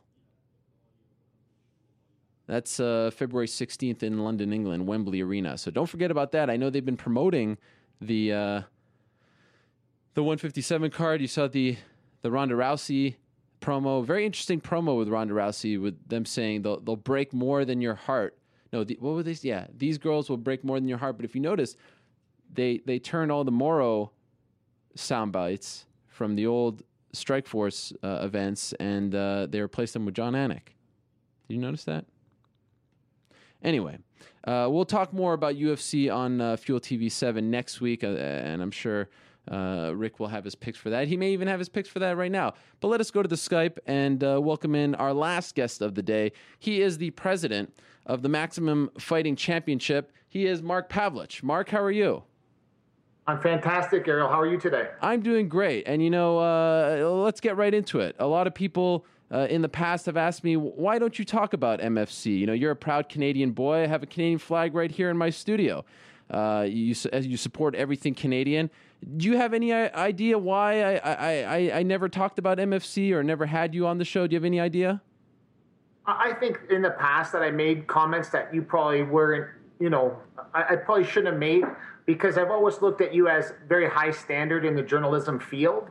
That's uh, February 16th in London, England, Wembley Arena. So don't forget about that. I know they've been promoting the uh, the 157 card. You saw the the Ronda Rousey promo. Very interesting promo with Ronda Rousey, with them saying they'll they'll break more than your heart. No, the, what were they? Yeah, these girls will break more than your heart. But if you notice, they they turned all the Mauro sound bites from the old Strikeforce uh, events, and uh, they replaced them with Jon Anik. Did you notice that? Anyway, uh, we'll talk more about UFC on uh, Fuel TV 7 next week, uh, and I'm sure uh, Rick will have his picks for that. He may even have his picks for that right now. But let us go to the Skype and uh, welcome in our last guest of the day. He is the president of the Maximum Fighting Championship. He is Mark Pavelich. Mark, how are you? I'm fantastic, Ariel. How are you today? I'm doing great. And, you know, uh, let's get right into it. A lot of people uh, in the past have asked me, why don't you talk about MFC? You know, you're a proud Canadian boy. I have a Canadian flag right here in my studio. Uh, you, you support everything Canadian. Do you have any uh, idea why I, I, I, I never talked about MFC or never had you on the show? Do you have any idea? I I think in the past that I made comments that you probably weren't, you know, I, I probably shouldn't have made because I've always looked at you as very high standard in the journalism field.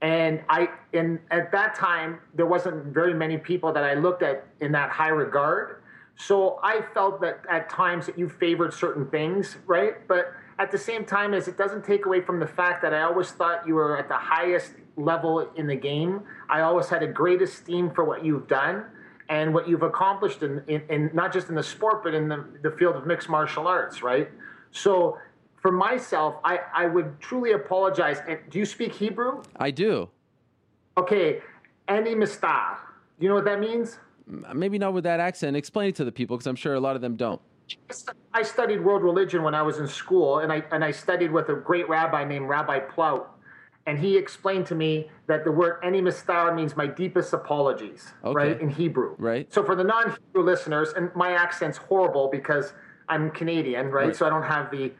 And I, and at that time, there wasn't very many people that I looked at in that high regard. So I felt that at times that you favored certain things, right? But at the same time, as it doesn't take away from the fact that I always thought you were at the highest level in the game. I always had a great esteem for what you've done and what you've accomplished in, in, in not just in the sport, but in the, the field of mixed martial arts, right? So for myself, I, I would truly apologize. And do you speak Hebrew? I do. Okay, Ani Mistar. Do you know what that means? Maybe not with that accent. Explain it to the people because I'm sure a lot of them don't. I studied world religion when I was in school, and I and I studied with a great rabbi named Rabbi Plout, and he explained to me that the word "any mistar" means my deepest apologies, Okay. right, in Hebrew. Right. So for the non-Hebrew listeners, and my accent's horrible because I'm Canadian, right? Right. So I don't have the,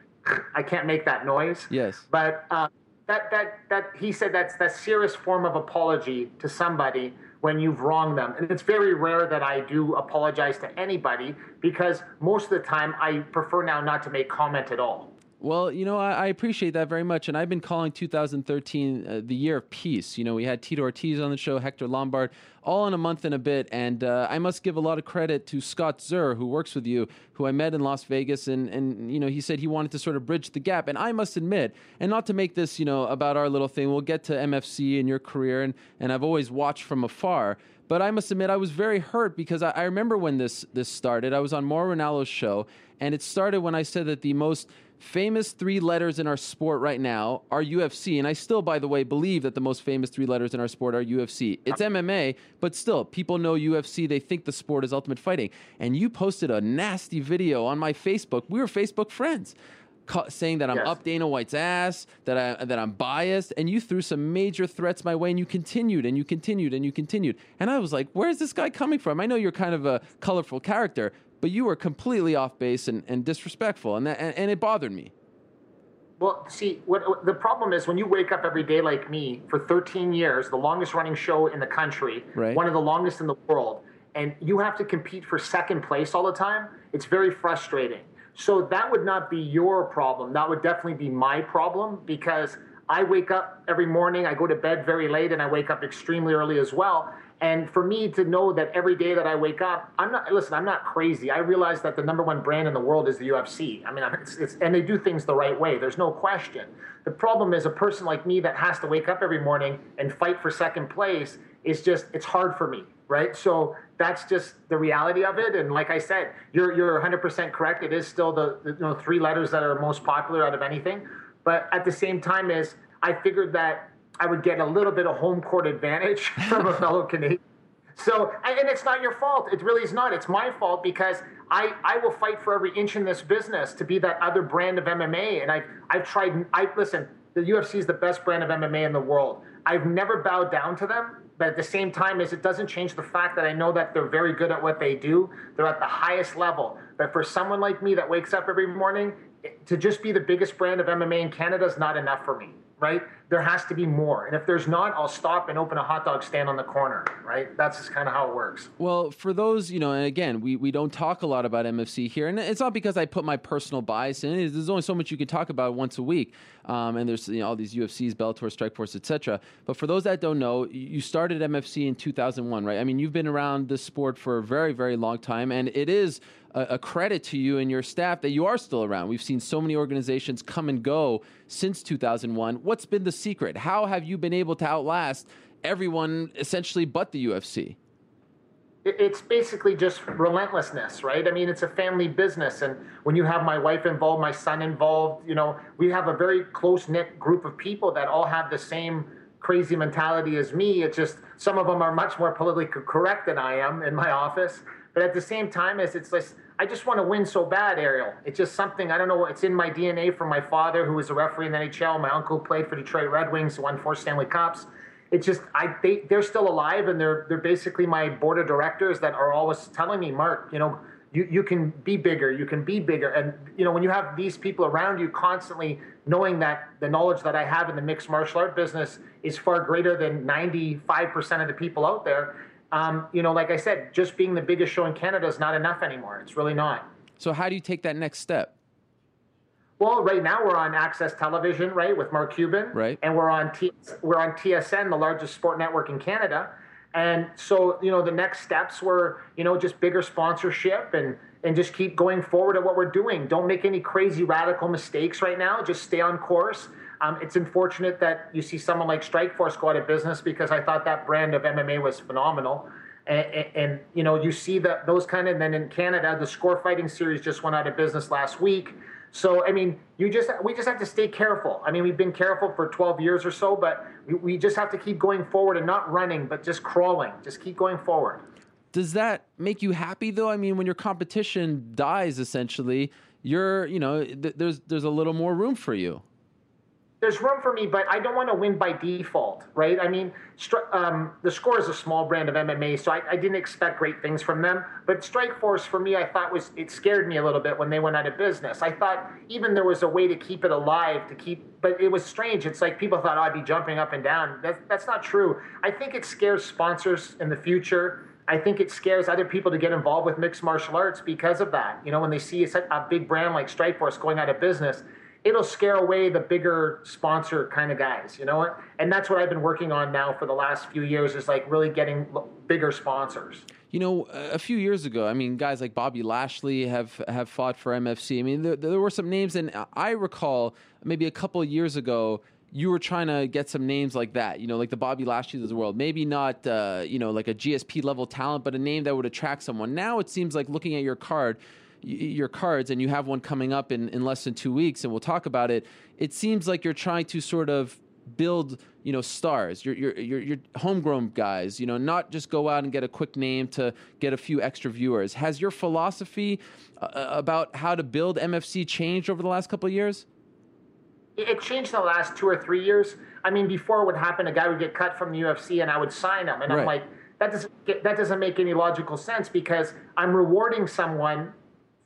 I can't make that noise. Yes. But uh, that that that he said that's that serious form of apology to somebody when you've wronged them, and it's very rare that I do apologize to anybody because most of the time I prefer now not to make comment at all. Well, you know, I, I, appreciate that very much. And I've been calling 2013 uh, the year of peace. You know, we had Tito Ortiz on the show, Hector Lombard, all in a month and a bit. And uh, I must give a lot of credit to Scott Zur, who works with you, who I met in Las Vegas. And, and, you know, he said he wanted to sort of bridge the gap. And I must admit, and not to make this, you know, about our little thing, we'll get to MFC and your career. And, and I've always watched from afar. But I must admit, I was very hurt because I, I remember when this, this started. I was on Mauro Ranallo's show. And it started when I said that the most famous three letters in our sport right now are UFC. And I still, by the way, believe that the most famous three letters in our sport are UFC. It's MMA, but still, people know UFC. They think the sport is ultimate fighting. And you posted a nasty video on my Facebook. We were Facebook friends. Saying that I'm yes. up Dana White's ass, that I that I'm biased, and you threw some major threats my way, and you continued and you continued and you continued, and I was like, "Where's this guy coming from?" I know you're kind of a colorful character, but you were completely off base and, and disrespectful, and, that, and, and it bothered me. Well, see, what, what, the problem is when you wake up every day like me for 13 years, the longest running show in the country, right. one of the longest in the world, and you have to compete for second place all the time, it's very frustrating. So that would not be your problem. That would definitely be my problem because I wake up every morning, I go to bed very late, and I wake up extremely early as well. And for me to know that every day that I wake up, I'm not, listen, I'm not crazy. I realize that the number one brand in the world is the UFC. I mean, it's, it's, and they do things the right way. There's no question. The problem is a person like me that has to wake up every morning and fight for second place is just, it's hard for me, right? So that's just the reality of it. And like I said, you're, you're 100% correct. It is still the, the you know, three letters that are most popular out of anything. But at the same time is I figured that I would get a little bit of home court advantage from a fellow Canadian. So, and it's not your fault. It really is not. It's my fault because I, I will fight for every inch in this business to be that other brand of MMA. And I've, I've tried, I listen, the UFC is the best brand of MMA in the world. I've never bowed down to them, but at the same time, is it doesn't change the fact that I know that they're very good at what they do. They're at the highest level. But for someone like me that wakes up every morning, to just be the biggest brand of MMA in Canada is not enough for me right? There has to be more. And if there's not, I'll stop and open a hot dog stand on the corner, right? That's just kind of how it works. Well, for those, you know, and again, we, we don't talk a lot about MFC here. And it's not because I put my personal bias in. There's only so much you can talk about once a week. Um, and there's you know, all these UFCs, Bellator, Strikeforce, etc. But for those that don't know, you started MFC in 2001, right? I mean, you've been around this sport for a very, very long time. And it is a, a, credit to you and your staff that you are still around. We've seen so many organizations come and go since 2001. What's been the secret? How have you been able to outlast everyone essentially but the UFC? It's basically just relentlessness, right? I mean, it's a family business. And when you have my wife involved, my son involved, you know, we have a very close knit group of people that all have the same crazy mentality as me. It's just some of them are much more politically correct than I am in my office. But at the same time, as it's like I just want to win so bad, Ariel. It's just something I don't know. It's in my DNA from my father, who was a referee in the NHL. My uncle played for Detroit Red Wings, won four Stanley Cups. It's just I they they're still alive, and they're they're basically my board of directors that are always telling me, Mark, you know, you, you can be bigger, you can be bigger. And, you know, when you have these people around you constantly knowing that the knowledge that I have in the mixed martial art business is far greater than 95% of the people out there, um, you know, like I said, just being the biggest show in Canada is not enough anymore. It's really not. So how do you take that next step? Well, right now we're on AXS Television, right, with Mark Cuban, right, and we're on T- we're on TSN, the largest sport network in Canada. And so, you know, the next steps were, you know, just bigger sponsorship and and just keep going forward at what we're doing. Don't make any crazy radical mistakes right now. Just stay on course. Um, it's unfortunate that you see someone like Strikeforce go out of business because I thought that brand of MMA was phenomenal. And, and, and you know, you see that those kind of. And then in Canada, the Score Fighting Series just went out of business last week. So I mean, you just we just have to stay careful. I mean, we've been careful for 12 years or so, but we, we just have to keep going forward and not running, but just crawling. Just keep going forward. Does that make you happy though? I mean, when your competition dies, essentially, you're you know th- there's there's a little more room for you there's room for me, but I don't want to win by default, right? I mean, um, the score is a small brand of MMA, so I, I, didn't expect great things from them. But Strikeforce, for me, I thought was it scared me a little bit when they went out of business. I thought even there was a way to keep it alive, to keep, but it was strange. It's like people thought oh, I'd be jumping up and down. That's that's not true. I think it scares sponsors in the future. I think it scares other people to get involved with mixed martial arts because of that. You know, when they see a, a big brand like Strikeforce going out of business it'll scare away the bigger sponsor kind of guys, you know? And that's what I've been working on now for the last few years is like really getting bigger sponsors. You know, a few years ago, I mean, guys like Bobby Lashley have have fought for MFC. I mean, there, there were some names, and I recall maybe a couple years ago you were trying to get some names like that, you know, like the Bobby Lashley's of the world. Maybe not, uh, you know, like a GSP level talent, but a name that would attract someone. Now it seems like looking at your card, your cards, and you have one coming up in, in less than two weeks, and we'll talk about it. It seems like you're trying to sort of build, you know, stars, your your your, your homegrown guys. You know, not just go out and get a quick name to get a few extra viewers. Has your philosophy uh, about how to build MFC changed over the last couple of years? it changed in the last two or three years. I mean, before it would happen, a guy would get cut from the UFC, and I would sign him, and right. I'm like, that doesn't get, that doesn't make any logical sense because I'm rewarding someone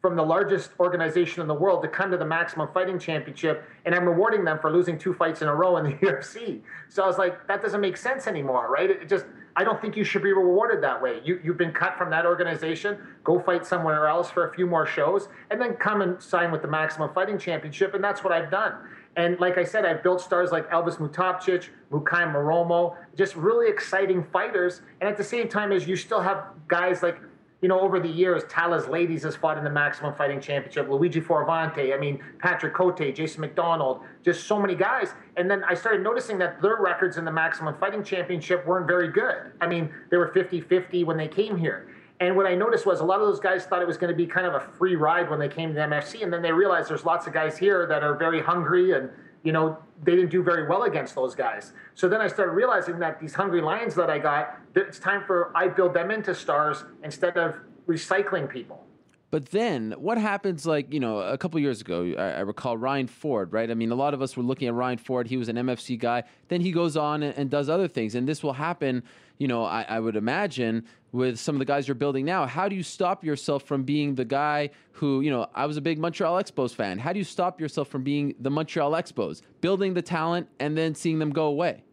from the largest organization in the world to come to the Maximum Fighting Championship, and I'm rewarding them for losing two fights in a row in the UFC. So I was like, that doesn't make sense anymore, right? It just I don't think you should be rewarded that way. You, you've been cut from that organization, go fight somewhere else for a few more shows, and then come and sign with the Maximum Fighting Championship, and that's what I've done. And like I said, I've built stars like Elvis Mutapcic, Mukai Maromo, just really exciting fighters. And at the same time, as you still have guys like, you know, over the years, Thales Leites has fought in the Maximum Fighting Championship, Luigi Fioravanti, I mean, Patrick Cote, Jason MacDonald, just so many guys. And then I started noticing that their records in the Maximum Fighting Championship weren't very good. I mean, they were 50 50 when they came here. And what I noticed was a lot of those guys thought it was going to be kind of a free ride when they came to the MFC, and then they realized there's lots of guys here that are very hungry, and you know they didn't do very well against those guys. So then I started realizing that these hungry lions that I got, that it's time for I build them into stars instead of recycling people. But then what happens like, you know, a couple years ago, I, I, recall Ryan Ford, right? I mean, a lot of us were looking at Ryan Ford. He was an MFC guy. Then he goes on and, and does other things. And this will happen, you know, I, I, would imagine with some of the guys you're building now. How do you stop yourself from being the guy who, you know, I was a big Montreal Expos fan. How do you stop yourself from being the Montreal Expos, building the talent and then seeing them go away?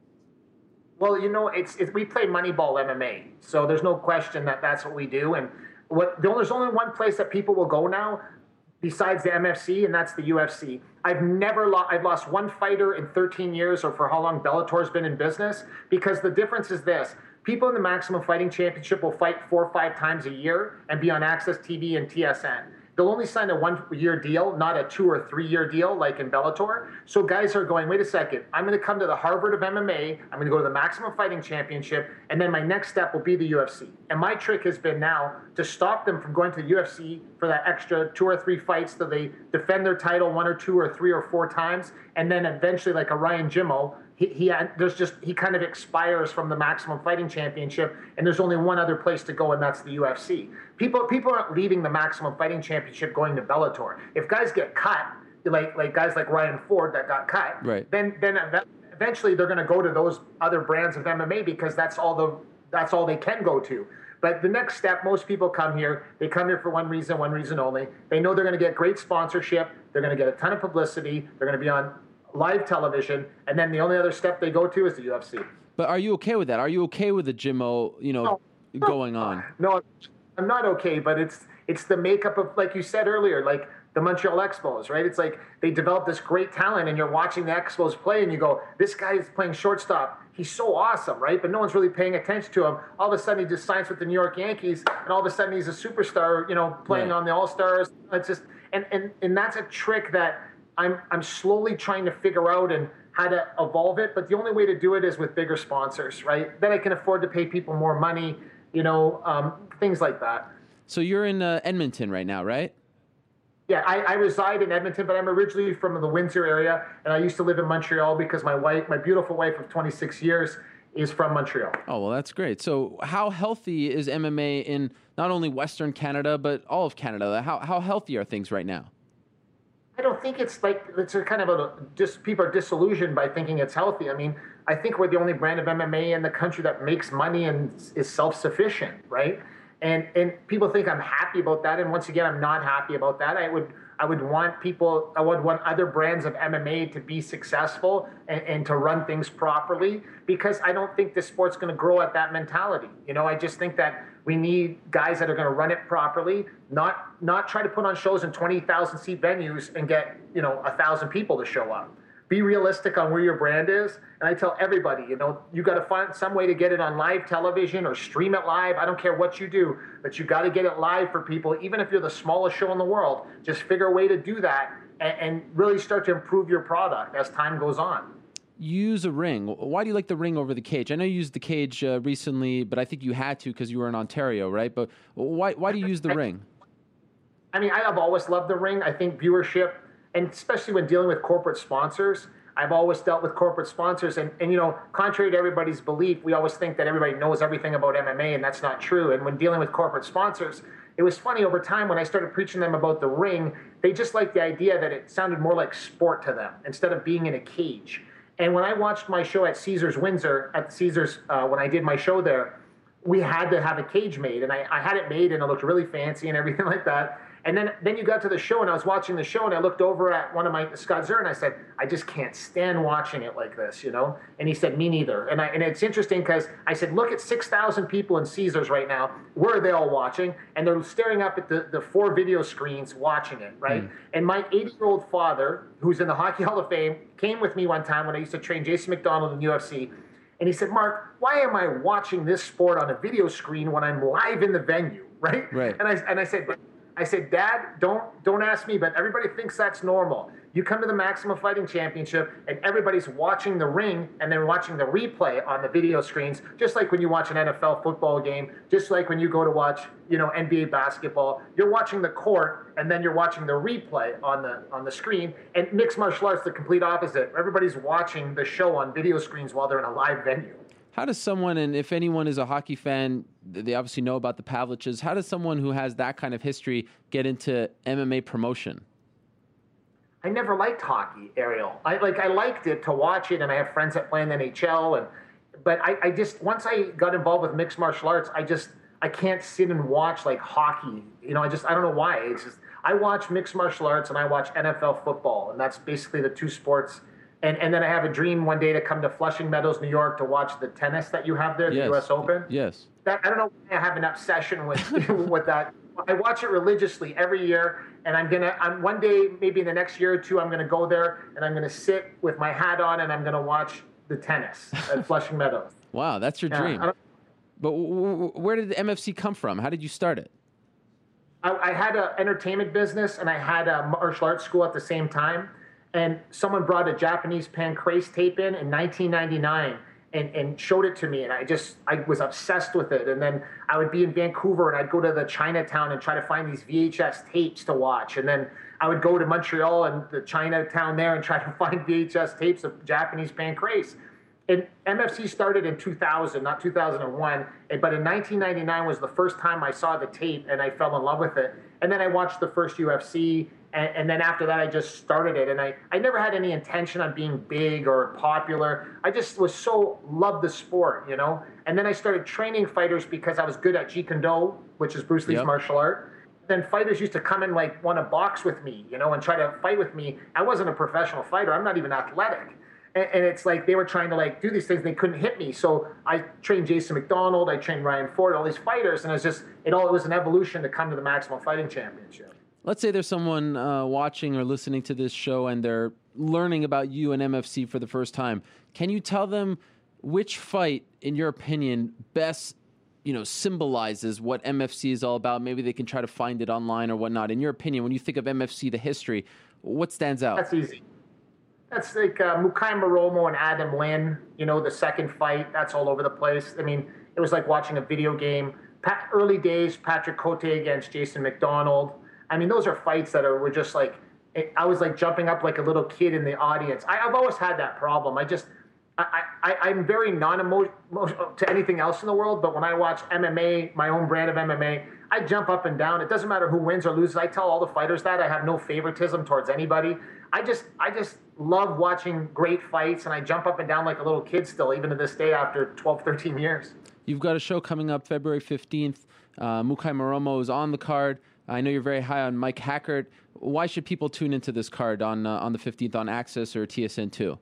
Well, you know, it's, we play Moneyball MMA, so there's no question that that's what we do. And what there's only one place that people will go now besides the MFC, and that's the UFC. I've never lost. I've lost one fighter in 13 years, or for how long Bellator's been in business. Because the difference is this: people in the Maximum Fighting Championship will fight four or five times a year and be on AXS TV and TSN they'll only sign a one year deal, not a two or three year deal like in Bellator. So guys are going, wait a second, I'm going to come to the Harvard of MMA, I'm going to go to the Maximum Fighting Championship, and then my next step will be the UFC. And my trick has been now to stop them from going to the UFC for that extra two or three fights that they defend their title one or two or three or four times, and then eventually, like a Ryan Jimmo, he, he there's just he kind of expires from the maximum fighting championship and there's only one other place to go and that's the UFC. People people aren't leaving the maximum fighting championship going to Bellator. If guys get cut, like like guys like Ryan Ford that got cut, right. then then eventually they're going to go to those other brands of MMA because that's all the that's all they can go to. But the next step, most people come here. They come here for one reason, one reason only. They know they're going to get great sponsorship. They're going to get a ton of publicity. They're going to be on live television, and then the only other step they go to is the UFC. But are you okay with that? Are you okay with the Jimmo, you know, no. going on? No, I'm not okay. But it's it's the makeup of, like you said earlier, like the Montreal Expos, right? It's like they develop this great talent, and you're watching the Expos play, and you go, "This guy is playing shortstop. He's so awesome, right?" But no one's really paying attention to him. All of a sudden, he just signs with the New York Yankees, and all of a sudden, he's a superstar, you know, playing right. on the All Stars. It's just, and and and that's a trick that I'm I'm slowly trying to figure out and how to evolve it. But the only way to do it is with bigger sponsors, right? Then I can afford to pay people more money, you know, um, things like that. So you're in uh, Edmonton right now, right? Yeah, I, I, reside in Edmonton, but I'm originally from the Windsor area, and I used to live in Montreal because my wife, my beautiful wife of 26 years, is from Montreal. Oh well, that's great. So, how healthy is MMA in not only Western Canada but all of Canada? How how healthy are things right now? I don't think it's like it's a kind of a just people are disillusioned by thinking it's healthy. I mean, I think we're the only brand of MMA in the country that makes money and is self-sufficient, right? And and people think I'm happy about that. And once again, I'm not happy about that. I would I would want people, I would want other brands of MMA to be successful and, and to run things properly because I don't think the sport's going to grow at that mentality. You know, I just think that we need guys that are going to run it properly, not not try to put on shows in 20,000 seat venues and get, you know, a thousand people to show up be realistic on where your brand is. And I tell everybody, you know, you got to find some way to get it on live television or stream it live. I don't care what you do, but you got to get it live for people, even if you're the smallest show in the world. Just figure a way to do that and, and really start to improve your product as time goes on. Use a ring. Why do you like the ring over the cage? I know you used the cage uh, recently, but I think you had to because you were in Ontario, right? But why why do you use the ring? I mean, I have always loved the ring. I think viewership and especially when dealing with corporate sponsors. I've always dealt with corporate sponsors, and, and you know, contrary to everybody's belief, we always think that everybody knows everything about MMA, and that's not true. And when dealing with corporate sponsors, it was funny over time when I started preaching them about the ring, they just liked the idea that it sounded more like sport to them instead of being in a cage. And when I watched my show at Caesars Windsor, at Caesars, uh, when I did my show there, we had to have a cage made, and I, I had it made, and it looked really fancy and everything like that. And then then you got to the show, and I was watching the show, and I looked over at one of my Scott Zer, and I said, I just can't stand watching it like this, you know. And he said, Me neither. And I and it's interesting because I said, Look at six thousand people in Caesars right now. Where are they all watching? And they're staring up at the, the four video screens watching it, right? Mm. And my 80 year old father, who's in the Hockey Hall of Fame, came with me one time when I used to train Jason MacDonald in UFC. And he said, Mark, why am I watching this sport on a video screen when I'm live in the venue? Right? Right. And I and I said, I said, Dad, don't don't ask me, but everybody thinks that's normal. You come to the Maximum Fighting Championship and everybody's watching the ring and then watching the replay on the video screens, just like when you watch an NFL football game, just like when you go to watch, you know, NBA basketball. You're watching the court and then you're watching the replay on the on the screen. And mixed martial arts the complete opposite. Everybody's watching the show on video screens while they're in a live venue. How does someone, and if anyone is a hockey fan, they obviously know about the Pavliches. How does someone who has that kind of history get into MMA promotion? I never liked hockey, Ariel. I like I liked it to watch it, and I have friends that play in the NHL, and but I, I just once I got involved with mixed martial arts, I just I can't sit and watch like hockey. You know, I just I don't know why. It's just I watch mixed martial arts and I watch NFL football, and that's basically the two sports and and then I have a dream one day to come to Flushing Meadows, New York, to watch the tennis that you have there, the. U.S. Open. Yes. That I don't know. why I have an obsession with with that. I watch it religiously every year, and I'm gonna. I'm one day, maybe in the next year or two, I'm gonna go there and I'm gonna sit with my hat on and I'm gonna watch the tennis at Flushing Meadows. Wow, that's your yeah, dream. But w- w- where did the MFC come from? How did you start it? I, I had an entertainment business and I had a martial arts school at the same time and someone brought a Japanese pancrase tape in in 1999 and, and showed it to me and I just I was obsessed with it. And then I would be in Vancouver and I'd go to the Chinatown and try to find these VHS tapes to watch. And then I would go to Montreal and the Chinatown there and try to find VHS tapes of Japanese pancrase and MFC started in 2000 not 2001 but in 1999 was the first time I saw the tape and I fell in love with it. And then I watched the first UFC and, and, then after that, I just started it. And I, I never had any intention on being big or popular. I just was so loved the sport, you know? And then I started training fighters because I was good at Jeet Kune Do, which is Bruce Lee's yep. martial art. Then fighters used to come and like want to box with me, you know, and try to fight with me. I wasn't a professional fighter. I'm not even athletic. And, and it's like they were trying to like do these things. They couldn't hit me. So I trained Jason MacDonald. I trained Ryan Ford, all these fighters. And it's just, it all, it was an evolution to come to the Maximum Fighting Championship let's say there's someone uh, watching or listening to this show and they're learning about you and MFC for the first time. Can you tell them which fight, in your opinion, best you know symbolizes what MFC is all about? Maybe they can try to find it online or whatnot. In your opinion, when you think of MFC, the history, what stands out? That's easy. That's like uh, Mukai Maromo and Adam Lynn. You know, the second fight. That's all over the place. I mean, it was like watching a video game. Pat, early days, Patrick Cote against Jason MacDonald. I mean, those are fights that are were just like I was like jumping up like a little kid in the audience. I, have always had that problem. I just I, I I'm very non-emotional to anything else in the world, but when I watch MMA, my own brand of MMA, I jump up and down. It doesn't matter who wins or loses. I tell all the fighters that I have no favoritism towards anybody. I just I just love watching great fights and I jump up and down like a little kid still, even to this day after 12, 13 years. You've got a show coming up February 15th. Uh, Mukai Maromo is on the card. I know you're very high on Mike Hackert. why should people tune into this card on uh, on the 15th on AXS or TSN two?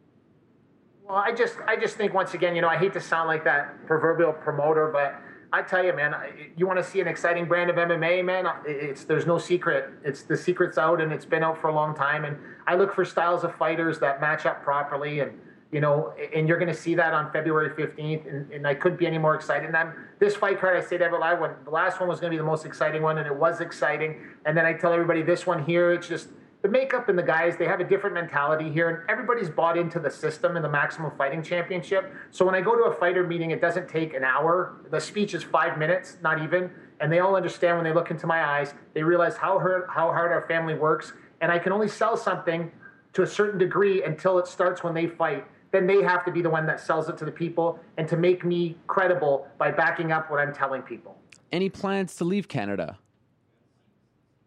Well, I just I just think once again, you know, I hate to sound like that proverbial promoter, but I tell you, man, you want to see an exciting brand of MMA, man. It's there's no secret. It's the secret's out, and it's been out for a long time. And I look for styles of fighters that match up properly, and you know, and you're going to see that on February 15th. And, and I couldn't be any more excited. And this fight card, I say to every live one, the last one was going to be the most exciting one, and it was exciting. And then I tell everybody, this one here, it's just the makeup and the guys, they have a different mentality here, and everybody's bought into the system in the Maximum Fighting Championship. So when I go to a fighter meeting, it doesn't take an hour. The speech is five minutes, not even. And they all understand when they look into my eyes, they realize how hard, how hard our family works. And I can only sell something to a certain degree until it starts when they fight. Then they have to be the one that sells it to the people and to make me credible by backing up what I'm telling people. Any plans to leave Canada?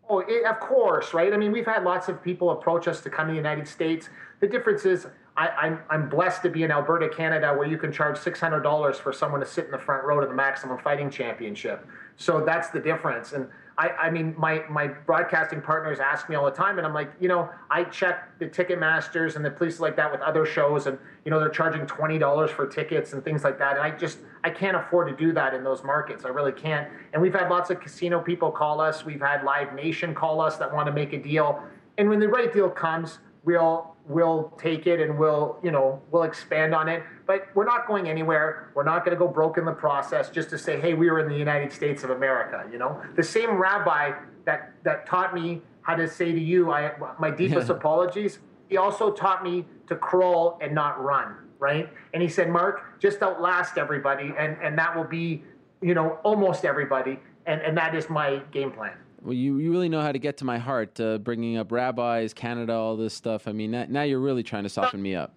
Oh, it, of course, right? I mean, we've had lots of people approach us to come to the United States. The difference is, I, am I'm, I'm blessed to be in Alberta, Canada, where you can charge $600 for someone to sit in the front row to the Maximum Fighting Championship. So that's the difference. And I, I mean, my, my broadcasting partners ask me all the time, and I'm like, you know, I check the Ticketmasters and the places like that with other shows, and you know, they're charging twenty dollars for tickets and things like that, and I just I can't afford to do that in those markets. I really can't. And we've had lots of casino people call us. We've had Live Nation call us that want to make a deal, and when the right deal comes, we'll we'll take it and we'll you know we'll expand on it but we're not going anywhere we're not going to go broke in the process just to say hey we were in the united states of america you know the same rabbi that that taught me how to say to you i my deepest yeah. apologies he also taught me to crawl and not run right and he said mark just outlast everybody and and that will be you know almost everybody and and that is my game plan well, you, you really know how to get to my heart, uh, bringing up rabbis, Canada, all this stuff. I mean, now you're really trying to soften me up.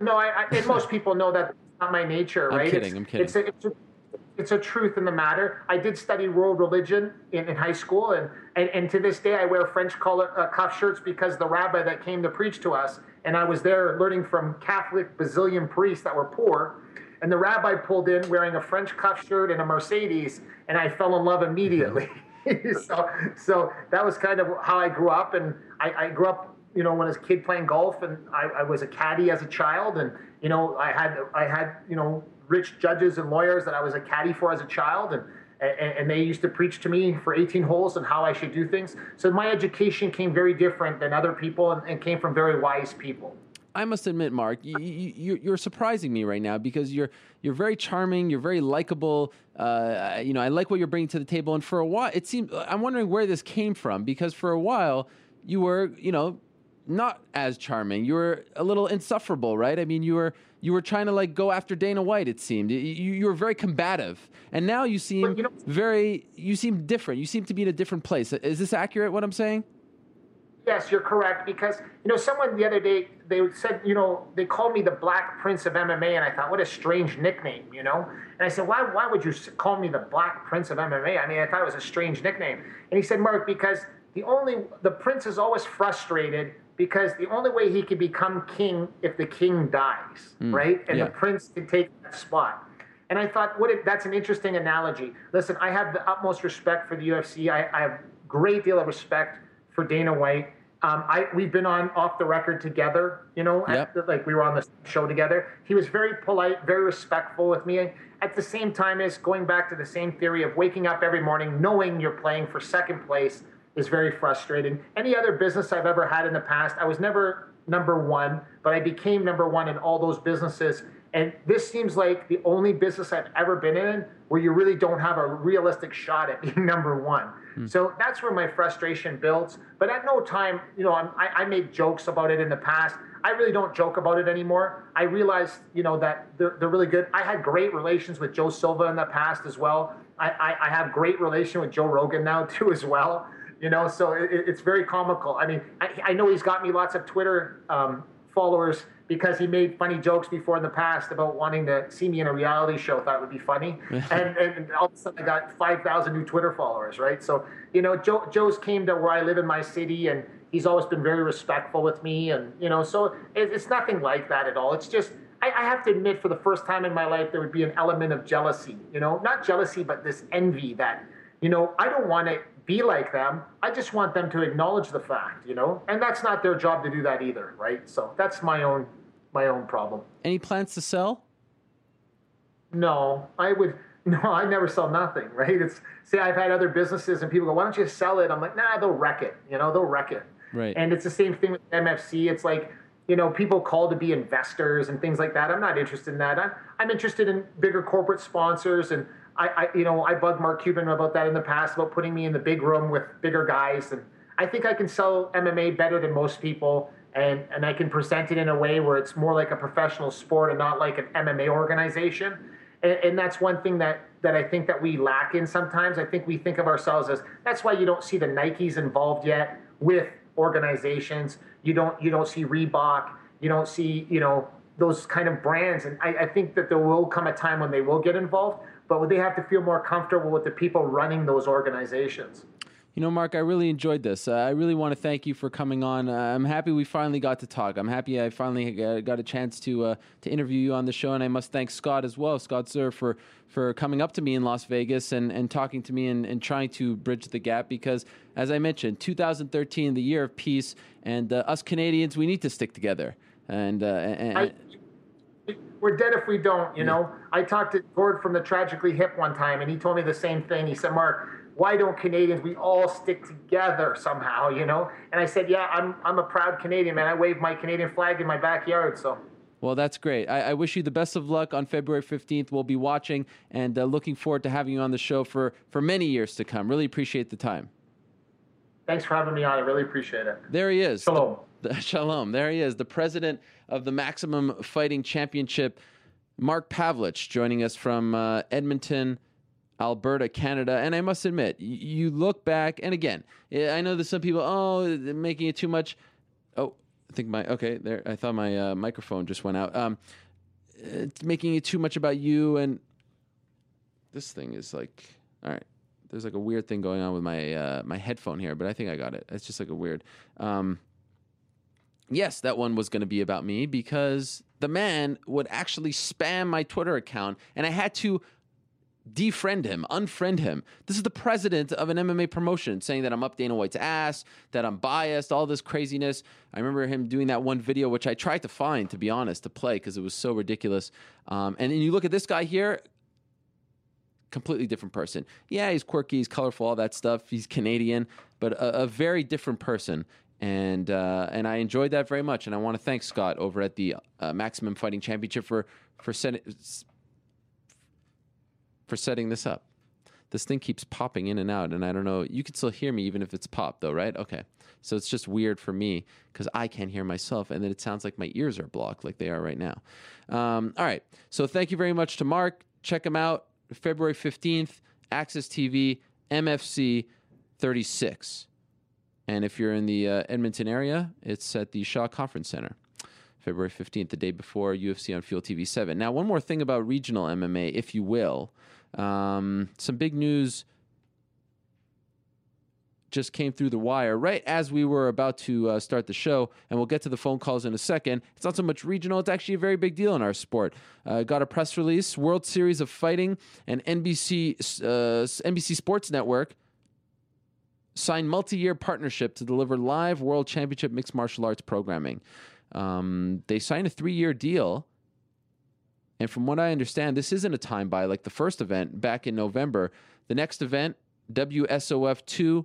No, I, I and most people know that that's not my nature, right? I'm kidding. It's, I'm kidding. It's a, it's, a, it's a truth in the matter. I did study world religion in, in high school, and, and, and to this day I wear French collar uh, cuff shirts because the rabbi that came to preach to us, and I was there learning from Catholic Basilian priests that were poor, and the rabbi pulled in wearing a French cuff shirt and a Mercedes, and I fell in love immediately. so, so that was kind of how I grew up, and I, I grew up, you know, when I was a kid playing golf, and I, I was a caddy as a child, and you know, I had I had you know rich judges and lawyers that I was a caddy for as a child, and and, they used to preach to me for 18 holes and how I should do things. So my education came very different than other people and, and came from very wise people. I must admit, Mark, you, you, you're surprising me right now because you're you're very charming, you're very likable. Uh, you know, I like what you're bringing to the table. And for a while, it seemed I'm wondering where this came from because for a while you were, you know, not as charming. You were a little insufferable, right? I mean, you were you were trying to like go after Dana White. It seemed you, you were very combative, and now you seem you know, very you seem different. You seem to be in a different place. Is this accurate? What I'm saying? Yes, you're correct. Because you know, someone the other day they said, you know, they called me the Black Prince of MMA, and I thought, what a strange nickname, you know. And I said, why, why would you call me the Black Prince of MMA? I mean, I thought it was a strange nickname. And he said, Mark, because the only the prince is always frustrated because the only way he can become king if the king dies, mm, right? And yeah. the prince can take that spot. And I thought, what? If, that's an interesting analogy. Listen, I have the utmost respect for the UFC. I, I have great deal of respect for Dana White. Um, I we've been on off the record together, you know, yep. at, like we were on the show together. He was very polite, very respectful with me. At the same time as going back to the same theory of waking up every morning knowing you're playing for second place is very frustrating. Any other business I've ever had in the past, I was never number one, but I became number one in all those businesses. And this seems like the only business I've ever been in where you really don't have a realistic shot at being number one. Mm. So that's where my frustration builds. But at no time, you know, I, I made jokes about it in the past. I really don't joke about it anymore. I realized, you know, that they're, they're really good. I had great relations with Joe Silva in the past as well. I, I, I have great relation with Joe Rogan now too as well. You know, so it, it's very comical. I mean, I, I know he's got me lots of Twitter um, followers because he made funny jokes before in the past about wanting to see me in a reality show. Thought it would be funny, and, and all of a sudden I got five thousand new Twitter followers. Right, so you know, Joe, Joe's came to where I live in my city, and he's always been very respectful with me, and you know, so it, it's nothing like that at all. It's just I, I have to admit, for the first time in my life, there would be an element of jealousy. You know, not jealousy, but this envy that you know, I don't want to be like them. I just want them to acknowledge the fact, you know, and that's not their job to do that either, right? So that's my own my own problem. Any plans to sell? No, I would. No, I never sell nothing, right? It's say I've had other businesses and people go, "Why don't you sell it?" I'm like, "Nah, they'll wreck it." You know, they'll wreck it. Right. And it's the same thing with MFC. It's like, you know, people call to be investors and things like that. I'm not interested in that. I'm I'm interested in bigger corporate sponsors and I, I you know, I bugged Mark Cuban about that in the past about putting me in the big room with bigger guys and I think I can sell MMA better than most people and and I can present it in a way where it's more like a professional sport and not like an MMA organization and, and, that's one thing that that I think that we lack in sometimes. I think we think of ourselves as that's why you don't see the Nikes involved yet with organizations. You don't you don't see Reebok. You don't see you know those kind of brands. And I, I think that there will come a time when they will get involved, but would they have to feel more comfortable with the people running those organizations. You know, Mark, I really enjoyed this. Uh, I really want to thank you for coming on. Uh, I'm happy we finally got to talk. I'm happy I finally got a chance to uh, to interview you on the show, and I must thank Scott as well, Scott Sir, for for coming up to me in Las Vegas and, and talking to me and, and trying to bridge the gap. Because, as I mentioned, 2013, the year of peace, and uh, us Canadians, we need to stick together. And, uh, and I, we're dead if we don't. You know, I talked to Gord from the Tragically Hip one time, and he told me the same thing. He said, Mark why don't Canadians we all stick together somehow, you know? And I said, yeah, I'm I'm a proud Canadian man. I wave my Canadian flag in my backyard, so. Well, that's great. I, I wish you the best of luck on February 15th. We'll be watching and uh, looking forward to having you on the show for, for many years to come. Really appreciate the time. Thanks for having me on. I really appreciate it. There he is. Shalom. The, shalom. There he is, the president of the Maximum Fighting Championship, Mark Pavelich, joining us from uh, Edmonton, Alberta, Canada. And I must admit, you look back, and again, I know that some people, oh, making it too much. Oh, I think my, okay, there, I thought my uh, microphone just went out. Um, it's making it too much about you. And this thing is like, all right, there's like a weird thing going on with my, uh, my headphone here, but I think I got it. It's just like a weird. Um, yes, that one was going to be about me because the man would actually spam my Twitter account, and I had to defriend him, unfriend him. This is the president of an MMA promotion saying that I'm up Dana White's ass, that I'm biased, all this craziness. I remember him doing that one video, which I tried to find, to be honest, to play because it was so ridiculous. Um, and then you look at this guy here, completely different person. Yeah, he's quirky, he's colorful, all that stuff. He's Canadian, but a, a very different person. And uh, and I enjoyed that very much. And I want to thank Scott over at the uh, Maximum Fighting Championship for for sending for setting this up. This thing keeps popping in and out, and I don't know. You can still hear me even if it's popped, though, right? Okay. So it's just weird for me because I can't hear myself, and then it sounds like my ears are blocked, like they are right now. Um, all right. So thank you very much to Mark. Check him out February 15th, AXS TV, MFC 36. And if you're in the uh, Edmonton area, it's at the Shaw Conference Center. February 15th, the day before UFC on Fuel TV 7. Now, one more thing about regional MMA, if you will. Um, some big news just came through the wire right as we were about to uh, start the show, and we'll get to the phone calls in a second. It's not so much regional, it's actually a very big deal in our sport. Uh, got a press release World Series of Fighting and NBC, uh, NBC Sports Network signed multi year partnership to deliver live World Championship Mixed Martial Arts programming. Um, they signed a three year deal. And from what I understand, this isn't a time buy like the first event back in November. The next event, WSOF 2,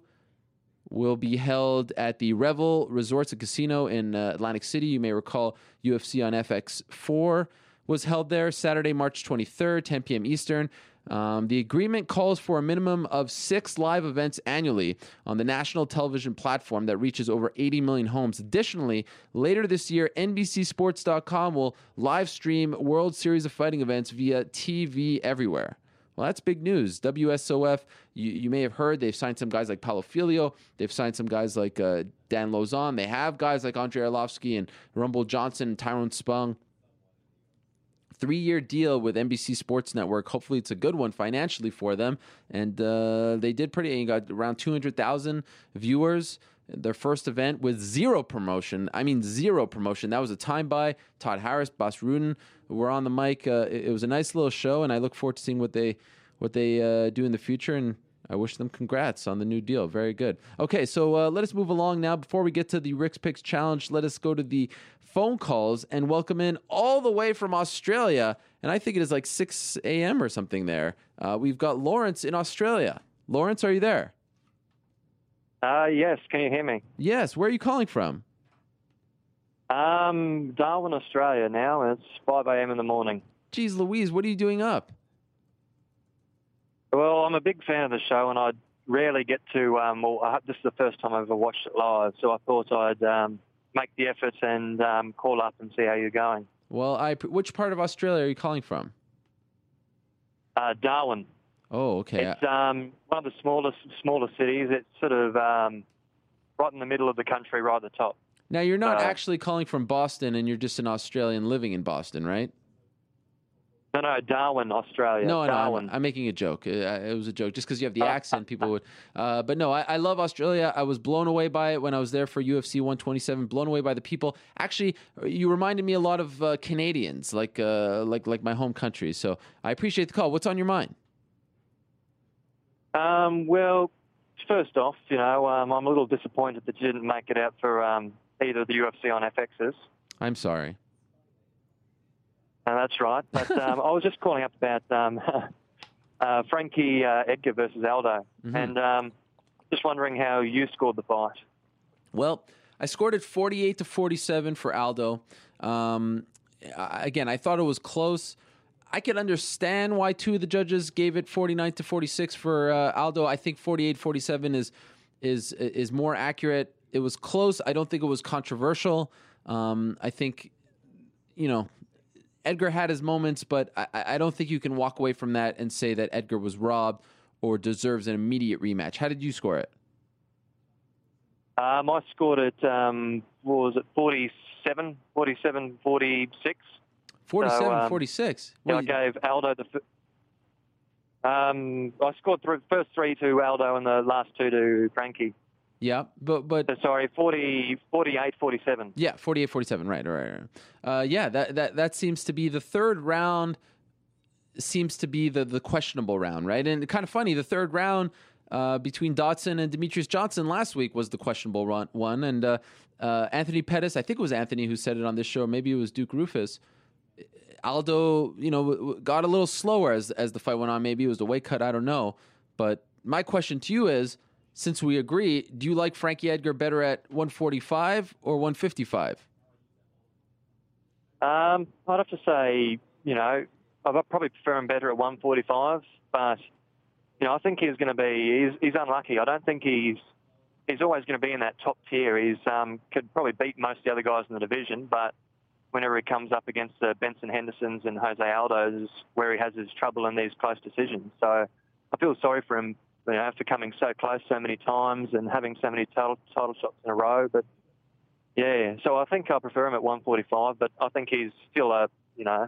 will be held at the Revel Resorts and Casino in uh, Atlantic City. You may recall UFC on FX4 was held there Saturday, March 23rd, 10 p.m. Eastern. Um, the agreement calls for a minimum of six live events annually on the national television platform that reaches over 80 million homes. Additionally, later this year, NBCSports.com will live stream World Series of Fighting events via TV everywhere. Well, that's big news. WSOF, you, you may have heard, they've signed some guys like Paulo Filho. They've signed some guys like uh, Dan Lauzon. They have guys like Andrei Arlovski and Rumble Johnson and Tyrone Spong three year deal with NBC Sports Network. Hopefully, it's a good one financially for them. And uh, they did pretty. You got around two hundred thousand viewers. Their first event with zero promotion. I mean, zero promotion. That was a time by Todd Harris, Bas Rutten were on the mic. Uh, it, it, was a nice little show, and I look forward to seeing what they what they uh, do in the future. And I wish them congrats on the new deal. Very good. Okay, so uh, let us move along now. Before we get to the Rick's Picks challenge, let us go to the phone calls and welcome in all the way from Australia. And I think it is like 6 a.m. or something there. Uh, we've got Lawrence in Australia. Lawrence, are you there? Uh, yes, can you hear me? Yes. Where are you calling from? Um, Darwin, Australia now, it's 5 a.m. in the morning. Geez, Louise, what are you doing up? Well, I'm a big fan of the show, and I rarely get to. Um, well, I, this is the first time I've ever watched it live, so I thought I'd um, make the effort and um, call up and see how you're going. Well, I which part of Australia are you calling from? Uh, Darwin. Oh, okay. It's um, one of the smallest smaller cities. It's sort of um, right in the middle of the country, right at the top. Now you're not Uh, actually calling from Boston, and you're just an Australian living in Boston, right? No, no, Darwin, Australia. No, no, Darwin. I'm, I'm making a joke. Uh, it was a joke, just because you have the accent, people would. Uh, but no, I, I love Australia. I was blown away by it when I was there for UFC 127. Blown away by the people. Actually, you reminded me a lot of uh, Canadians, like uh, like like my home country. So I appreciate the call. What's on your mind? Um, well, first off, you know, um, I'm a little disappointed that you didn't make it out for um, either the UFC on FXs. I'm sorry. Uh, that's right. But um, I was just calling up about um, uh, Frankie uh, Edgar versus Aldo, Mhm. and um, just wondering how you scored the fight. Well, I scored it 48 to 47 for Aldo. Um, again, I thought it was close. I could understand why two of the judges gave it 49 to 46 for uh, Aldo. I think 48 47 is is is more accurate. It was close. I don't think it was controversial. Um, I think you know Edgar had his moments, but I, I don't think you can walk away from that and say that Edgar was robbed or deserves an immediate rematch. How did you score it? Um, I scored it, um, what was it, 47, 47, 46. 47 So, um, 46. Yeah, I gave Aldo the. F- um, I scored the first three to Aldo and the last two to Frankie. Yeah, but but So, sorry, 40, 48, 47. Yeah, 48 47. Right, right, right. Uh, yeah, that, that, that seems to be the third round, seems to be the, the questionable round, right? And kind of funny, the third round uh, between Dodson and Demetrious Johnson last week was the questionable run, one. And uh, uh, Anthony Pettis, I think it was Anthony who said it on this show, maybe it was Duke Roufus. Aldo, you know, got a little slower as, as the fight went on. Maybe it was the weight cut, I don't know. But my question to you is since we agree, do you like Frankie Edgar better at 145 or 155? Um, I'd have to say, you know, I'd probably prefer him better at 145, but, you know, I think he's going to be, he's, he's unlucky. I don't think he's, he's always going to be in that top tier. He's, um, could probably beat most of the other guys in the division, but whenever he comes up against the Benson Hendersons and Jose Aldo's where he has his trouble in these close decisions. So I feel sorry for him, you know, after coming so close so many times and having so many title, title shots in a row, but yeah, so I think I prefer him at 145, but I think he's still a, you know,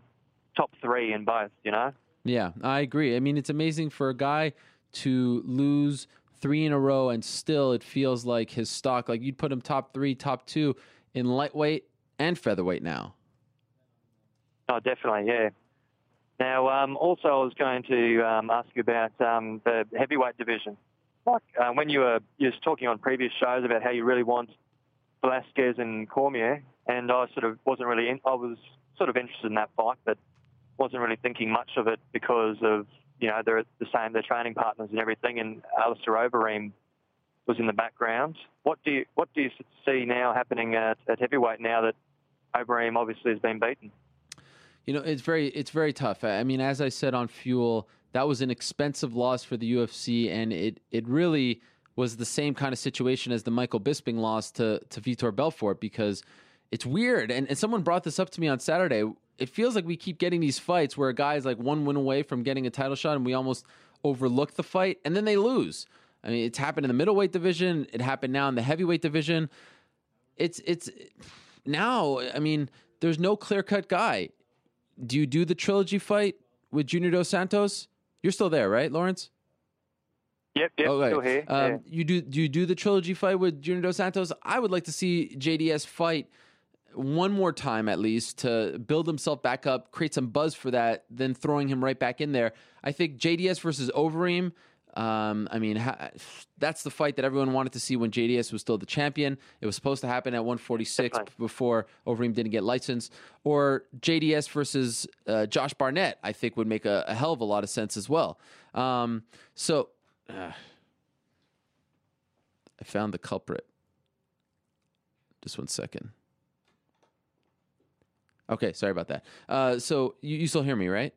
top three in both, you know? Yeah, I agree. I mean, it's amazing for a guy to lose three in a row and still it feels like his stock, like you'd put him top three, top two in lightweight and featherweight now. Oh, definitely, yeah. Now, um, also, I was going to um, ask you about um, the heavyweight division. Like uh, when you were was talking on previous shows about how you really want Velasquez and Cormier, and I sort of wasn't really in, I was sort of interested in that fight, but wasn't really thinking much of it because of you know they're the same, they're training partners and everything, and Alistair Overeem was in the background. What do you what do you see now happening at, at heavyweight now that Overeem obviously has been beaten? You know, it's very it's very tough. I mean, as I said on Fuel, that was an expensive loss for the UFC, and it it really was the same kind of situation as the Michael Bisping loss to to Vitor Belfort because it's weird. And, and someone brought this up to me on Saturday. It feels like we keep getting these fights where a guy is like one win away from getting a title shot, and we almost overlook the fight, and then they lose. I mean, it's happened in the middleweight division. It happened now in the heavyweight division. It's it's now. I mean, there's no clear cut guy. Do you do the trilogy fight with Junior Dos Santos? You're still there, right, Lawrence? Yep, yep, Okay. still here. Um, yeah. You do do you do the trilogy fight with Junior Dos Santos? I would like to see JDS fight one more time at least to build himself back up, create some buzz for that, then throwing him right back in there. I think JDS versus Overeem. Um, I mean, ha- that's the fight that everyone wanted to see when JDS was still the champion. It was supposed to happen at 146 before Overeem didn't get licensed. Or JDS versus uh, Josh Barnett, I think would make a, a, hell of a lot of sense as well. Um, so uh, I found the culprit. Just one second. Okay, sorry about that. Uh, so you, you still hear me, right?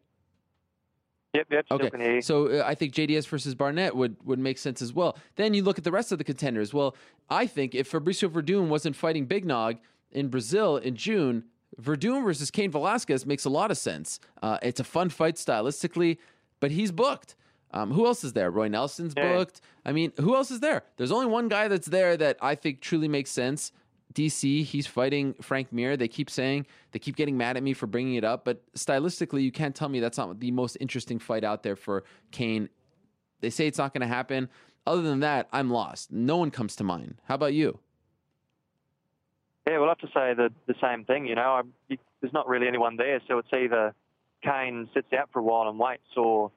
Yep, yep. Okay. So uh, I think JDS versus Barnett would would make sense as well. Then you look at the rest of the contenders. Well, I think if Fabricio Werdum wasn't fighting Big Nog in Brazil in June, Werdum versus Cain Velasquez makes a lot of sense. Uh, it's a fun fight stylistically, but he's booked. Um, who else is there? Roy Nelson's booked. I mean, who else is there? There's only one guy that's there that I think truly makes sense. DC, he's fighting Frank Mir. They keep saying, they keep getting mad at me for bringing it up, but stylistically, you can't tell me that's not the most interesting fight out there for Cain. They say it's not going to happen. Other than that, I'm lost. No one comes to mind. How about you? Yeah, we'll have to say the, the same thing. You know, I, there's not really anyone there, so it's either Cain sits out for a while and waits, or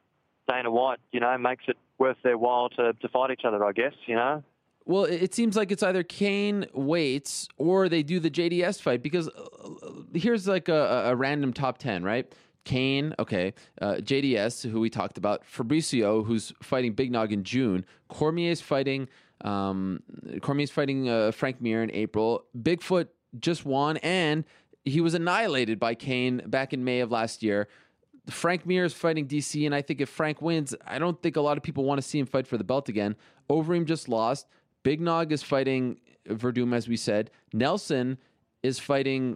Dana White, you know, makes it worth their while to, to fight each other, I guess, you know? Well, it seems like it's either Cain waits or they do the JDS fight because uh, here's like a, a random top 10, right? Cain, okay, uh, JDS, who we talked about, Fabricio, who's fighting Big Nog in June, Cormier's fighting, um, Cormier's fighting uh, Frank Mir in April, Bigfoot just won, and he was annihilated by Cain back in May of last year. Frank Mir is fighting DC, and I think if Frank wins, I don't think a lot of people want to see him fight for the belt again. Overeem just lost. Big Nog is fighting Werdum, as we said. Nelson is fighting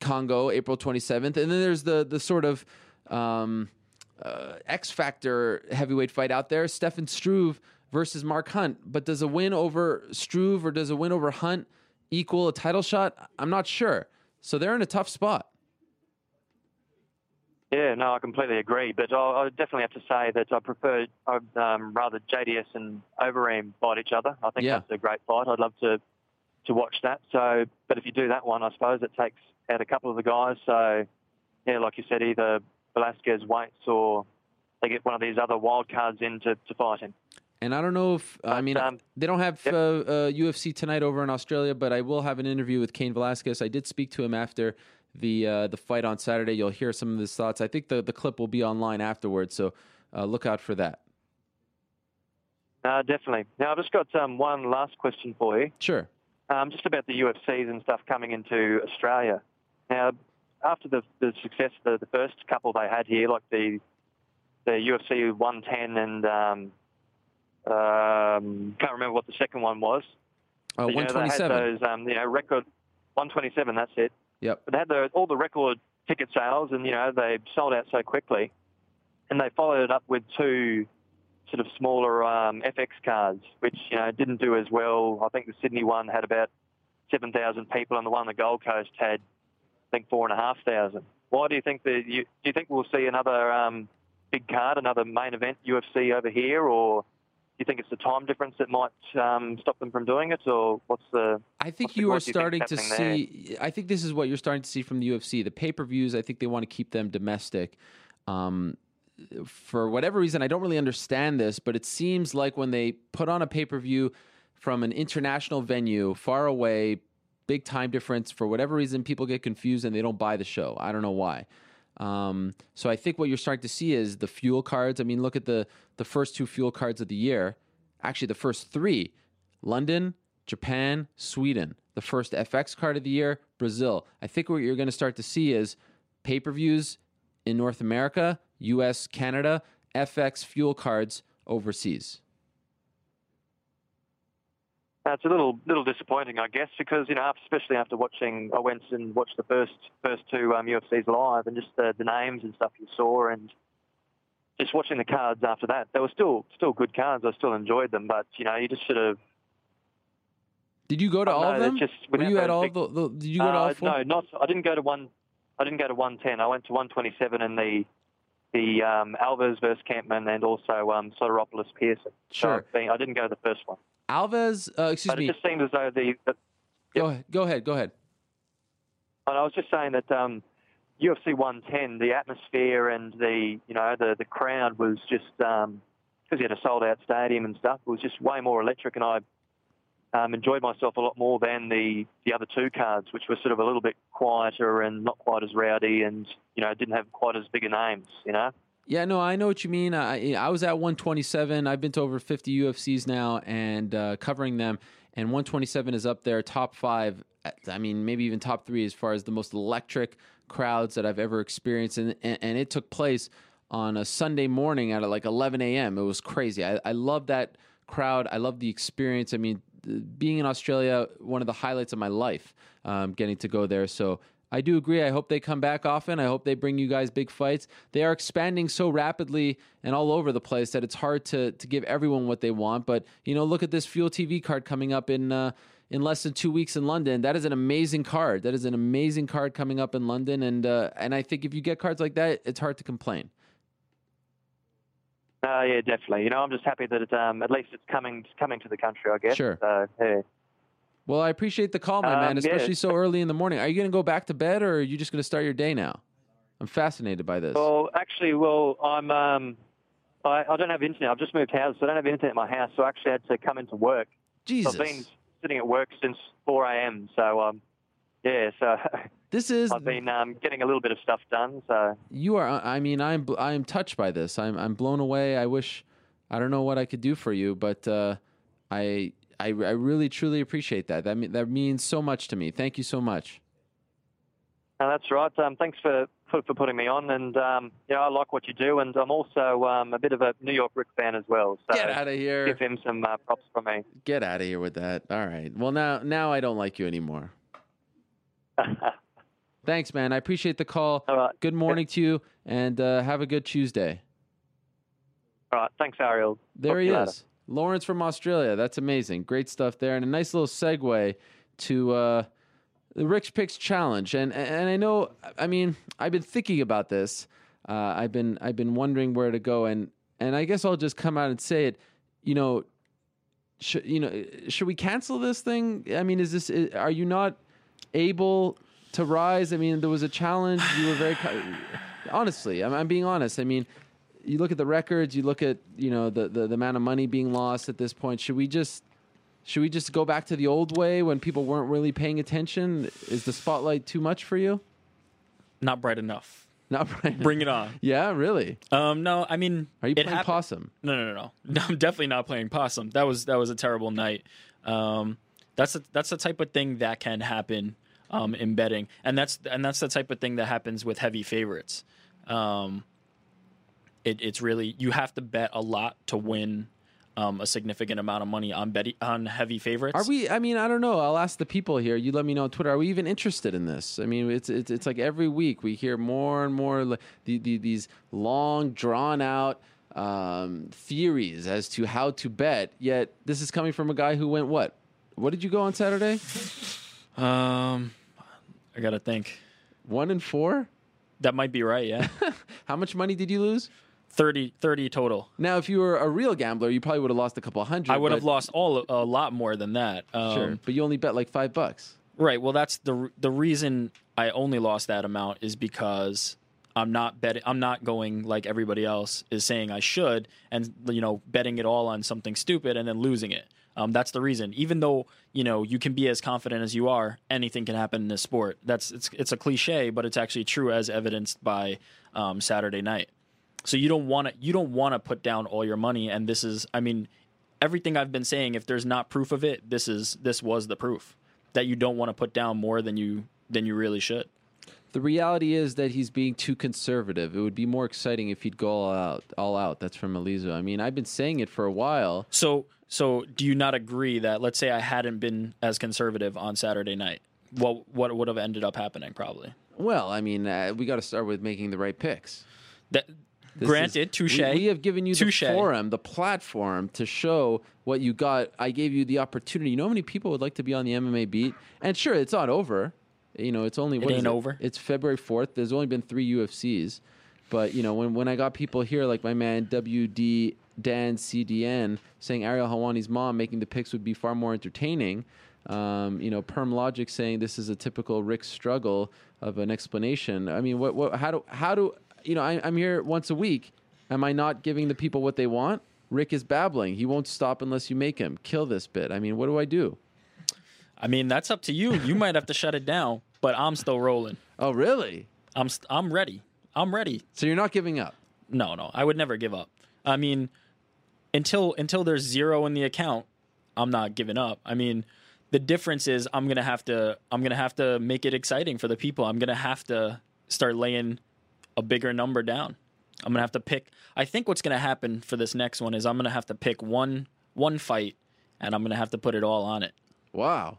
Kongo April 27th. And then there's the, the sort of um, uh, X Factor heavyweight fight out there Stefan Struve versus Mark Hunt. But does a win over Struve or does a win over Hunt equal a title shot? I'm not sure. So they're in a tough spot. Yeah, no, I completely agree. But I, I definitely have to say that I prefer I'd um, rather JDS and Overeem fight each other. I think yeah. that's a great fight. I'd love to to watch that. So, but if you do that one, I suppose it takes out a couple of the guys. So, yeah, like you said, either Velasquez waits or they get one of these other wild cards in to, to fight him. And I don't know if I mean um, they don't have yep. uh, uh, UFC tonight over in Australia, but I will have an interview with Cain Velasquez. I did speak to him after the uh, the fight on Saturday. You'll hear some of his thoughts. I think the, the clip will be online afterwards, so uh, look out for that. Uh, definitely. Now, I've just got um, one last question for you. Sure. Um, just about the UFCs and stuff coming into Australia. Now, after the, the success, the, the first couple they had here, like the the UFC 110 and um, um, can't remember what the second one was. Uh, 127. Know, those, um, you know, record 127. That's it. Yep. But they had the, all the record ticket sales, and you know they sold out so quickly, and they followed it up with two sort of smaller um, FX cards, which you know didn't do as well. I think the Sydney one had about seven thousand people, and the one on the Gold Coast had, I think, four and a half thousand. Why do you think that? You, do you think we'll see another um, big card, another main event UFC over here, or you think it's the time difference that might um, stop them from doing it, or what's the? I think you are starting to see. There? I think this is what you're starting to see from the UFC. The pay per views. I think they want to keep them domestic. Um, for whatever reason, I don't really understand this, but it seems like when they put on a pay per view from an international venue far away, big time difference. For whatever reason, people get confused and they don't buy the show. I don't know why. Um, so I think what you're starting to see is the fuel cards. I mean, look at the the first two fuel cards of the year. Actually, the first three: London, Japan, Sweden. The first FX card of the year, Brazil. I think what you're going to start to see is pay per views in North America, U.S., Canada, FX fuel cards overseas. Uh, it's a little little disappointing, I guess, because you know, especially after watching, I went and watched the first first two um, UFCs live, and just the, the names and stuff you saw, and just watching the cards after that, they were still still good cards. I still enjoyed them, but you know, you just should have. Did you go to all know, of them? Just, were you at all? Big, the, the, did you go to all uh, four? No, not. I didn't go to one. I didn't go to one ten. I went to one twenty seven and the the um, Alves versus Kampmann and also um, Sotiropoulos Pearson. Sure. So I didn't go to the first one. Alves, uh, excuse but me. It just seemed as though the. yep. Go ahead. Go ahead. Go ahead. And I was just saying that um, UFC 110, the atmosphere and the you know the the crowd was just um, because he had a sold out stadium and stuff. It was just way more electric, and I um, enjoyed myself a lot more than the the other two cards, which were sort of a little bit quieter and not quite as rowdy, and you know didn't have quite as big a names. You know. Yeah, no, I know what you mean. I I was at 127. I've been to over 50 UFCs now and uh, covering them, and 127 is up there, top five. I mean, maybe even top three as far as the most electric crowds that I've ever experienced, and and, and it took place on a Sunday morning at like 11 a.m. It was crazy. I, I love that crowd. I love the experience. I mean, being in Australia, one of the highlights of my life, um, getting to go there. So I do agree. I hope they come back often. I hope they bring you guys big fights. They are expanding so rapidly and all over the place that it's hard to to give everyone what they want. But you know, look at this Fuel TV card coming up in. Uh, in less than two weeks in London, that is an amazing card. That is an amazing card coming up in London, and uh, and I think if you get cards like that, it's hard to complain. Uh, yeah, definitely. You know, I'm just happy that it, um, at least it's coming coming to the country. I guess. Sure. So, yeah. Well, I appreciate the call, my Um, man, especially so early in the morning. Are you going to go back to bed, or are you just going to start your day now? I'm fascinated by this. Well, actually, well, I'm um, I, I don't have internet. I've just moved house, so I don't have internet in my house. So I actually had to come into work. Jesus. So I've been sitting at work since 4 a.m. So um, yeah. So this is. I've been um, getting a little bit of stuff done. So You are. I mean, I'm. I'm touched by this. I'm. I'm blown away. I wish. I don't know what I could do for you, but uh, I. I. I really, truly appreciate that. That mean, that means so much to me. Thank you so much. no, that's right. Um, thanks for, for for putting me on, and um, yeah, I like what you do, and I'm also um, a bit of a New York Rick fan as well. So Get out of here. Give him some uh, props from me. Get out of here with that. All right. Well, now, now I don't like you anymore. Thanks, man. I appreciate the call. All right. Good morning to you, and uh, have a good Tuesday. All right. Thanks, Ariel. There Talk he is. later. Lawrence from Australia. That's amazing. Great stuff there. And a nice little segue to uh, the Rick's Picks Challenge. And and I know, I mean, I've been thinking about this. Uh, I've been I've been wondering where to go. And and I guess I'll just come out and say it. You know, should you know should we cancel this thing? I mean, is this i- are you not able to rise? I mean, there was a challenge. You were very honestly. I'm, I'm being honest. I mean, you look at the records. You look at you know the, the the amount of money being lost at this point. Should we just should we just go back to the old way when people weren't really paying attention? Is the spotlight too much for you? Not bright enough. Not right. Bring it on. Yeah, really. Um, no, I mean, Are you playing hap- possum? No, no, no, no. No, I'm definitely not playing possum. That was that was a terrible night. Um, that's a, that's the type of thing that can happen um, in betting, and that's and that's the type of thing that happens with heavy favorites. Um, it, it's really you have to bet a lot to win um, a significant amount of money on betting on heavy favorites. Are we? I mean, I don't know. I'll ask the people here. You let me know on Twitter. Are we even interested in this? I mean, it's it's, it's like every week we hear more and more the, the, these long, drawn out um, theories as to how to bet. Yet this is coming from a guy who went what? What did you go on Saturday? Um, I gotta think. One and four. That might be right. Yeah. How much money did you lose? 30, 30 total. Now, if you were a real gambler, you probably would have lost a couple hundred. I would have but- lost all a lot more than that. Um, Sure, but you only bet like five bucks. Right. Well, that's the the reason I only lost that amount is because I'm not betting. I'm not going like everybody else is saying I should, and you know, betting it all on something stupid and then losing it. Um, that's the reason. Even though you know you can be as confident as you are, anything can happen in this sport. That's it's it's a cliche, but it's actually true as evidenced by um, Saturday night. So you don't want to you don't want to put down all your money, and this is I mean everything I've been saying. If there's not proof of it, this is this was the proof that you don't want to put down more than you than you really should. The reality is that he's being too conservative. It would be more exciting if he'd go all out. All out. That's from Eliza. I mean, I've been saying it for a while. So so do you not agree that let's say I hadn't been as conservative on Saturday night, what what would have ended up happening probably? Well, I mean, uh, we got to start with making the right picks. That This granted, touche. We, we have given you Touche. the forum, the platform to show what you got. I gave you the opportunity. You know how many people would like to be on the MMA beat? And sure, it's not over. You know, it's only It ain't over. It's February fourth. There's only been three UFCs, but you know when when I got people here like my man WD Dan CDN saying Ariel Helwani's mom making the picks would be far more entertaining. Um, you know, Perm Logic saying this is a typical Rick struggle of an explanation. I mean, what, what, how do, how do, you know, I, I'm here once a week. Am I not giving the people what they want? Rick is babbling. He won't stop unless you make him. Kill this bit. I mean, what do I do? I mean, that's up to you. You might have to shut it down, but I'm still rolling. Oh, really? I'm st- I'm ready. I'm ready. So you're not giving up? No, no. I would never give up. I mean, until until there's zero in the account, I'm not giving up. I mean, the difference is I'm gonna have to I'm gonna have to make it exciting for the people. I'm gonna have to start laying a bigger number down. I'm gonna have to pick. I think what's gonna happen for this next one is I'm gonna have to pick one one fight, and I'm gonna have to put it all on it. Wow.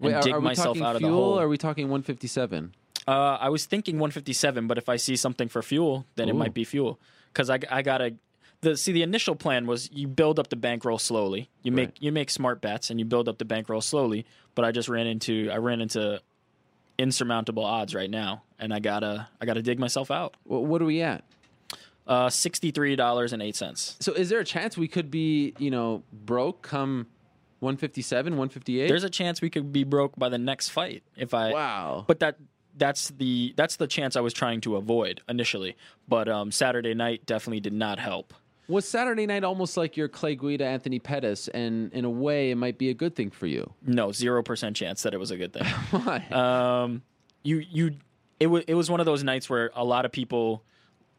And Wait, dig are we myself out of the hole. or are we talking 157? Uh, I was thinking 157, but if I see something for fuel, then it might be fuel. Because I, I gotta the see the initial plan was you build up the bankroll slowly. You make Right. you make smart bets and you build up the bankroll slowly. But I just ran into I ran into insurmountable odds right now, and I gotta I gotta dig myself out. What, what are we at? Uh, sixty three dollars and eight cents. So is there a chance we could be, you know, broke come 157, 158? There's a chance we could be broke by the next fight if I wow. but that that's the that's the chance I was trying to avoid initially. But um, Saturday night definitely did not help. Was Saturday night almost like your Clay Guida, Anthony Pettis, and in a way, it might be a good thing for you? No, zero percent chance that it was a good thing. Why? um, you you it was it was one of those nights where a lot of people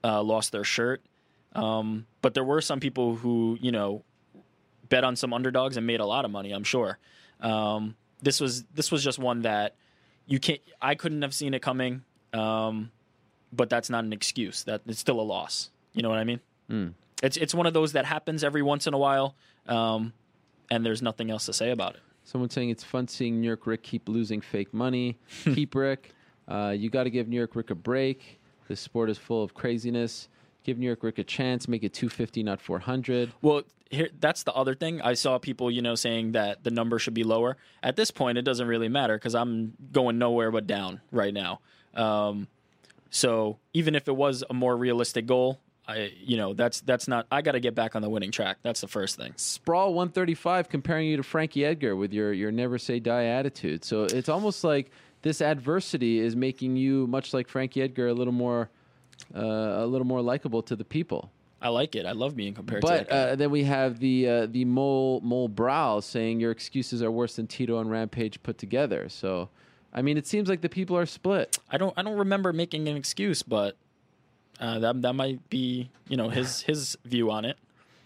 uh, lost their shirt, um, but there were some people who you know bet on some underdogs and made a lot of money. I'm sure. Um, this was this was just one that you can't. I couldn't have seen it coming, um, but that's not an excuse. That it's still a loss. You know what I mean? Mm. It's it's one of those that happens every once in a while, um, and there's nothing else to say about it. Someone saying it's fun seeing New York Rick keep losing fake money. keep Rick. Uh, you got to give New York Rick a break. This sport is full of craziness. Give New York Rick a chance. Make it 250, not 400. Well, here that's the other thing. I saw people, you know, saying that the number should be lower. At this point, it doesn't really matter because I'm going nowhere but down right now. Um, so even if it was a more realistic goal, I, you know, that's that's not. I got to get back on the winning track. That's the first thing. Sprawl 135 comparing you to Frankie Edgar with your, your never say die attitude. So it's almost like this adversity is making you, much like Frankie Edgar, a little more uh, a little more likable to the people. I like it. I love being compared to But uh, then we have the uh, the mole mole brow saying your excuses are worse than Tito and Rampage put together. So, I mean, it seems like the people are split. I don't I don't remember making an excuse, but uh, that that might be you know his his view on it.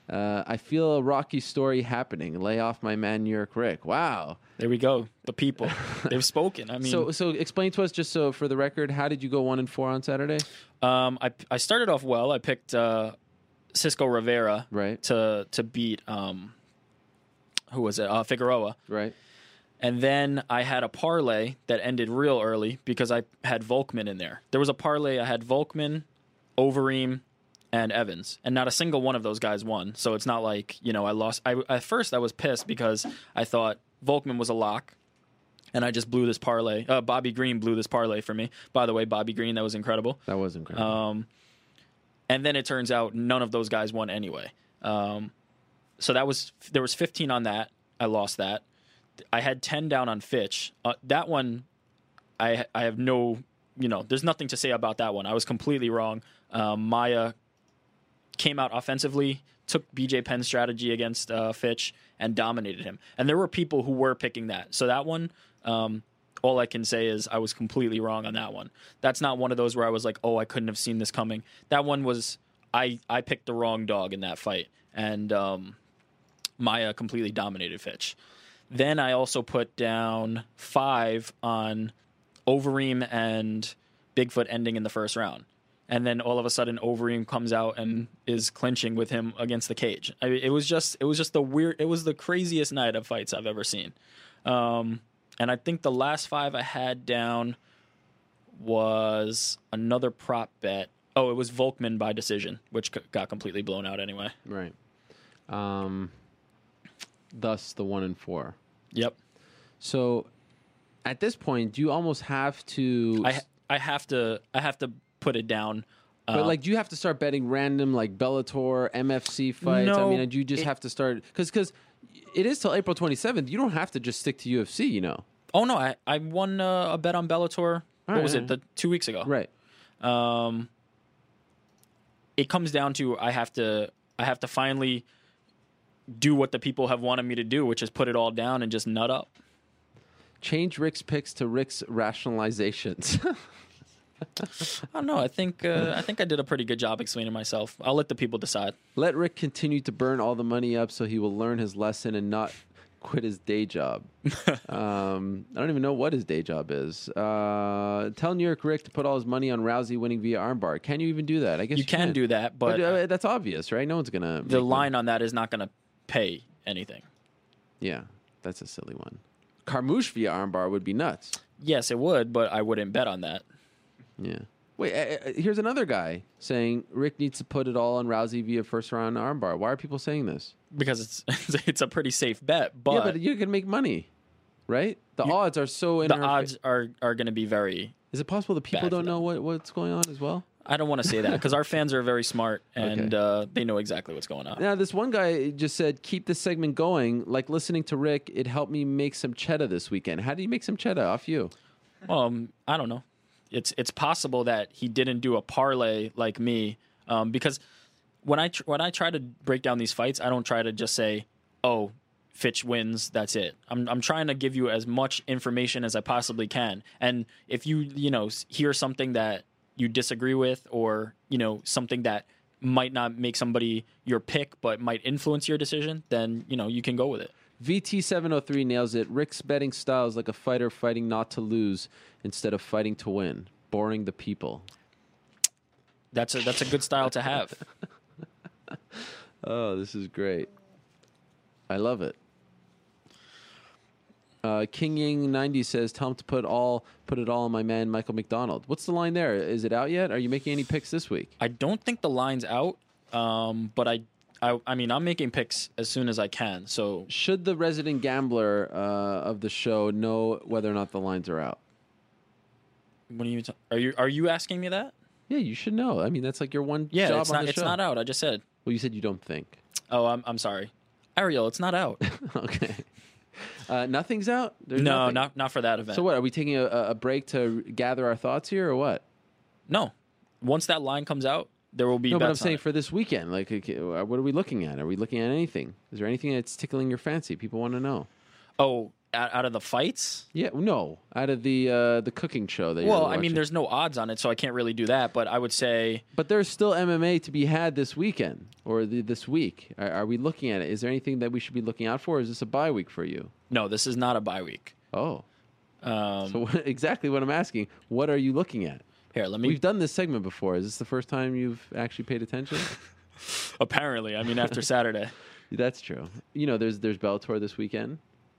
Uh, I feel a Rocky story happening. Lay off my man, New York Rick. Wow. There we go. The people they've spoken. I mean, so so explain to us just so for the record, how did you go one and four on Saturday? Um, I I started off well. I picked uh, Cisco Rivera right to to beat um, who was it? Uh, Figueroa. Right. And then I had a parlay that ended real early because I had Volkmann in there. There was a parlay I had Volkmann, Overeem, and Evans, and not a single one of those guys won. So it's not like you know I lost. I at first I was pissed because I thought Volkmann was a lock, and I just blew this parlay. Uh, Bobby Green blew this parlay for me. By the way, Bobby Green, that was incredible. That was incredible. Um, and then it turns out none of those guys won anyway. Um, so that was there was 15 on that. I lost that. I had 10 down on Fitch. Uh, that one, I I have no you know there's nothing to say about that one. I was completely wrong. Um, Maia came out offensively, took BJ Penn's strategy against uh, Fitch and dominated him. And there were people who were picking that. So that one, um, all I can say is I was completely wrong on that one. That's not one of those where I was like, oh, I couldn't have seen this coming. That one was I I picked the wrong dog in that fight, and um, Maia completely dominated Fitch. Then I also put down five on Overeem and Bigfoot ending in the first round. And then all of a sudden, Overeem comes out and is clinching with him against the cage. I mean, it was just, it was just the weird, it was the craziest night of fights I've ever seen. Um, and I think the last five I had down was another prop bet. Oh, it was Volkmann by decision, which c- got completely blown out anyway. Right. Um, thus the one and four. Yep. So at this point, do you almost have to? I I have to I have to put it down. But Uh, like, do you have to start betting random like Bellator, MFC fights? I No, mean, do you just it- have to start because because it is till April twenty seventh. You don't have to just stick to UFC. You know. oh no, I I won uh, a bet on Bellator. what right, was it? The two weeks ago. Right. Um, it comes down to I have to I have to finally do what the people have wanted me to do, which is put it all down and just nut up. Change Rick's picks to Rick's rationalizations. I don't know. I think uh, I think I did a pretty good job explaining myself. I'll let the people decide. Let Rick continue to burn all the money up so he will learn his lesson and not quit his day job. um, I don't even know what his day job is. Uh, tell New York Rick to put all his money on Rousey winning via armbar. Can you even do that? I guess You can do that, but uh, that's obvious, right? No one's gonna. the line on that is not going to pay anything. Yeah, that's a silly one. Carmouche via armbar would be nuts. Yes, it would, but I wouldn't bet on that. Yeah. Wait, uh, uh, here's another guy saying Rick needs to put it all on Rousey via first round armbar. Why are people saying this? because it's it's a pretty safe bet. But, yeah, but you can make money, right? The odds are so in the odds fa- are are going to be very. Is it possible that people don't know what, what's going on as well? I don't want to say that because our fans are very smart and uh, they know exactly what's going on. Now, this one guy just said, "Keep this segment going." Like listening to Rick, it helped me make some cheddar this weekend. How do you make some cheddar off you? Well, um, I don't know. It's it's possible that he didn't do a parlay like me um, because when I tr- when I try to break down these fights, I don't try to just say, "Oh, Fitch wins." That's it. I'm I'm trying to give you as much information as I possibly can. And if you you know hear something that you disagree with, or you know something that might not make somebody your pick but might influence your decision, then you know you can go with it. VT703 nails it. Rick's betting style is like a fighter fighting not to lose instead of fighting to win, boring the people. That's a that's a good style to have. Oh, this is great. I love it. Uh, King Ying ninety says, "Tell him to put all put it all on my man Michael McDonald." What's the line there? Is it out yet? Are you making any picks this week? I don't think the line's out, um, but I, I, I mean, I'm making picks as soon as I can. So Should the resident gambler uh, of the show know whether or not the lines are out? what are you? Are you are you asking me that? Yeah, you should know. I mean, that's like your one Yeah, job it's on not. the It's show. not out. I just said. Well, you said you don't think. Oh, I'm I'm sorry, Ariel. It's not out. okay. Uh, nothing's out. There's no, nothing? not not for that event. So what? Are we taking a, a break to gather our thoughts here, or what? No, once that line comes out, there will be. no, but I'm saying for this weekend, like, uh, what are we looking at? Are we looking at anything? Is there anything that's tickling your fancy? People want to know. Oh, out, out of the fights. Yeah, no, out of the uh, the cooking show that. Well, I mean, there's no odds on it, so I can't really do that. But I would say but there's still MMA to be had this weekend or the, this week. Are, are we looking at it? Is there anything that we should be looking out for? Or is this a bye week for you? no, this is not a bye week. Oh, Um, so what, exactly what I'm asking. What are you looking at? Here, let me. We've done this segment before. Is this the first time you've actually paid attention? apparently, I mean, after Saturday. That's true. You know, there's there's Bellator this weekend.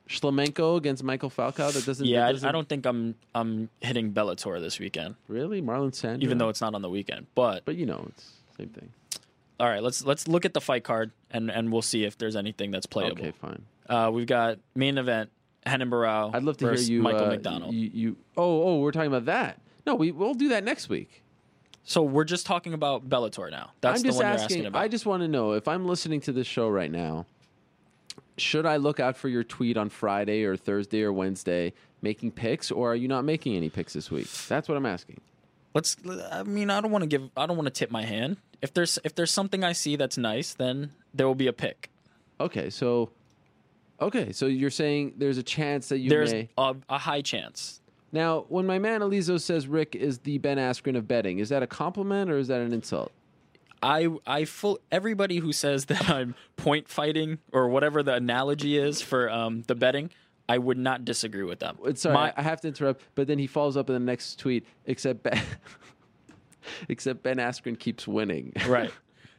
Shlemenko against Michael Falcao. That doesn't. Yeah, that I, doesn't- I don't think I'm I'm hitting Bellator this weekend, really Marlon Sanders. even though it's not on the weekend. But but you know, it's same thing. all right, let's let's look at the fight card and and we'll see if there's anything that's playable. Okay, fine. Uh, we've got main event Renan Barao. I'd love to hear you, Michael uh, McDonald. You, you. Oh, oh, we're talking about that. No, we we'll do that next week. so we're just talking about Bellator now. That's I'm the just one asking. you're asking about. I just want to know if I'm listening to this show right now. Should I look out for your tweet on Friday or Thursday or Wednesday making picks, or are you not making any picks this week? That's what I'm asking. Let's. I mean, I don't want to give. I don't want to tip my hand. If there's if there's something I see that's nice, then there will be a pick. Okay, so okay, so you're saying there's a chance that you there's may. a, a high chance. Now, when my man Elizo says Rick is the Ben Askren of betting, is that a compliment or is that an insult? I I full everybody who says that I'm point fighting or whatever the analogy is for um, the betting, I would not disagree with them. Sorry, My- I have to interrupt, but then he follows up in the next tweet. Except Ben, except Ben Askren keeps winning. right.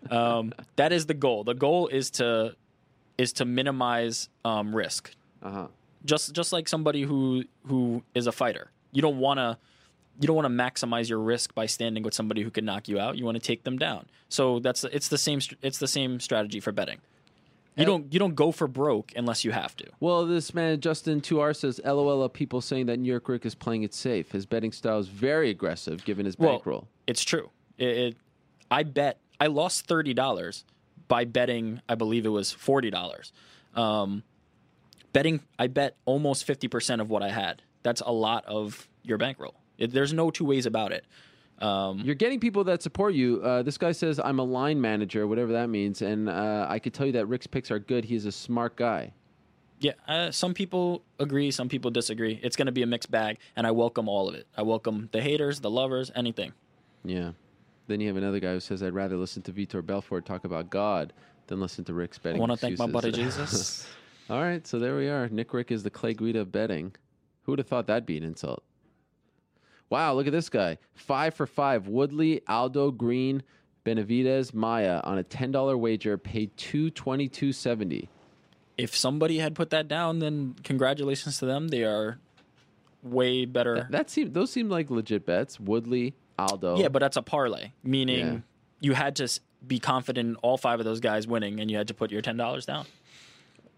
Um, that is the goal. The goal is to is to minimize um, risk. Uh huh. Just just like somebody who who is a fighter, you don't want to you don't want to maximize your risk by standing with somebody who can knock you out. You want to take them down. So that's it's the same it's the same strategy for betting. You don't you don't go for broke unless you have to. Well, this man Justin Tuar says, "LOL." People saying that New York Rick is playing it safe. His betting style is very aggressive, given his Well, bankroll. It's true. It, it I bet I lost thirty dollars by betting. I believe it was forty dollars. Um, betting, I bet almost fifty percent of what I had. That's a lot of your bankroll. It, there's no two ways about it. Um, You're getting people that support you. Uh, this guy says I'm a line manager, whatever that means, and uh, I could tell you that Rick's picks are good. He's a smart guy. Yeah, uh, some people agree, some people disagree. It's going to be a mixed bag, and I welcome all of it. I welcome the haters, the lovers, anything. Yeah. Then you have another guy who says I'd rather listen to Vitor Belfort talk about God than listen to Rick's betting. I want to thank my buddy. Jesus. All right, so there we are. Nick Rick is the Clay Guida betting. Who would have thought that'd be an insult? Wow, look at this guy. Five for five. Woodley, Aldo, Green, Benavides, Maia on a ten dollar wager paid two twenty two seventy. if somebody had put that down, then congratulations to them. They are way better. That, that seem those seem like legit bets. Woodley, Aldo. yeah, but that's a parlay, meaning Yeah. you had to be confident in all five of those guys winning, and you had to put your ten dollars down.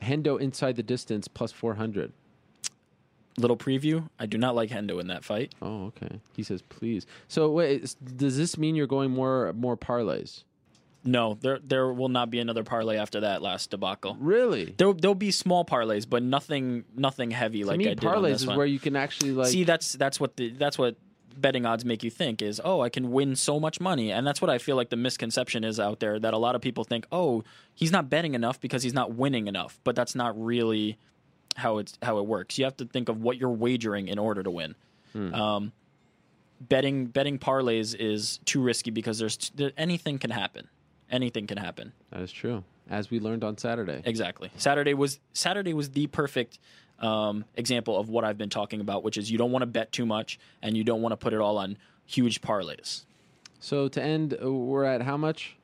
Hendo inside the distance plus four hundred. Little preview: I do not like Hendo in that fight. Oh, okay. He says please. So wait, does this mean you're going more more parlays? No, there there will not be another parlay after that last debacle. Really? There there'll be small parlays, but nothing nothing heavy To like me, I did on parlays is one. where you can actually like See, that's that's what the that's what betting odds make you think is oh I can win so much money, and that's what I feel like the misconception is out there that a lot of people think oh he's not betting enough because he's not winning enough, but that's not really how it's how it works. You have to think of what you're wagering in order to win. Hmm. Um, betting betting parlays is too risky because there's t- there, anything can happen. Anything can happen. That is true. As we learned on Saturday. Exactly. Saturday was Saturday was the perfect um, example of what I've been talking about, which is you don't want to bet too much and you don't want to put it all on huge parlays. So to end, uh, we're at how much?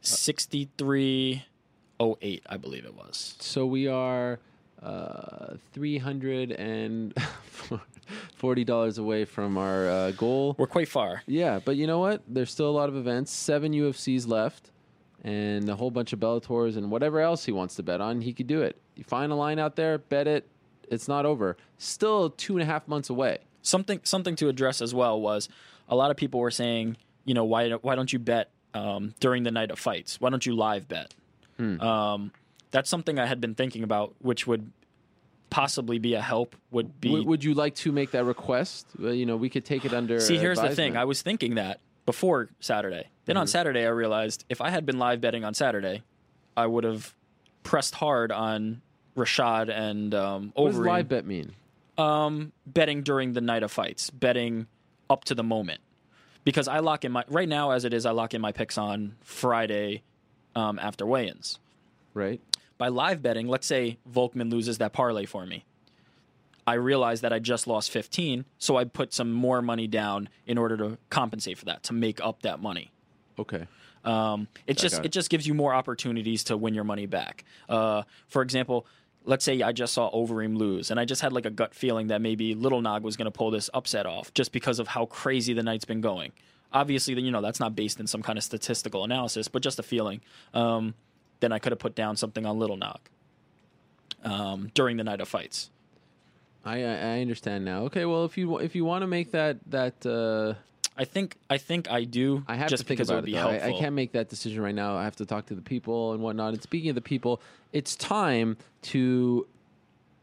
Sixty three oh eight, I believe it was. So we are uh, three hundred and forty dollars away from our uh, goal. We're quite far. Yeah, but you know what? There's still a lot of events. Seven UFCs left, and a whole bunch of Bellators and whatever else he wants to bet on. He could do it. You find a line out there, bet it. It's not over. Still two and a half months away. Something something to address as well was a lot of people were saying, you know, why why don't you bet um, during the night of fights? Why don't you live bet? Hmm. Um, that's something I had been thinking about, which would possibly be a help. Would be would you like to make that request? Uh, you know, we could take it under. See, here's the thing. I was thinking that before Saturday. Then on Mhm. Saturday, I realized if I had been live betting on Saturday, I would have pressed hard on Rashad and um, What does live bet mean? Um, betting during the night of fights, betting up to the moment. Because I lock in my right now as it is, I lock in my picks on Friday um, after weigh-ins. Right. By live betting, let's say Volkmann loses that parlay for me. I realize that I just lost 15, so I put some more money down in order to compensate for that, to make up that money. Okay. Um, it I just it. it. just gives you more opportunities to win your money back. Uh, for example, let's say I just saw Overeem lose, and I just had like a gut feeling that maybe Little Nog was going to pull this upset off, just because of how crazy the night's been going. Obviously, you know that's not based in some kind of statistical analysis, but just a feeling. Um, then I could have put down something on Little Nog um, during the night of fights. I I understand now. Okay, well if you if you want to make that that uh, I think I think I do. I have just to think because about it would be it. though. I. I can't make that decision right now. I have to talk to the people and whatnot. And speaking of the people, it's time to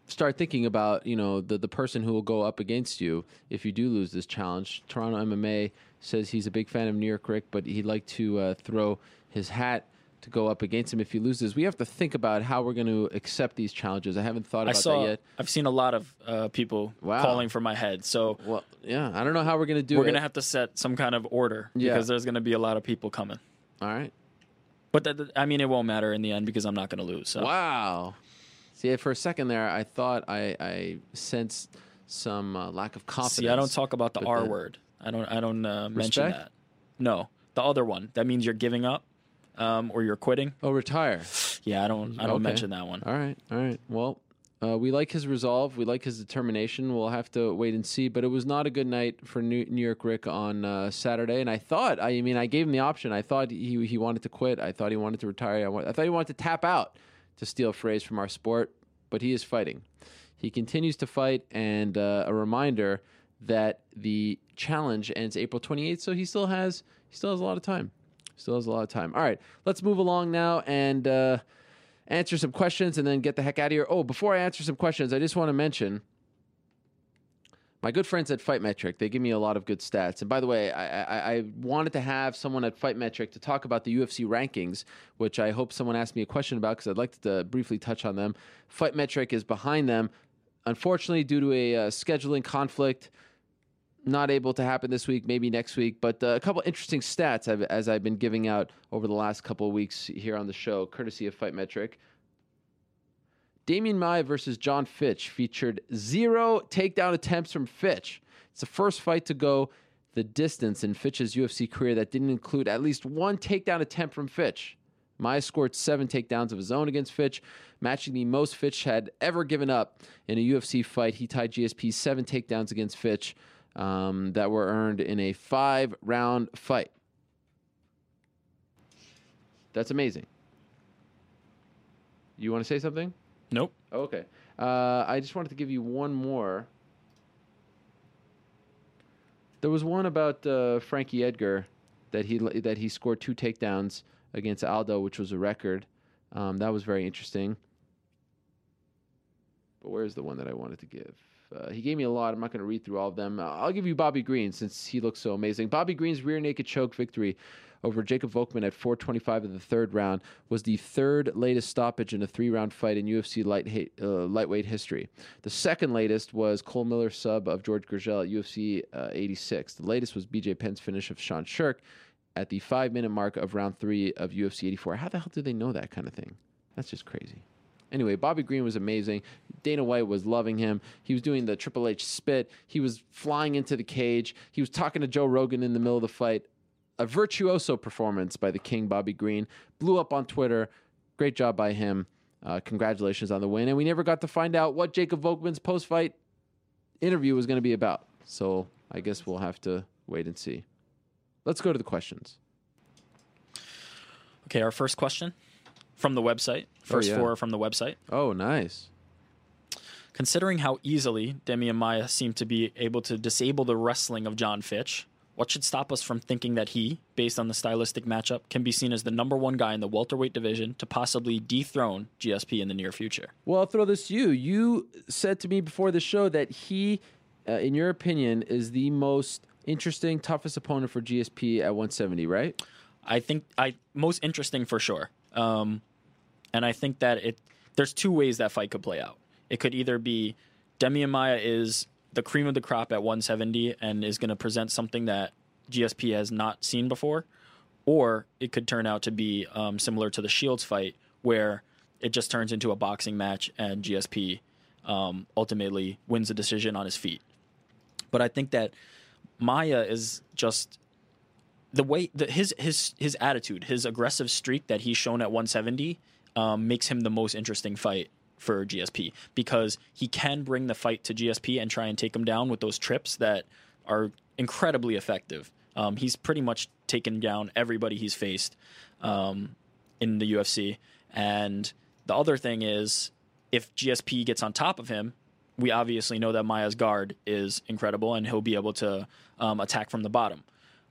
start thinking about you know the the person who will go up against you if you do lose this challenge. Toronto MMA says he's a big fan of New York Rick, but he'd like to uh, throw his hat to go up against him if he loses. We have to think about how we're going to accept these challenges. I haven't thought about saw. that yet. I've seen a lot of uh, people Wow. calling for my head. So Well, yeah, I don't know how we're going to do we're it. gonna have to set some kind of order Yeah. because there's gonna be a lot of people coming. All right. But that, I mean, it won't matter in the end because I'm not gonna lose. So Wow. See, for a second there, I thought I, I sensed some uh, lack of confidence. see, I don't talk about the R word. I don't. I don't uh, mention that. No, the other one. That means you're giving up, um, or you're quitting. Oh, retire. Yeah, I don't. I don't Okay. mention that one. All right. All right. Well, uh, we like his resolve. We like his determination. We'll have to wait and see. But it was not a good night for New, New York Rick on uh, Saturday. And I thought, I mean, I gave him the option. I thought he, he wanted to quit. I thought he wanted to retire. I, I thought he wanted to tap out, to steal a phrase from our sport. But he is fighting. He continues to fight. And uh, a reminder that the challenge ends April 28th. So he still has he still has a lot of time. Still has a lot of time. All right, let's move along now and uh, answer some questions and then get the heck out of here. Oh, before I answer some questions, I just want to mention my good friends at Fight Metric, they give me a lot of good stats. And by the way, I, I, I wanted to have someone at Fight Metric to talk about the UFC rankings, which I hope someone asked me a question about because I'd like to briefly touch on them. Fight Metric is behind them. Unfortunately, due to a uh, scheduling conflict, not able to happen this week, maybe next week. But uh, a couple interesting stats I've, as I've been giving out over the last couple of weeks here on the show, courtesy of Fight Metric. Damian Maia versus Jon Fitch featured zero takedown attempts from Fitch. It's the first fight to go the distance in Fitch's UFC career that didn't include at least one takedown attempt from Fitch. Maia scored seven takedowns of his own against Fitch, matching the most Fitch had ever given up in a UFC fight. He tied GSP's seven takedowns against Fitch um, that were earned in a five round fight. That's amazing. You want to say something? Nope. Oh, okay. Uh, I just wanted to give you one more. There was one about uh, Frankie Edgar that he that he scored two takedowns against Aldo, which was a record. Um, that was very interesting. But where's the one that I wanted to give? Uh, he gave me a lot. I'm not going to read through all of them. I'll give you Bobby Green since he looks so amazing. Bobby Green's rear naked choke victory over Jacob Volkmann at 425 in the third round was the third latest stoppage in a three round fight in UFC light, uh, lightweight history. The second latest was Cole Miller sub of George Gurgel at UFC uh, 86. The latest was BJ Penn's finish of Sean Sherk at the five minute mark of round three of UFC 84. How the hell do they know that kind of thing? That's just crazy. Anyway, Bobby Green was amazing. Dana White was loving him. He was doing the Triple H spit. He was flying into the cage. He was talking to Joe Rogan in the middle of the fight. A virtuoso performance by the King, Bobby Green. Blew up on Twitter. Great job by him. Uh, congratulations on the win. And we never got to find out what Jacob Volkmann's post fight interview was going to be about. So I guess we'll have to wait and see. Let's go to the questions. Okay, our first question from the website. First yeah. four from the website. Oh, nice. Considering how easily Damian Maia seemed to be able to disable the wrestling of Jon Fitch, what should stop us from thinking that he, based on the stylistic matchup, can be seen as the number one guy in the welterweight division to possibly dethrone GSP in the near future? Well, I'll throw this to you. You said to me before the show that he, uh, in your opinion, is the most interesting, toughest opponent for GSP at 170, right? I think I most interesting for sure. Um, and I think that it there's two ways that fight could play out. It could either be Damian Maia is the cream of the crop at 170 and is going to present something that GSP has not seen before, or it could turn out to be um, similar to the Shields fight where it just turns into a boxing match and GSP um, ultimately wins the decision on his feet. But I think that Maia is just the way the, his his his attitude, his aggressive streak that he's shown at 170 um, makes him the most interesting fight for GSP because he can bring the fight to GSP and try and take him down with those trips that are incredibly effective. Um, he's pretty much taken down everybody he's faced um, in the UFC. And the other thing is, if GSP gets on top of him, we obviously know that Maia's guard is incredible and he'll be able to um, attack from the bottom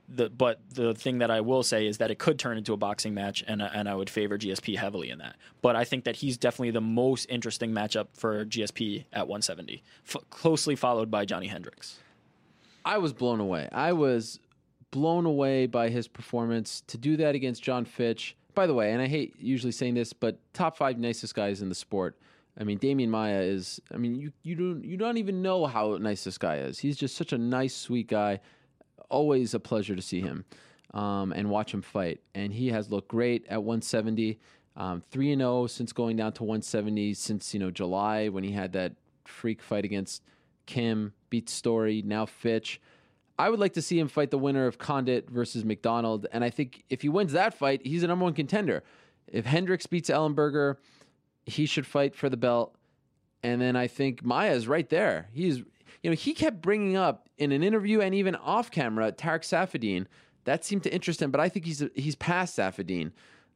the but the thing that I will say is that it could turn into a boxing match, and and I would favor GSP heavily in that. But I think that he's definitely the most interesting matchup for GSP at 170, f- closely followed by Johnny Hendricks. I was blown away. I was blown away by his performance to do that against Jon Fitch. By the way, and I hate usually saying this, but top five nicest guys in the sport. I mean, Damian Maia is. I mean, you you don't you don't even know how nice this guy is. He's just such a nice, sweet guy always a pleasure to see him um, and watch him fight. And he has looked great at 170. Um, three and zero since going down to 170 since you know July when he had that freak fight against Kim, beat Story, now Fitch. I would like to see him fight the winner of Condit versus MacDonald, and I think if he wins that fight, he's a number one contender. If Hendricks beats Ellenberger, he should fight for the belt. And then I think Maia is right there. He's you know, he kept bringing up in an interview and even off camera Tarek Saffiedine. That seemed to interest him, but I think he's he's past Saffiedine.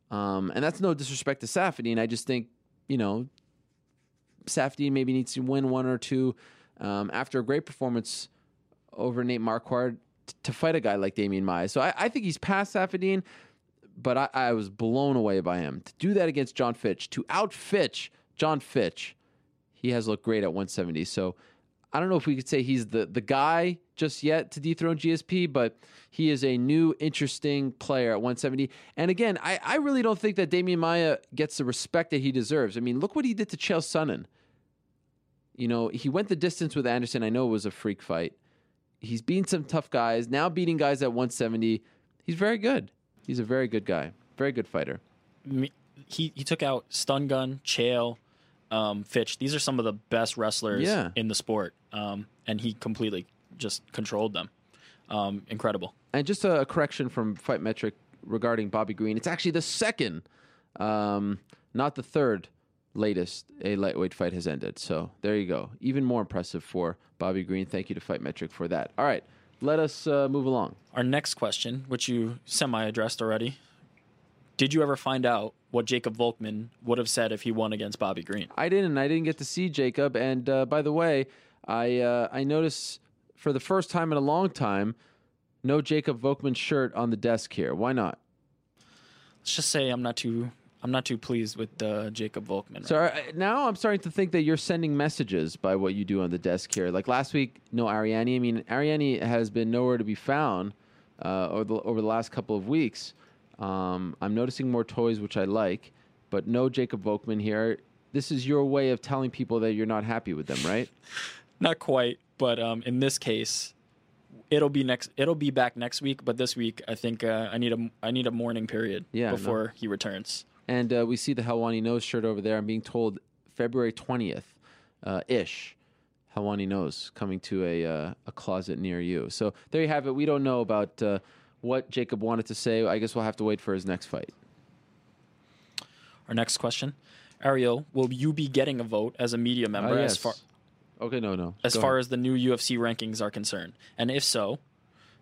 Um, and that's no disrespect to Saffiedine. I just think, you know, Saffiedine maybe needs to win one or two um, after a great performance over Nate Marquardt t- to fight a guy like Damian Maia. So I, I think he's past Saffiedine, but I, I was blown away by him. To do that against Jon Fitch, to out Fitch, Jon Fitch, he has looked great at 170. So I don't know if we could say he's the the guy just yet to dethrone GSP, but he is a new interesting player at 170. And again, I, I really don't think that Damian Maia gets the respect that he deserves. I mean, look what he did to Chael Sonnen. You know, he went the distance with Anderson. I know it was a freak fight. He's beating some tough guys. Now beating guys at 170. He's very good. He's a very good guy. Very good fighter. He he took out Stun Gun, Chael, um, Fitch. These are some of the best wrestlers Yeah. in the sport, um, and he completely just controlled them. Um, incredible. And just a, correction from Fight Metric regarding Bobby Green. It's actually the second, um, not the third latest a lightweight fight has ended. So there you go. Even more impressive for Bobby Green. Thank you to Fight Metric for that. All right, let us uh, move along. Our next question, which you semi addressed already, did you ever find out what Jacob Volkmann would have said if he won against Bobby Green? I didn't. I didn't get to see Jacob. And uh, by the way, I uh, I noticed for the first time in a long time, no Jacob Volkmann shirt on the desk here. Why not? Let's just say I'm not too I'm not too pleased with uh, Jacob Volkmann. right So uh, now I'm starting to think that you're sending messages by what you do on the desk here. Like last week, no Ariane. I mean, Ariane has been nowhere to be found uh, over, the, over the last couple of weeks. Um, I'm noticing more toys, which I like, but no Jacob Volkmann here. This is your way of telling people that you're not happy with them, right? Not quite, but um, in this case, it'll be next. It'll be back next week. But this week, I think uh, I need a I need a mourning period Yeah, no. before he returns. And uh, we see the Helwani Nose shirt over there. I'm being told February 20th uh, ish. Helwani Nose coming to a, uh, a closet near you. So there you have it. We don't know about uh, what Jacob wanted to say. I guess we'll have to wait for his next fight. Our next question, Ariel, will you be getting a vote as a media member Uh, as far Okay, no, no. as Go far ahead. as the new UFC rankings are concerned? And if so,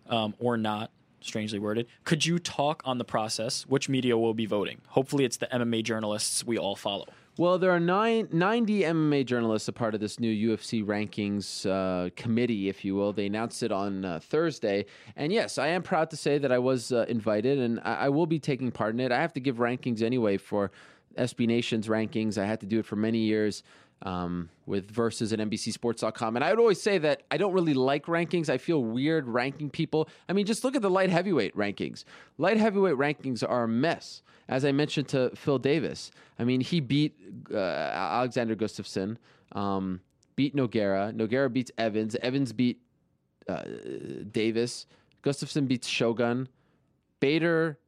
um, or not, strangely worded, could you talk on the process? Which media will be voting? Hopefully, it's the MMA journalists we all follow. Well, there are nine, 90 MMA journalists a part of this new UFC rankings uh, committee, if you will. They announced it on uh, Thursday. And yes, I am proud to say that I was uh, invited and I, I will be taking part in it. I have to give rankings anyway for SB Nation's rankings. I had to do it for many years um, with Versus and NBCSports.com. And I would always say that I don't really like rankings. I feel weird ranking people. I mean, just look at the light heavyweight rankings. Light heavyweight rankings are a mess. As I mentioned to Phil Davis, I mean, he beat uh, Alexander Gustafsson, um, beat Nogueira. Nogueira beats Evans. Evans beat uh, Davis. Gustafsson beats Shogun. Bader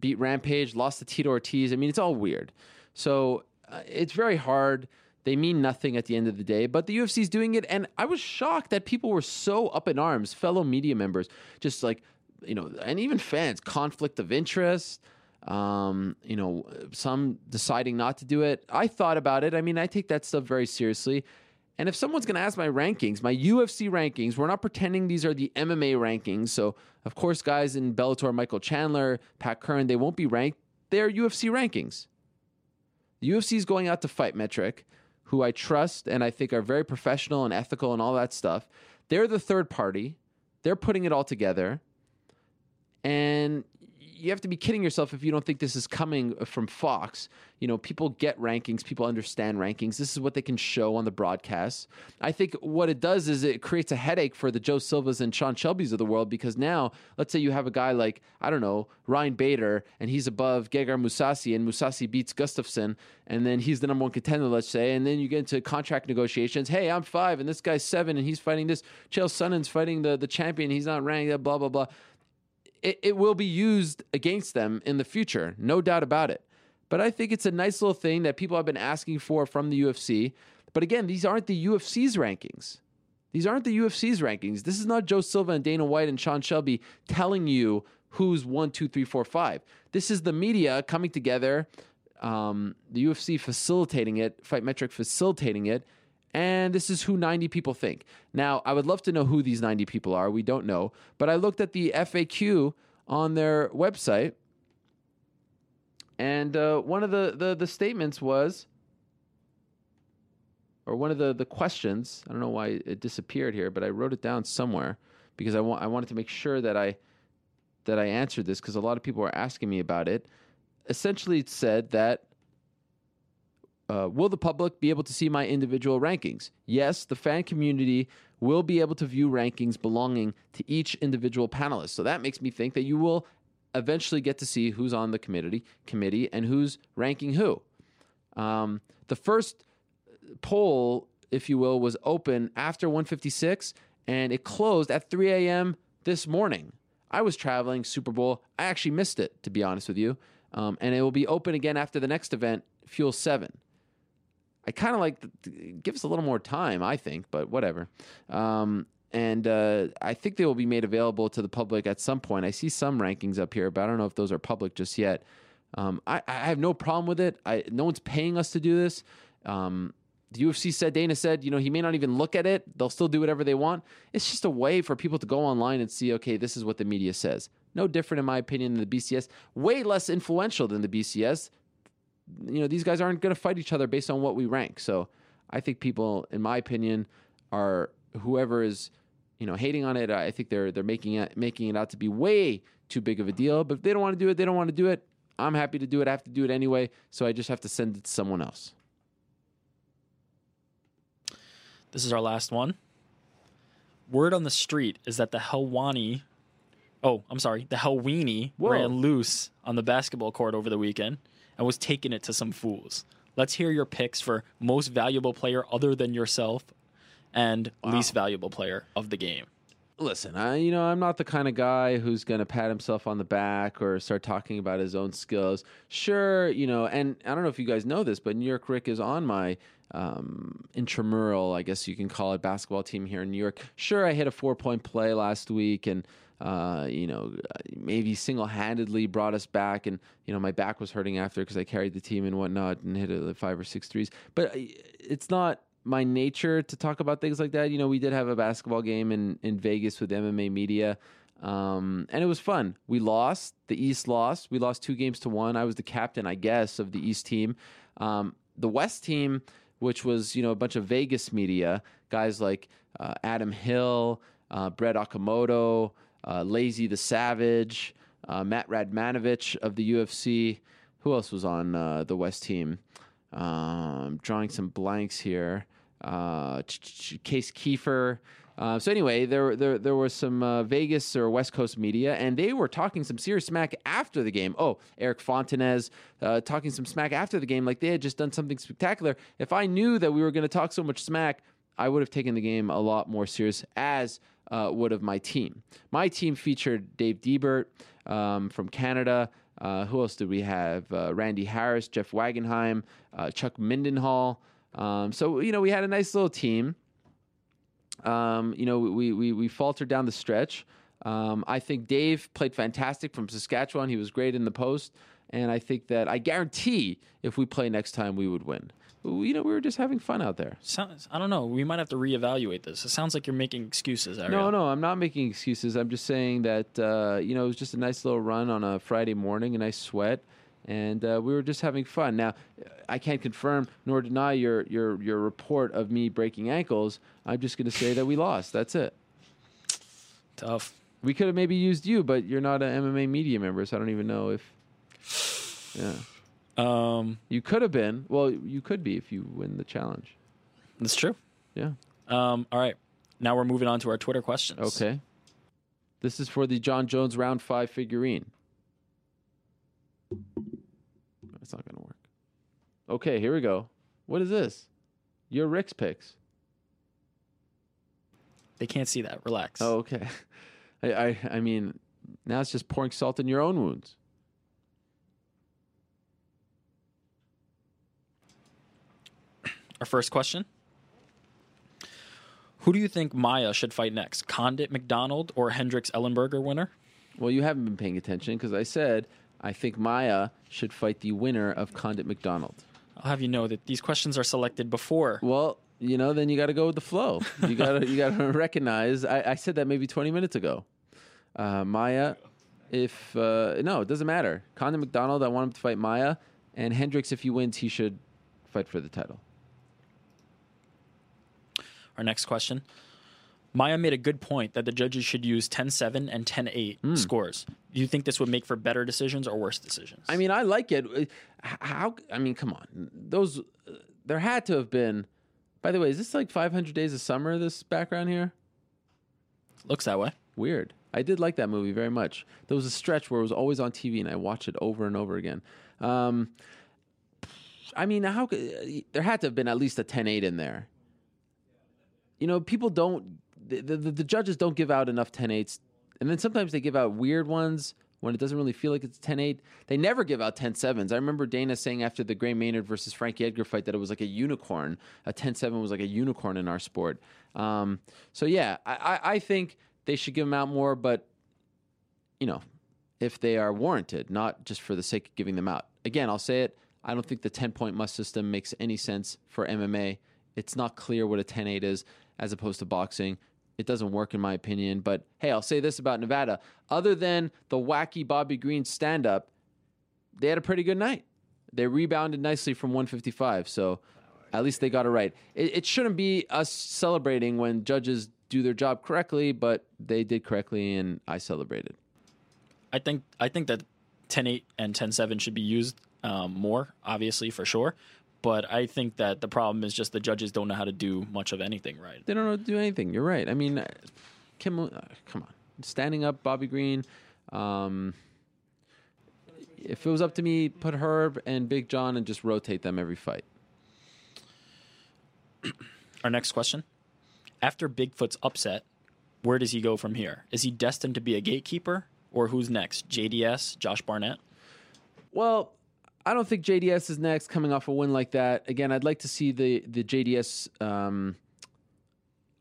beat Rampage, lost to Tito Ortiz. I mean, it's all weird. So uh, it's very hard. They mean nothing at the end of the day, but the UFC is doing it. And I was shocked that people were so up in arms, fellow media members, just like, you know, and even fans, conflict of interest. Um, you know, some deciding not to do it. I thought about it. I mean, I take that stuff very seriously. And if someone's going to ask my rankings, my UFC rankings, we're not pretending these are the MMA rankings. So, of course, guys in Bellator, Michael Chandler, Pat Curran, they won't be ranked. They're UFC rankings. The UFC is going out to Fight Metric, who I trust and I think are very professional and ethical and all that stuff. They're the third party. They're putting it all together. And you have to be kidding yourself if you don't think this is coming from Fox. You know, people get rankings, people understand rankings. This is what they can show on the broadcast. I think what it does is it creates a headache for the Joe Silvas and Sean Shelby's of the world because now, let's say you have a guy like, I don't know, Ryan Bader, and he's above Gegard Mousasi, and Mousasi beats Gustafsson, and then he's the number one contender, let's say, and then you get into contract negotiations. Hey, I'm five, and this guy's seven, and he's fighting this. Chael Sonnen's fighting the, the champion, he's not ranked, blah, blah, blah it, it will be used against them in the future, no doubt about it. But I think it's a nice little thing that people have been asking for from the UFC. But again, these aren't the UFC's rankings. These aren't the UFC's rankings. This is not Joe Silva and Dana White and Sean Shelby telling you who's one, two, three, four, five. This is the media coming together, um, the UFC facilitating it, Fight Metric facilitating it, and this is who 90 people think. Now, I would love to know who these 90 people are. We don't know. But I looked at the FAQ on their website, and uh, one of the, the, the statements was, or one of the, the questions, I don't know why it disappeared here, but I wrote it down somewhere because I, want, I wanted to make sure that I, that I answered this because a lot of people were asking me about it. Essentially, it said that uh, will the public be able to see my individual rankings? Yes, the fan community will be able to view rankings belonging to each individual panelist. So that makes me think that you will eventually get to see who's on the committee committee and who's ranking who. Um, the first poll, if you will, was open after 156 and it closed at 3 a.m. this morning. I was traveling Super Bowl. I actually missed it, to be honest with you. Um, and it will be open again after the next event, Fuel 7. I kind of like, the, give us a little more time, I think, but whatever. Um, and uh, I think they will be made available to the public at some point. I see some rankings up here, but I don't know if those are public just yet. Um, I, I, have no problem with it. I, no one's paying us to do this. Um, the UFC said Dana said, you know, he may not even look at it. They'll still do whatever they want. It's just a way for people to go online and see, okay, this is what the media says. No different, in my opinion, than the BCS. Way less influential than the BCS. You know, these guys aren't going to fight each other based on what we rank. So I think people, in my opinion, are whoever is, you know, hating on it. I think they're they're making it making it out to be way too big of a deal. But if they don't want to do it, they don't want to do it. I'm happy to do it. I have to do it anyway. So I just have to send it to someone else. This is our last one. Word on the street is that the Helwani, oh, I'm sorry, the Whoa. ran loose on the basketball court over the weekend and was taking it to some fools. Let's hear your picks for most valuable player other than yourself and least valuable player of the game. listen, I you know I'm not the kind of guy who's going to pat himself on the back or start talking about his own skills. Sure, you know, and I don't know if you guys know this, but New York Rick is on my um, intramural, I guess you can call it, basketball team here in New York. Sure, I hit a four point play last week and. Uh, you know, maybe single-handedly brought us back, and you know, my back was hurting after because I carried the team and whatnot and hit a five or six threes. But uh, it's not my nature to talk about things like that. You know, we did have a basketball game in, in Vegas with MMA Media, um, and it was fun. We lost. The East lost. We lost two games to one. I was the captain, I guess, of the East team. Um, the West team, which was you know a bunch of Vegas media guys like uh, Adam Hill, uh, Brett Okamoto, uh, Lazy the Savage, uh, Matt Radmanovich of the UFC. Who else was on uh, the West team? Um, drawing some blanks here. Uh, Case Keefer. Uh, so anyway, there there there was some uh, Vegas or West Coast media, and they were talking some serious smack after the game. Oh, Eric Fontanez talking some smack after the game, like they had just done something spectacular. If I knew that we were going to talk so much smack, I would have taken the game a lot more serious, as uh, would have my team. My team featured Dave Deibert um, from Canada. Uh, who else did we have? Uh, Randy Harris, Jeff Wagenheim, uh, Chuck Mindenhall. Um, so you know we had a nice little team. Um, you know we, we we faltered down the stretch. Um, I think Dave played fantastic from Saskatchewan. He was great in the post, and I think that I guarantee if we play next time, we would win. You know, we were just having fun out there. Sounds, I don't know. We might have to reevaluate this. It sounds like you're making excuses. Ariel. No, no, I'm not making excuses. I'm just saying that uh, you know it was just a nice little run on a Friday morning, a nice sweat, and uh, we were just having fun. Now, I can't confirm nor deny your your your report of me breaking ankles. I'm just going to say that we lost. That's it. Tough. We could have maybe used you, but you're not an MMA media member, so I don't even know if. Yeah. Um, You could have been. Well, you could be if you win the challenge. that's true. Yeah. Um, all right. Now we're moving on to our Twitter questions. Okay. This is for the Jon Jones round five figurine. That's not going to work. Okay, here we go. What is this? Your Rick's picks. They can't see that. Relax. Oh, okay. I, I, I mean, now it's just pouring salt in your own wounds. Our first question. Who do you think Maia should fight next? Condit MacDonald or Hendricks Ellenberger winner? Well, you haven't been paying attention because I said I think Maia should fight the winner of Condit MacDonald. I'll have you know that these questions are selected before. Well, you know, then you got to go with the flow. You got to you got to recognize. I, I said that maybe 20 minutes ago. Uh, Maia, if uh, no, it doesn't matter. Condit MacDonald, I want him to fight Maia, and Hendricks, if he wins, he should fight for the title. Our next question. Maia made a good point that the judges should use 10-7 and 10-8 Hmm. scores. Do you think this would make for better decisions or worse decisions? I mean, I like it. Uh, How? I mean, come on. Those uh, there had to have been. By the way, is this like 500 Days of Summer? This background here. Looks that way. Weird. I did like that movie very much. There was a stretch where it was always on TV, and I watched it over and over again. Um, I mean, how could, there had to have been at least a 10-8 in there. You know, people don't. The, the, the judges don't give out enough 10-8s, and then sometimes they give out weird ones when it doesn't really feel like it's 10-8. They never give out 10-7s. I remember Dana saying after the Gray Maynard versus Frankie Edgar fight that it was like a unicorn. A 10-7 was like a unicorn in our sport. Um, so yeah, I, I, I think they should give them out more, but you know, if they are warranted, not just for the sake of giving them out. Again, I'll say it. I don't think the 10 point must system makes any sense for MMA. It's not clear what a 10 8 is as opposed to boxing. It doesn't work, in my opinion. But hey, I'll say this about Nevada. Other than the wacky Bobby Green stand up, they had a pretty good night. They rebounded nicely from 155. So at least they got it right. It, it shouldn't be us celebrating when judges do their job correctly, but they did correctly, and I celebrated. I think I think that 10-8 and 10-7 should be used um, more, obviously for sure. But I think that the problem is just the judges don't know how to do much of anything right. They don't know how to do anything. You're right. I mean, uh, Kim, uh, come on, standing up, Bobby Green. Um, if it was up to me, put Herb and Big John and just rotate them every fight. Our next question: After Bigfoot's upset, where does he go from here? Is he destined to be a gatekeeper, or who's next? JDS, Josh Barnett. Well, I don't think JDS is next coming off a win like that. Again, I'd like to see the the JDS um,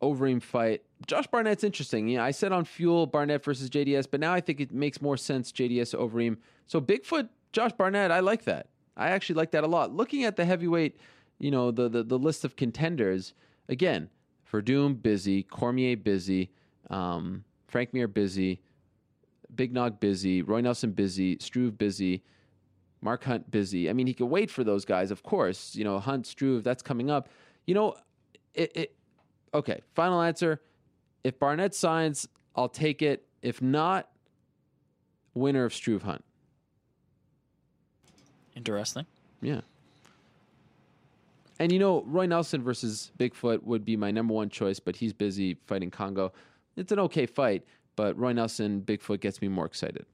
Overeem fight. Josh Barnett's interesting. Yeah, I said on Fuel Barnett versus JDS, but now I think it makes more sense JDS Overeem. So Bigfoot, Josh Barnett, I like that. I actually like that a lot. Looking at the heavyweight, you know, the the, the list of contenders again. Werdum busy, Cormier busy, um, Frank Mir busy, Big Nog busy, Roy Nelson busy, Struve busy. Mark Hunt busy. I mean, he could wait for those guys, of course. You know, Hunt, Struve, that's coming up. You know, it, it okay. Final answer: If Barnett signs, I'll take it. If not, winner of Struve Hunt. Interesting. Yeah. And you know, Roy Nelson versus Bigfoot would be my number one choice, but he's busy fighting Kongo. It's an okay fight, but Roy Nelson, Bigfoot gets me more excited.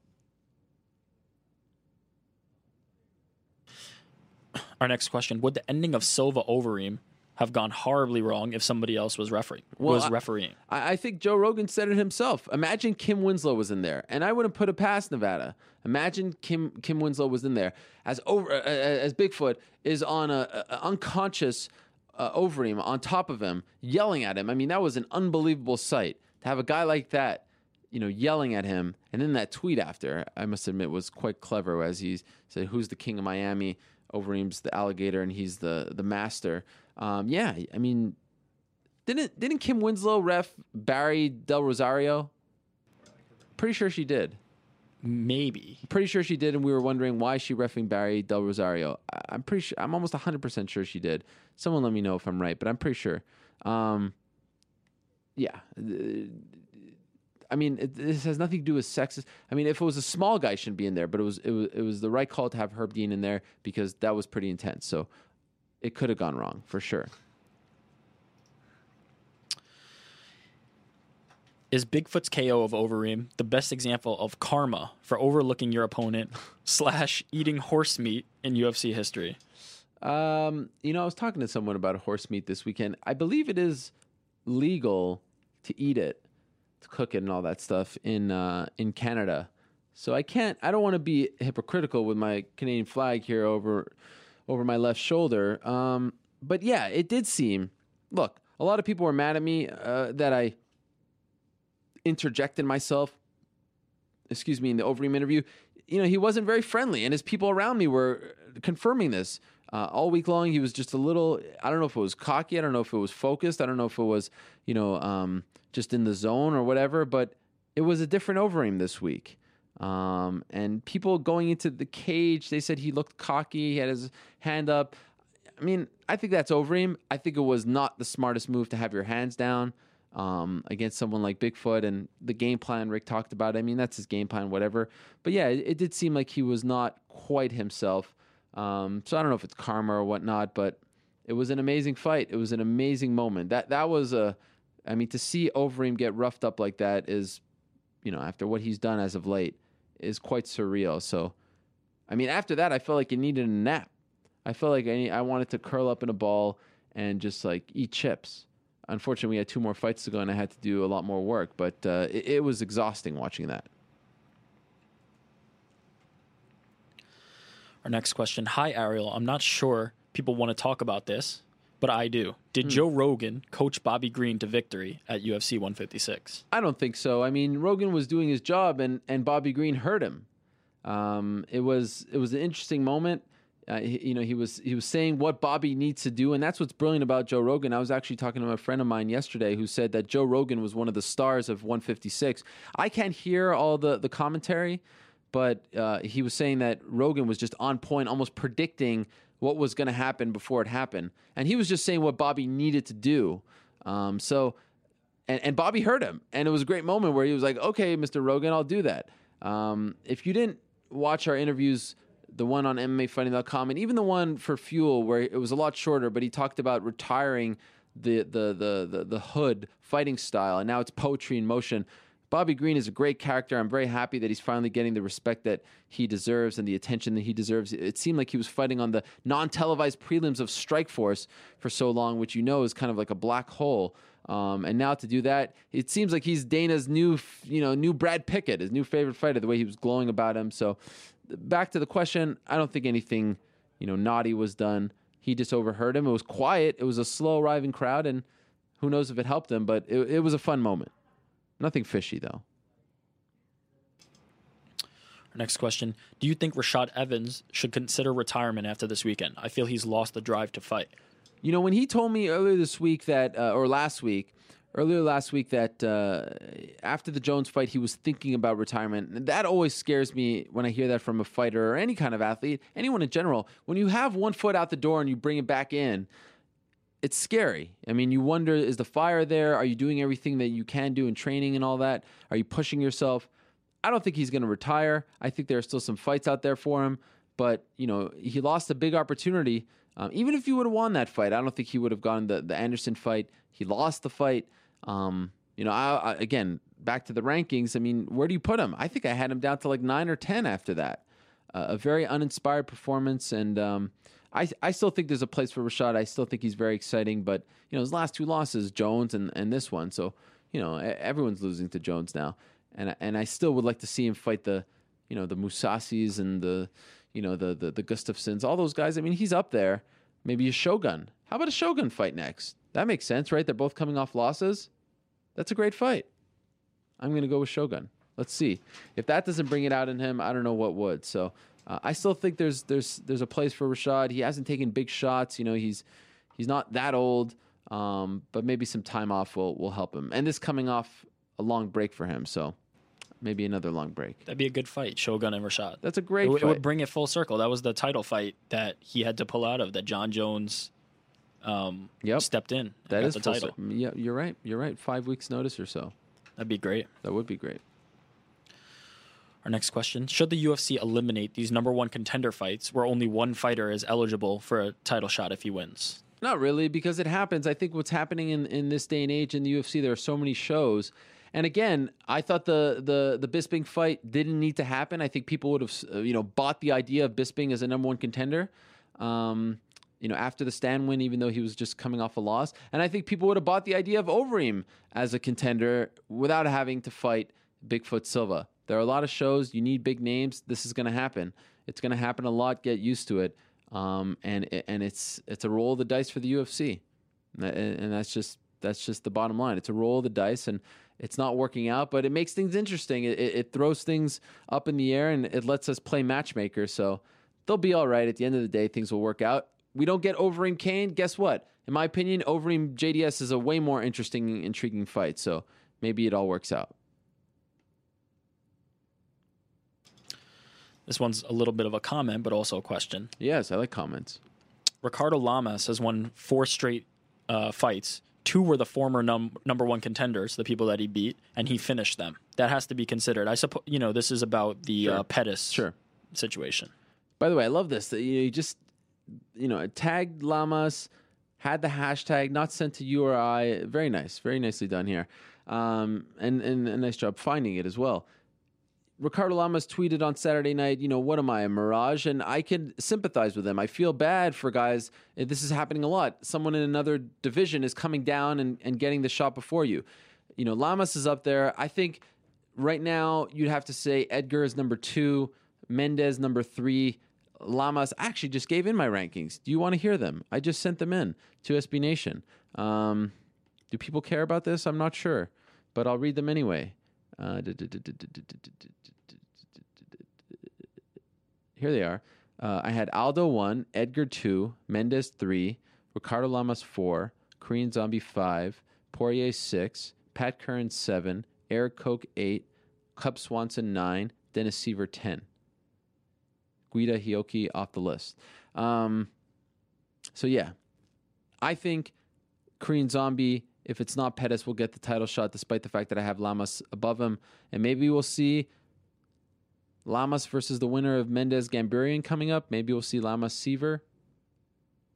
Our next question: Would the ending of Silva Overeem have gone horribly wrong if somebody else was refereeing? Well, was I- refereeing? I, I think Joe Rogan said it himself. Imagine Kim Winslow was in there, and I wouldn't put it past Nevada. Imagine Kim Kim Winslow was in there as over uh, as Bigfoot is on a, a unconscious uh, Overeem on top of him, yelling at him. I mean, that was an unbelievable sight to have a guy like that, you know, yelling at him, and then that tweet after. I must admit was quite clever as he said, "Who's the king of Miami?" Overeem's the alligator, and he's the the master. Um, yeah, I mean, didn't didn't Kim Winslow ref Barry Del Rosario? Pretty sure she did. Maybe. Pretty sure she did, and we were wondering why she refing Barry Del Rosario. I- I'm pretty sure. I'm almost 100 percent sure she did. Someone let me know if I'm right, but I'm pretty sure. Um, yeah. I mean, it, this has nothing to do with sexist. I mean, if it was a small guy, shouldn't be in there, but it was it was it was the right call to have Herb Dean in there because that was pretty intense. So it could have gone wrong for sure. Is Bigfoot's KO of Overeem the best example of karma for overlooking your opponent slash eating horse meat in UFC history? Um, you know, I was talking to someone about horse meat this weekend. I believe it is legal to eat it, to cook it, and all that stuff in uh, in Canada. So I can't. I don't want to be hypocritical with my Canadian flag here over over my left shoulder. Um, but yeah, it did seem. Look, a lot of people were mad at me uh, that I interjected myself excuse me, in the Overeem interview, you know, he wasn't very friendly, and his people around me were confirming this. Uh, all week long, he was just a little. I don't know if it was cocky. I don't know if it was focused. I don't know if it was, you know, um, just in the zone or whatever. But it was a different Overeem this week. Um, and people going into the cage, they said he looked cocky. He had his hand up. I mean, I think that's Overeem. I think it was not the smartest move to have your hands down. um, against someone like Bigfoot and the game plan Rick talked about. I mean, that's his game plan, whatever. But yeah, it, it did seem like he was not quite himself. Um, so I don't know if it's karma or whatnot, but it was an amazing fight. It was an amazing moment. That that was a, I mean, to see Overeem get roughed up like that is, you know, after what he's done as of late, is quite surreal. So, I mean, after that, I felt like he needed a nap. I felt like I, I wanted to curl up in a ball and just like eat chips. Unfortunately, we had two more fights to go, and I had to do a lot more work. But uh, it, it was exhausting watching that. Our next question. Hi, Ariel. I'm not sure people want to talk about this, but I do. Did Joe Rogan coach Bobby Green to victory at UFC 156? I don't think so. I mean, Rogan was doing his job, and and Bobby Green hurt him. Um, it was it was an interesting moment. Uh, he, you know, he was he was saying what Bobby needs to do, and that's what's brilliant about Joe Rogan. I was actually talking to a friend of mine yesterday who said that Joe Rogan was one of the stars of 156. I can't hear all the the commentary, but uh, he was saying that Rogan was just on point, almost predicting what was going to happen before it happened, and he was just saying what Bobby needed to do. Um, so, and, and Bobby heard him, and it was a great moment where he was like, "Okay, Mr. Rogan, I'll do that." Um, if you didn't watch our interviews, the one on MMAfighting.com, and even the one for Fuel, where it was a lot shorter, but he talked about retiring the the the the, the hood fighting style, and now it's poetry in motion. Bobby Green is a great character. I'm very happy that he's finally getting the respect that he deserves and the attention that he deserves. It seemed like he was fighting on the non televised prelims of Strikeforce for so long, which you know is kind of like a black hole. Um, and now to do that, it seems like he's Dana's new, you know, new Brad Pickett, his new favorite fighter. The way he was glowing about him. So, back to the question, I don't think anything, you know, naughty was done. He just overheard him. It was quiet. It was a slow arriving crowd, and who knows if it helped him. But it, it was a fun moment. Nothing fishy though. Our next question. Do you think Rashad Evans should consider retirement after this weekend? I feel he's lost the drive to fight. You know, when he told me earlier this week that, uh, or last week, earlier last week that uh, after the Jones fight, he was thinking about retirement. That always scares me when I hear that from a fighter or any kind of athlete, anyone in general. When you have one foot out the door and you bring it back in, it's scary. I mean, you wonder is the fire there? Are you doing everything that you can do in training and all that? Are you pushing yourself? I don't think he's going to retire. I think there are still some fights out there for him, but you know, he lost a big opportunity. Um, even if he would have won that fight, I don't think he would have gotten the the Anderson fight. He lost the fight. Um, you know, I, I, again back to the rankings. I mean, where do you put him? I think I had him down to like nine or ten after that. A very uninspired performance, and um, I I still think there's a place for Rashad. I still think he's very exciting, but you know, his last two losses, Jones and and this one, so you know, everyone's losing to Jones now, and and I still would like to see him fight the, you know, the Mousasis and the, you know, the the the Gustafssons, all those guys. I mean, he's up there. Maybe a Shogun. How about a Shogun fight next? That makes sense, right? They're both coming off losses. That's a great fight. I'm going to go with Shogun. Let's see. If that doesn't bring it out in him, I don't know what would. So uh, I still think there's there's there's a place for Rashad. He hasn't taken big shots. You know, he's he's not that old, um, but maybe some time off will will help him. And this coming off a long break for him, so maybe another long break. That'd be a good fight, Shogun and Rashad. That's a great. It, w- it would bring it full circle. That was the title fight that he had to pull out of. That Jon Jones um, Yep. stepped in. That is the title. cir- Yeah, you're right. You're right. Five weeks notice or so. That'd be great. That would be great. Our next question: Should the UFC eliminate these number one contender fights, where only one fighter is eligible for a title shot if he wins? Not really, because it happens. I think what's happening in, in this day and age in the UFC, there are so many shows. And again, I thought the the the Bisping fight didn't need to happen. I think people would have uh, you know bought the idea of Bisping as a number one contender. Um, you know, after the Stann win, even though he was just coming off a loss, and I think people would have bought the idea of Overeem as a contender without having to fight Bigfoot Silva. There are a lot of shows. You need big names. This is going to happen. It's going to happen a lot. Get used to it. Um, and and it's it's a roll of the dice for the UFC, and that's just that's just the bottom line. It's a roll of the dice, and it's not working out, but it makes things interesting. It, it, it throws things up in the air, and it lets us play matchmaker. So they'll be all right. At the end of the day, things will work out. We don't get Overeem Cain. Guess what? In my opinion, Overeem JDS is a way more interesting, intriguing fight. So maybe it all works out. This one's a little bit of a comment, but also a question. Yes, I like comments. Ricardo Lamas has won four straight uh, fights two were the former num- number one contenders, the people that he beat, and he finished them. That has to be considered. I suppose you know this is about the Sure. uh, Pettis Sure. situation. By the way, I love this. that You just, you know, tagged Lamas, had the hashtag, not sent to you or I. Very nice. Very nicely done here. Um, and, and a nice job finding it as well. Ricardo Lamas tweeted on Saturday night, you know, what am I, a mirage? And I can sympathize with him. I feel bad for guys. eh, This is happening a lot. Someone in another division is coming down and, and getting the shot before you. You know, Lamas is up there. I think right now you'd have to say Edgar is number two, Mendez number three, Lamas. Actually just gave in my rankings. Do you want to hear them? I just sent them in to SB Nation. Um, do people care about this? I'm not sure, but I'll read them anyway. Uh, here they are. Uh, I had Aldo one, Edgar two, Mendez three, Ricardo Lamas four, Korean Zombie five, Poirier six, Pat Curran seven, Erik Koch eight, Cub Swanson nine, Dennis Siver ten. Guida Hioki off the list. Um, so yeah, I think Korean Zombie, if it's not Pettis, will get the title shot, despite the fact that I have Lamas above him, and maybe we'll see Lamas versus the winner of Mendez Gamburyan coming up. Maybe we'll see Lamas Siver.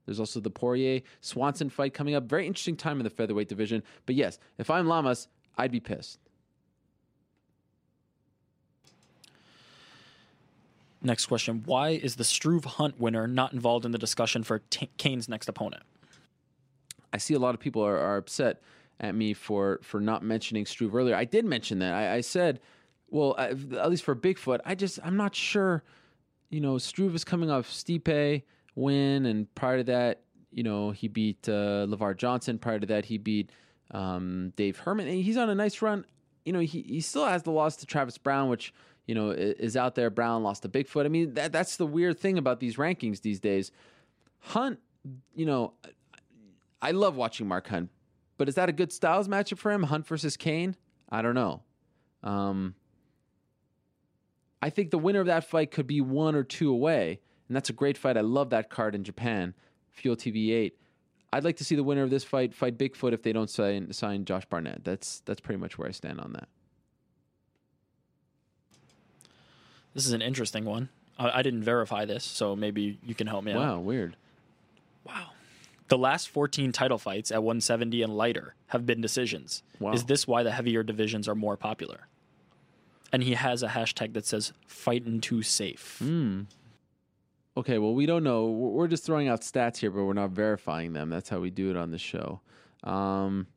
There's also the Poirier Swanson fight coming up. Very interesting time in the featherweight division. But yes, if I'm Lamas, I'd be pissed. Next question: Why is the Struve Hunt winner not involved in the discussion for T- Cain's next opponent? I see a lot of people are, are upset at me for for not mentioning Struve earlier. I did mention that. I, I said, well, I, at least for Bigfoot, I just I'm not sure. You know, Struve is coming off Stipe win, and prior to that, you know, he beat uh, Lavar Johnson. Prior to that, he beat um, Dave Herman. And he's on a nice run. You know, he he still has the loss to Travis Browne, which you know is out there. Browne lost to Bigfoot. I mean, that that's the weird thing about these rankings these days. Hunt, you know, I love watching Mark Hunt, but is that a good styles matchup for him? Hunt versus Cain? I don't know. Um, I think the winner of that fight could be one or two away, and that's a great fight. I love that card in Japan, Fuel TV eight. I'd like to see the winner of this fight fight Bigfoot if they don't sign sign Josh Barnett. That's that's pretty much where I stand on that. This is an interesting one. I, I didn't verify this, so maybe you can help me out. Wow, weird. The last 14 title fights at 170 and lighter have been decisions. Wow. Is this why the heavier divisions are more popular? And he has a hashtag that says "fighting too safe." Hmm. Okay, well, we don't know. We're just throwing out stats here, but we're not verifying them. That's how we do it on the show. Um,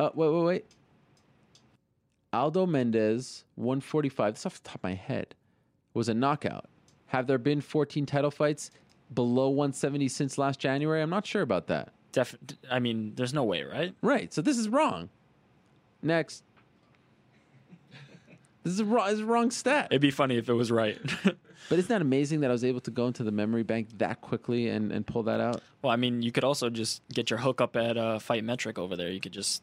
uh, wait, wait, wait. Aldo Mendez, 145. This off the top of my head was a knockout. Have there been 14 title fights below 170 since last January? I'm not sure about that. Def- I mean, there's no way, right? Right. So this is wrong. Next. This is a wrong, is a wrong stat. It'd be funny if it was right. But isn't that amazing that I was able to go into the memory bank that quickly and, and pull that out? well, I mean, you could also just get your hookup at uh, Fight Metric over there. You could just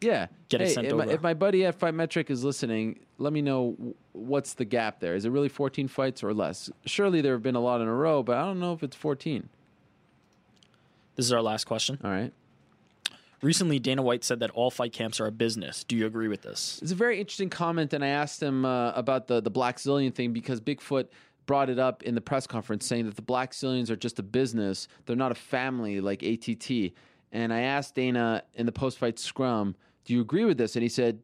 Yeah. Get it hey, sent if, My, if my buddy at Fight Metric is listening, let me know what's the gap there. Is it really 14 fights or less? Surely there have been a lot in a row, but I don't know if it's 14. This is our last question. All right. Recently, Dana White said that all fight camps are a business. Do you agree with this? It's a very interesting comment, and I asked him uh, about the the Blackzilian thing because Bigfoot brought it up in the press conference, saying that the Blackzilians are just a business; they're not a family like ATT. And I asked Dana in the post fight scrum, "Do you agree with this?" And he said,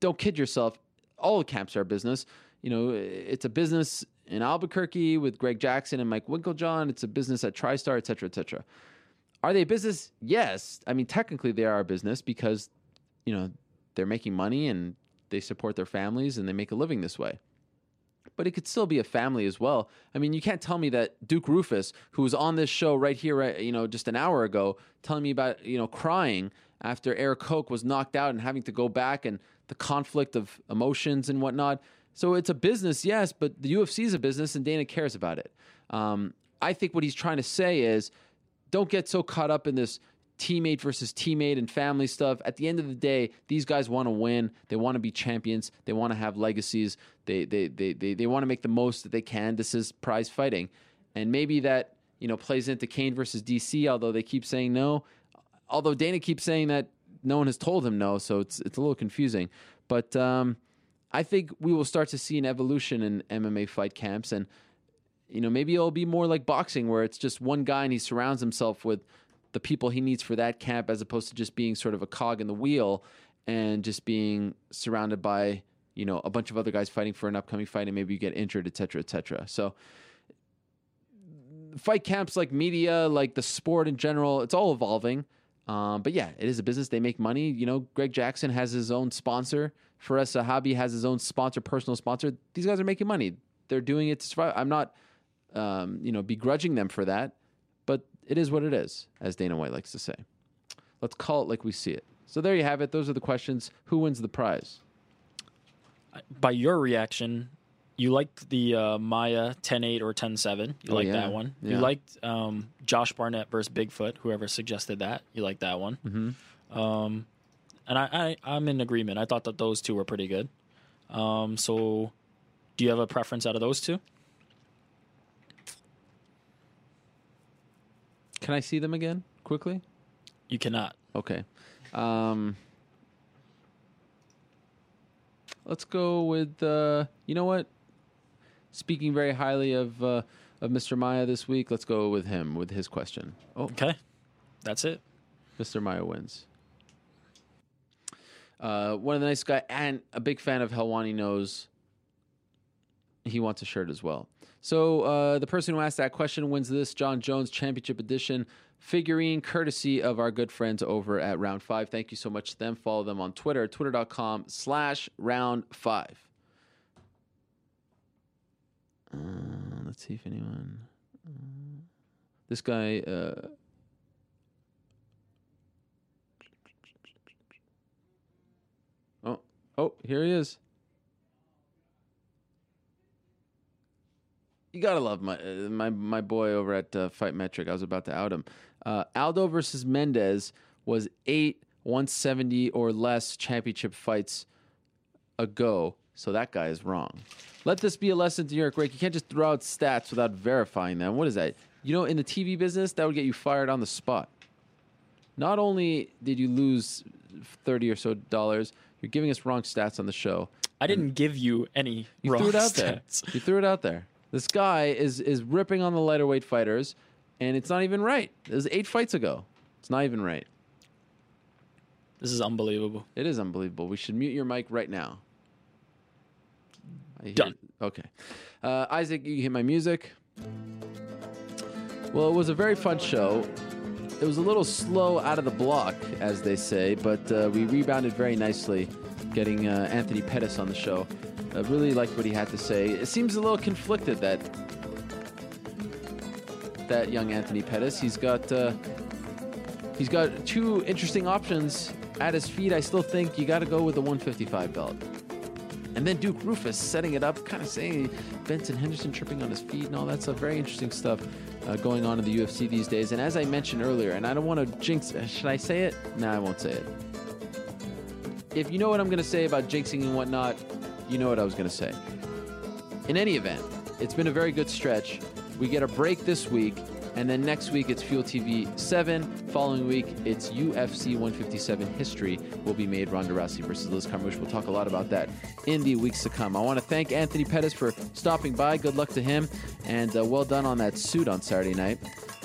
"Don't kid yourself. All camps are business. You know, it's a business in Albuquerque with Greg Jackson and Mike Winkeljohn. It's a business at TriStar, et cetera, et cetera." Are they a business? Yes. I mean, technically they are a business because, you know, they're making money and they support their families and they make a living this way. But it could still be a family as well. I mean, you can't tell me that Duke Roufus, who was on this show right here, right, you know, just an hour ago, telling me about, you know, crying after Erik Koch was knocked out and having to go back and the conflict of emotions and whatnot. So it's a business, yes, but the UFC is a business and Dana cares about it. Um, I think what he's trying to say is don't get so caught up in this teammate versus teammate and family stuff. At the end of the day, these guys want to win. They want to be champions. They want to have legacies. They they they they, they want to make the most that they can. This is prize fighting. And maybe that, you know, plays into Cain versus DC, although they keep saying no. Although Dana keeps saying that no one has told him no, so it's it's a little confusing. But um, I think we will start to see an evolution in MMA fight camps, and you know maybe it'll be more like boxing, where it's just one guy and he surrounds himself with the people he needs for that camp, as opposed to just being sort of a cog in the wheel and just being surrounded by you know a bunch of other guys fighting for an upcoming fight, and maybe you get injured, et cetera, et cetera. So fight camps like media, like the sport in general, it's all evolving. Um, but yeah, it is a business. They make money. You know, Greg Jackson has his own sponsor. Firas Zahabi has his own sponsor, personal sponsor. These guys are making money. They're doing it to survive. I'm not, um, you know, begrudging them for that, but it is what it is, as Dana White likes to say. Let's call it like we see it. So there you have it. Those are the questions. Who wins the prize? By your reaction, you liked the uh, Maia 10-8 or 10-7. You Oh, liked yeah. that one. Yeah. You liked um, Josh Barnett versus Bigfoot. Whoever suggested that, you liked that one. Mm-hmm. Um, and I, I, I'm in agreement. I thought that those two were pretty good. Um, so, do you have a preference out of those two? Can I see them again quickly? You cannot. Okay. Um, let's go with uh, you know what? Speaking very highly of uh, of Mr. Maia this week, let's go with him with his question. Oh, Okay, that's it. Mr. Maia wins. Uh, one of the nice guy and a big fan of Helwani knows he wants a shirt as well. So uh, the person who asked that question wins this Jon Jones Championship Edition figurine, courtesy of our good friends over at Round Five. Thank you so much to them. Follow them on Twitter, twitter.com slash Round Five. Uh, let's see if anyone. uh, this guy. Uh, Oh, oh, here he is. You gotta love my uh, my my boy over at uh, Fight Metric. I was about to out him. Uh, Aldo versus Mendez was eight 170 or less championship fights ago. So that guy is wrong. Let this be a lesson to New York Rake. You can't just throw out stats without verifying them. What is that? You know, in the TV business, that would get you fired on the spot. Not only did you lose thirty or so dollars, you're giving us wrong stats on the show. I didn't give you any You raw threw it out stats. there. You threw it out there. This guy is is ripping on the lighter weight fighters, and it's not even right. It was eight fights ago. It's not even right. This is unbelievable. It is unbelievable. We should mute your mic right now. I hear- Done. Okay. Uh, Isaac, you can hit my music. Well, it was a very fun show. It was a little slow out of the block, as they say, but uh, we rebounded very nicely, getting uh, Anthony Pettis on the show. I really liked what he had to say. It seems a little conflicted that that young Anthony Pettis. He's got uh, he's got two interesting options at his feet. I still think you got to go with the 155 belt. And then Duke Roufus setting it up, kind of saying Benson Henderson tripping on his feet and all that stuff. Very interesting stuff uh, going on in the UFC these days. And as I mentioned earlier, and I don't want to jinx, uh, should I say it? No, I won't say it. If you know what I'm going to say about jinxing and whatnot, you know what I was going to say. In any event, it's been a very good stretch. We get a break this week, and then next week it's Fuel TV 7. Following week, it's UFC 157 history will be made Ronda Rousey versus Liz Carmouche. We'll talk a lot about that in the weeks to come. I want to thank Anthony Pettis for stopping by. Good luck to him, and uh, well done on that suit on Saturday night.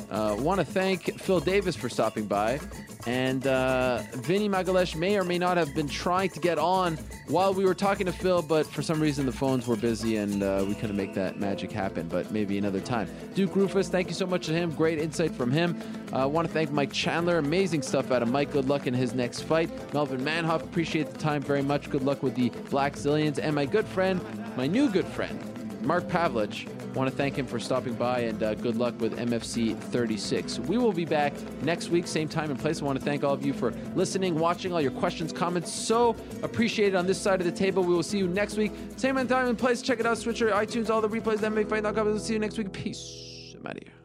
Uh, want to thank Phil Davis for stopping by. And uh, Vinny Magalhaes may or may not have been trying to get on while we were talking to Phil, but for some reason the phones were busy and uh, we couldn't make that magic happen, but maybe another time. Duke Roufus, thank you so much to him. Great insight from him. I uh, want to thank Mike Chandler. Amazing stuff out of Mike. Good luck in his next fight. Melvin Manhoef, appreciate the time very much. Good luck with the Blackzilians. And my good friend, my new good friend, Mark Pavelich. Want to thank him for stopping by and uh, good luck with MFC 36. We will be back next week, same time and place. I want to thank all of you for listening, watching, all your questions, comments. So appreciated on this side of the table. We will see you next week, same time and place. Check it out, Stitcher, iTunes, all the replays, MMAfight.com. We'll see you next week. Peace. I'm out of here.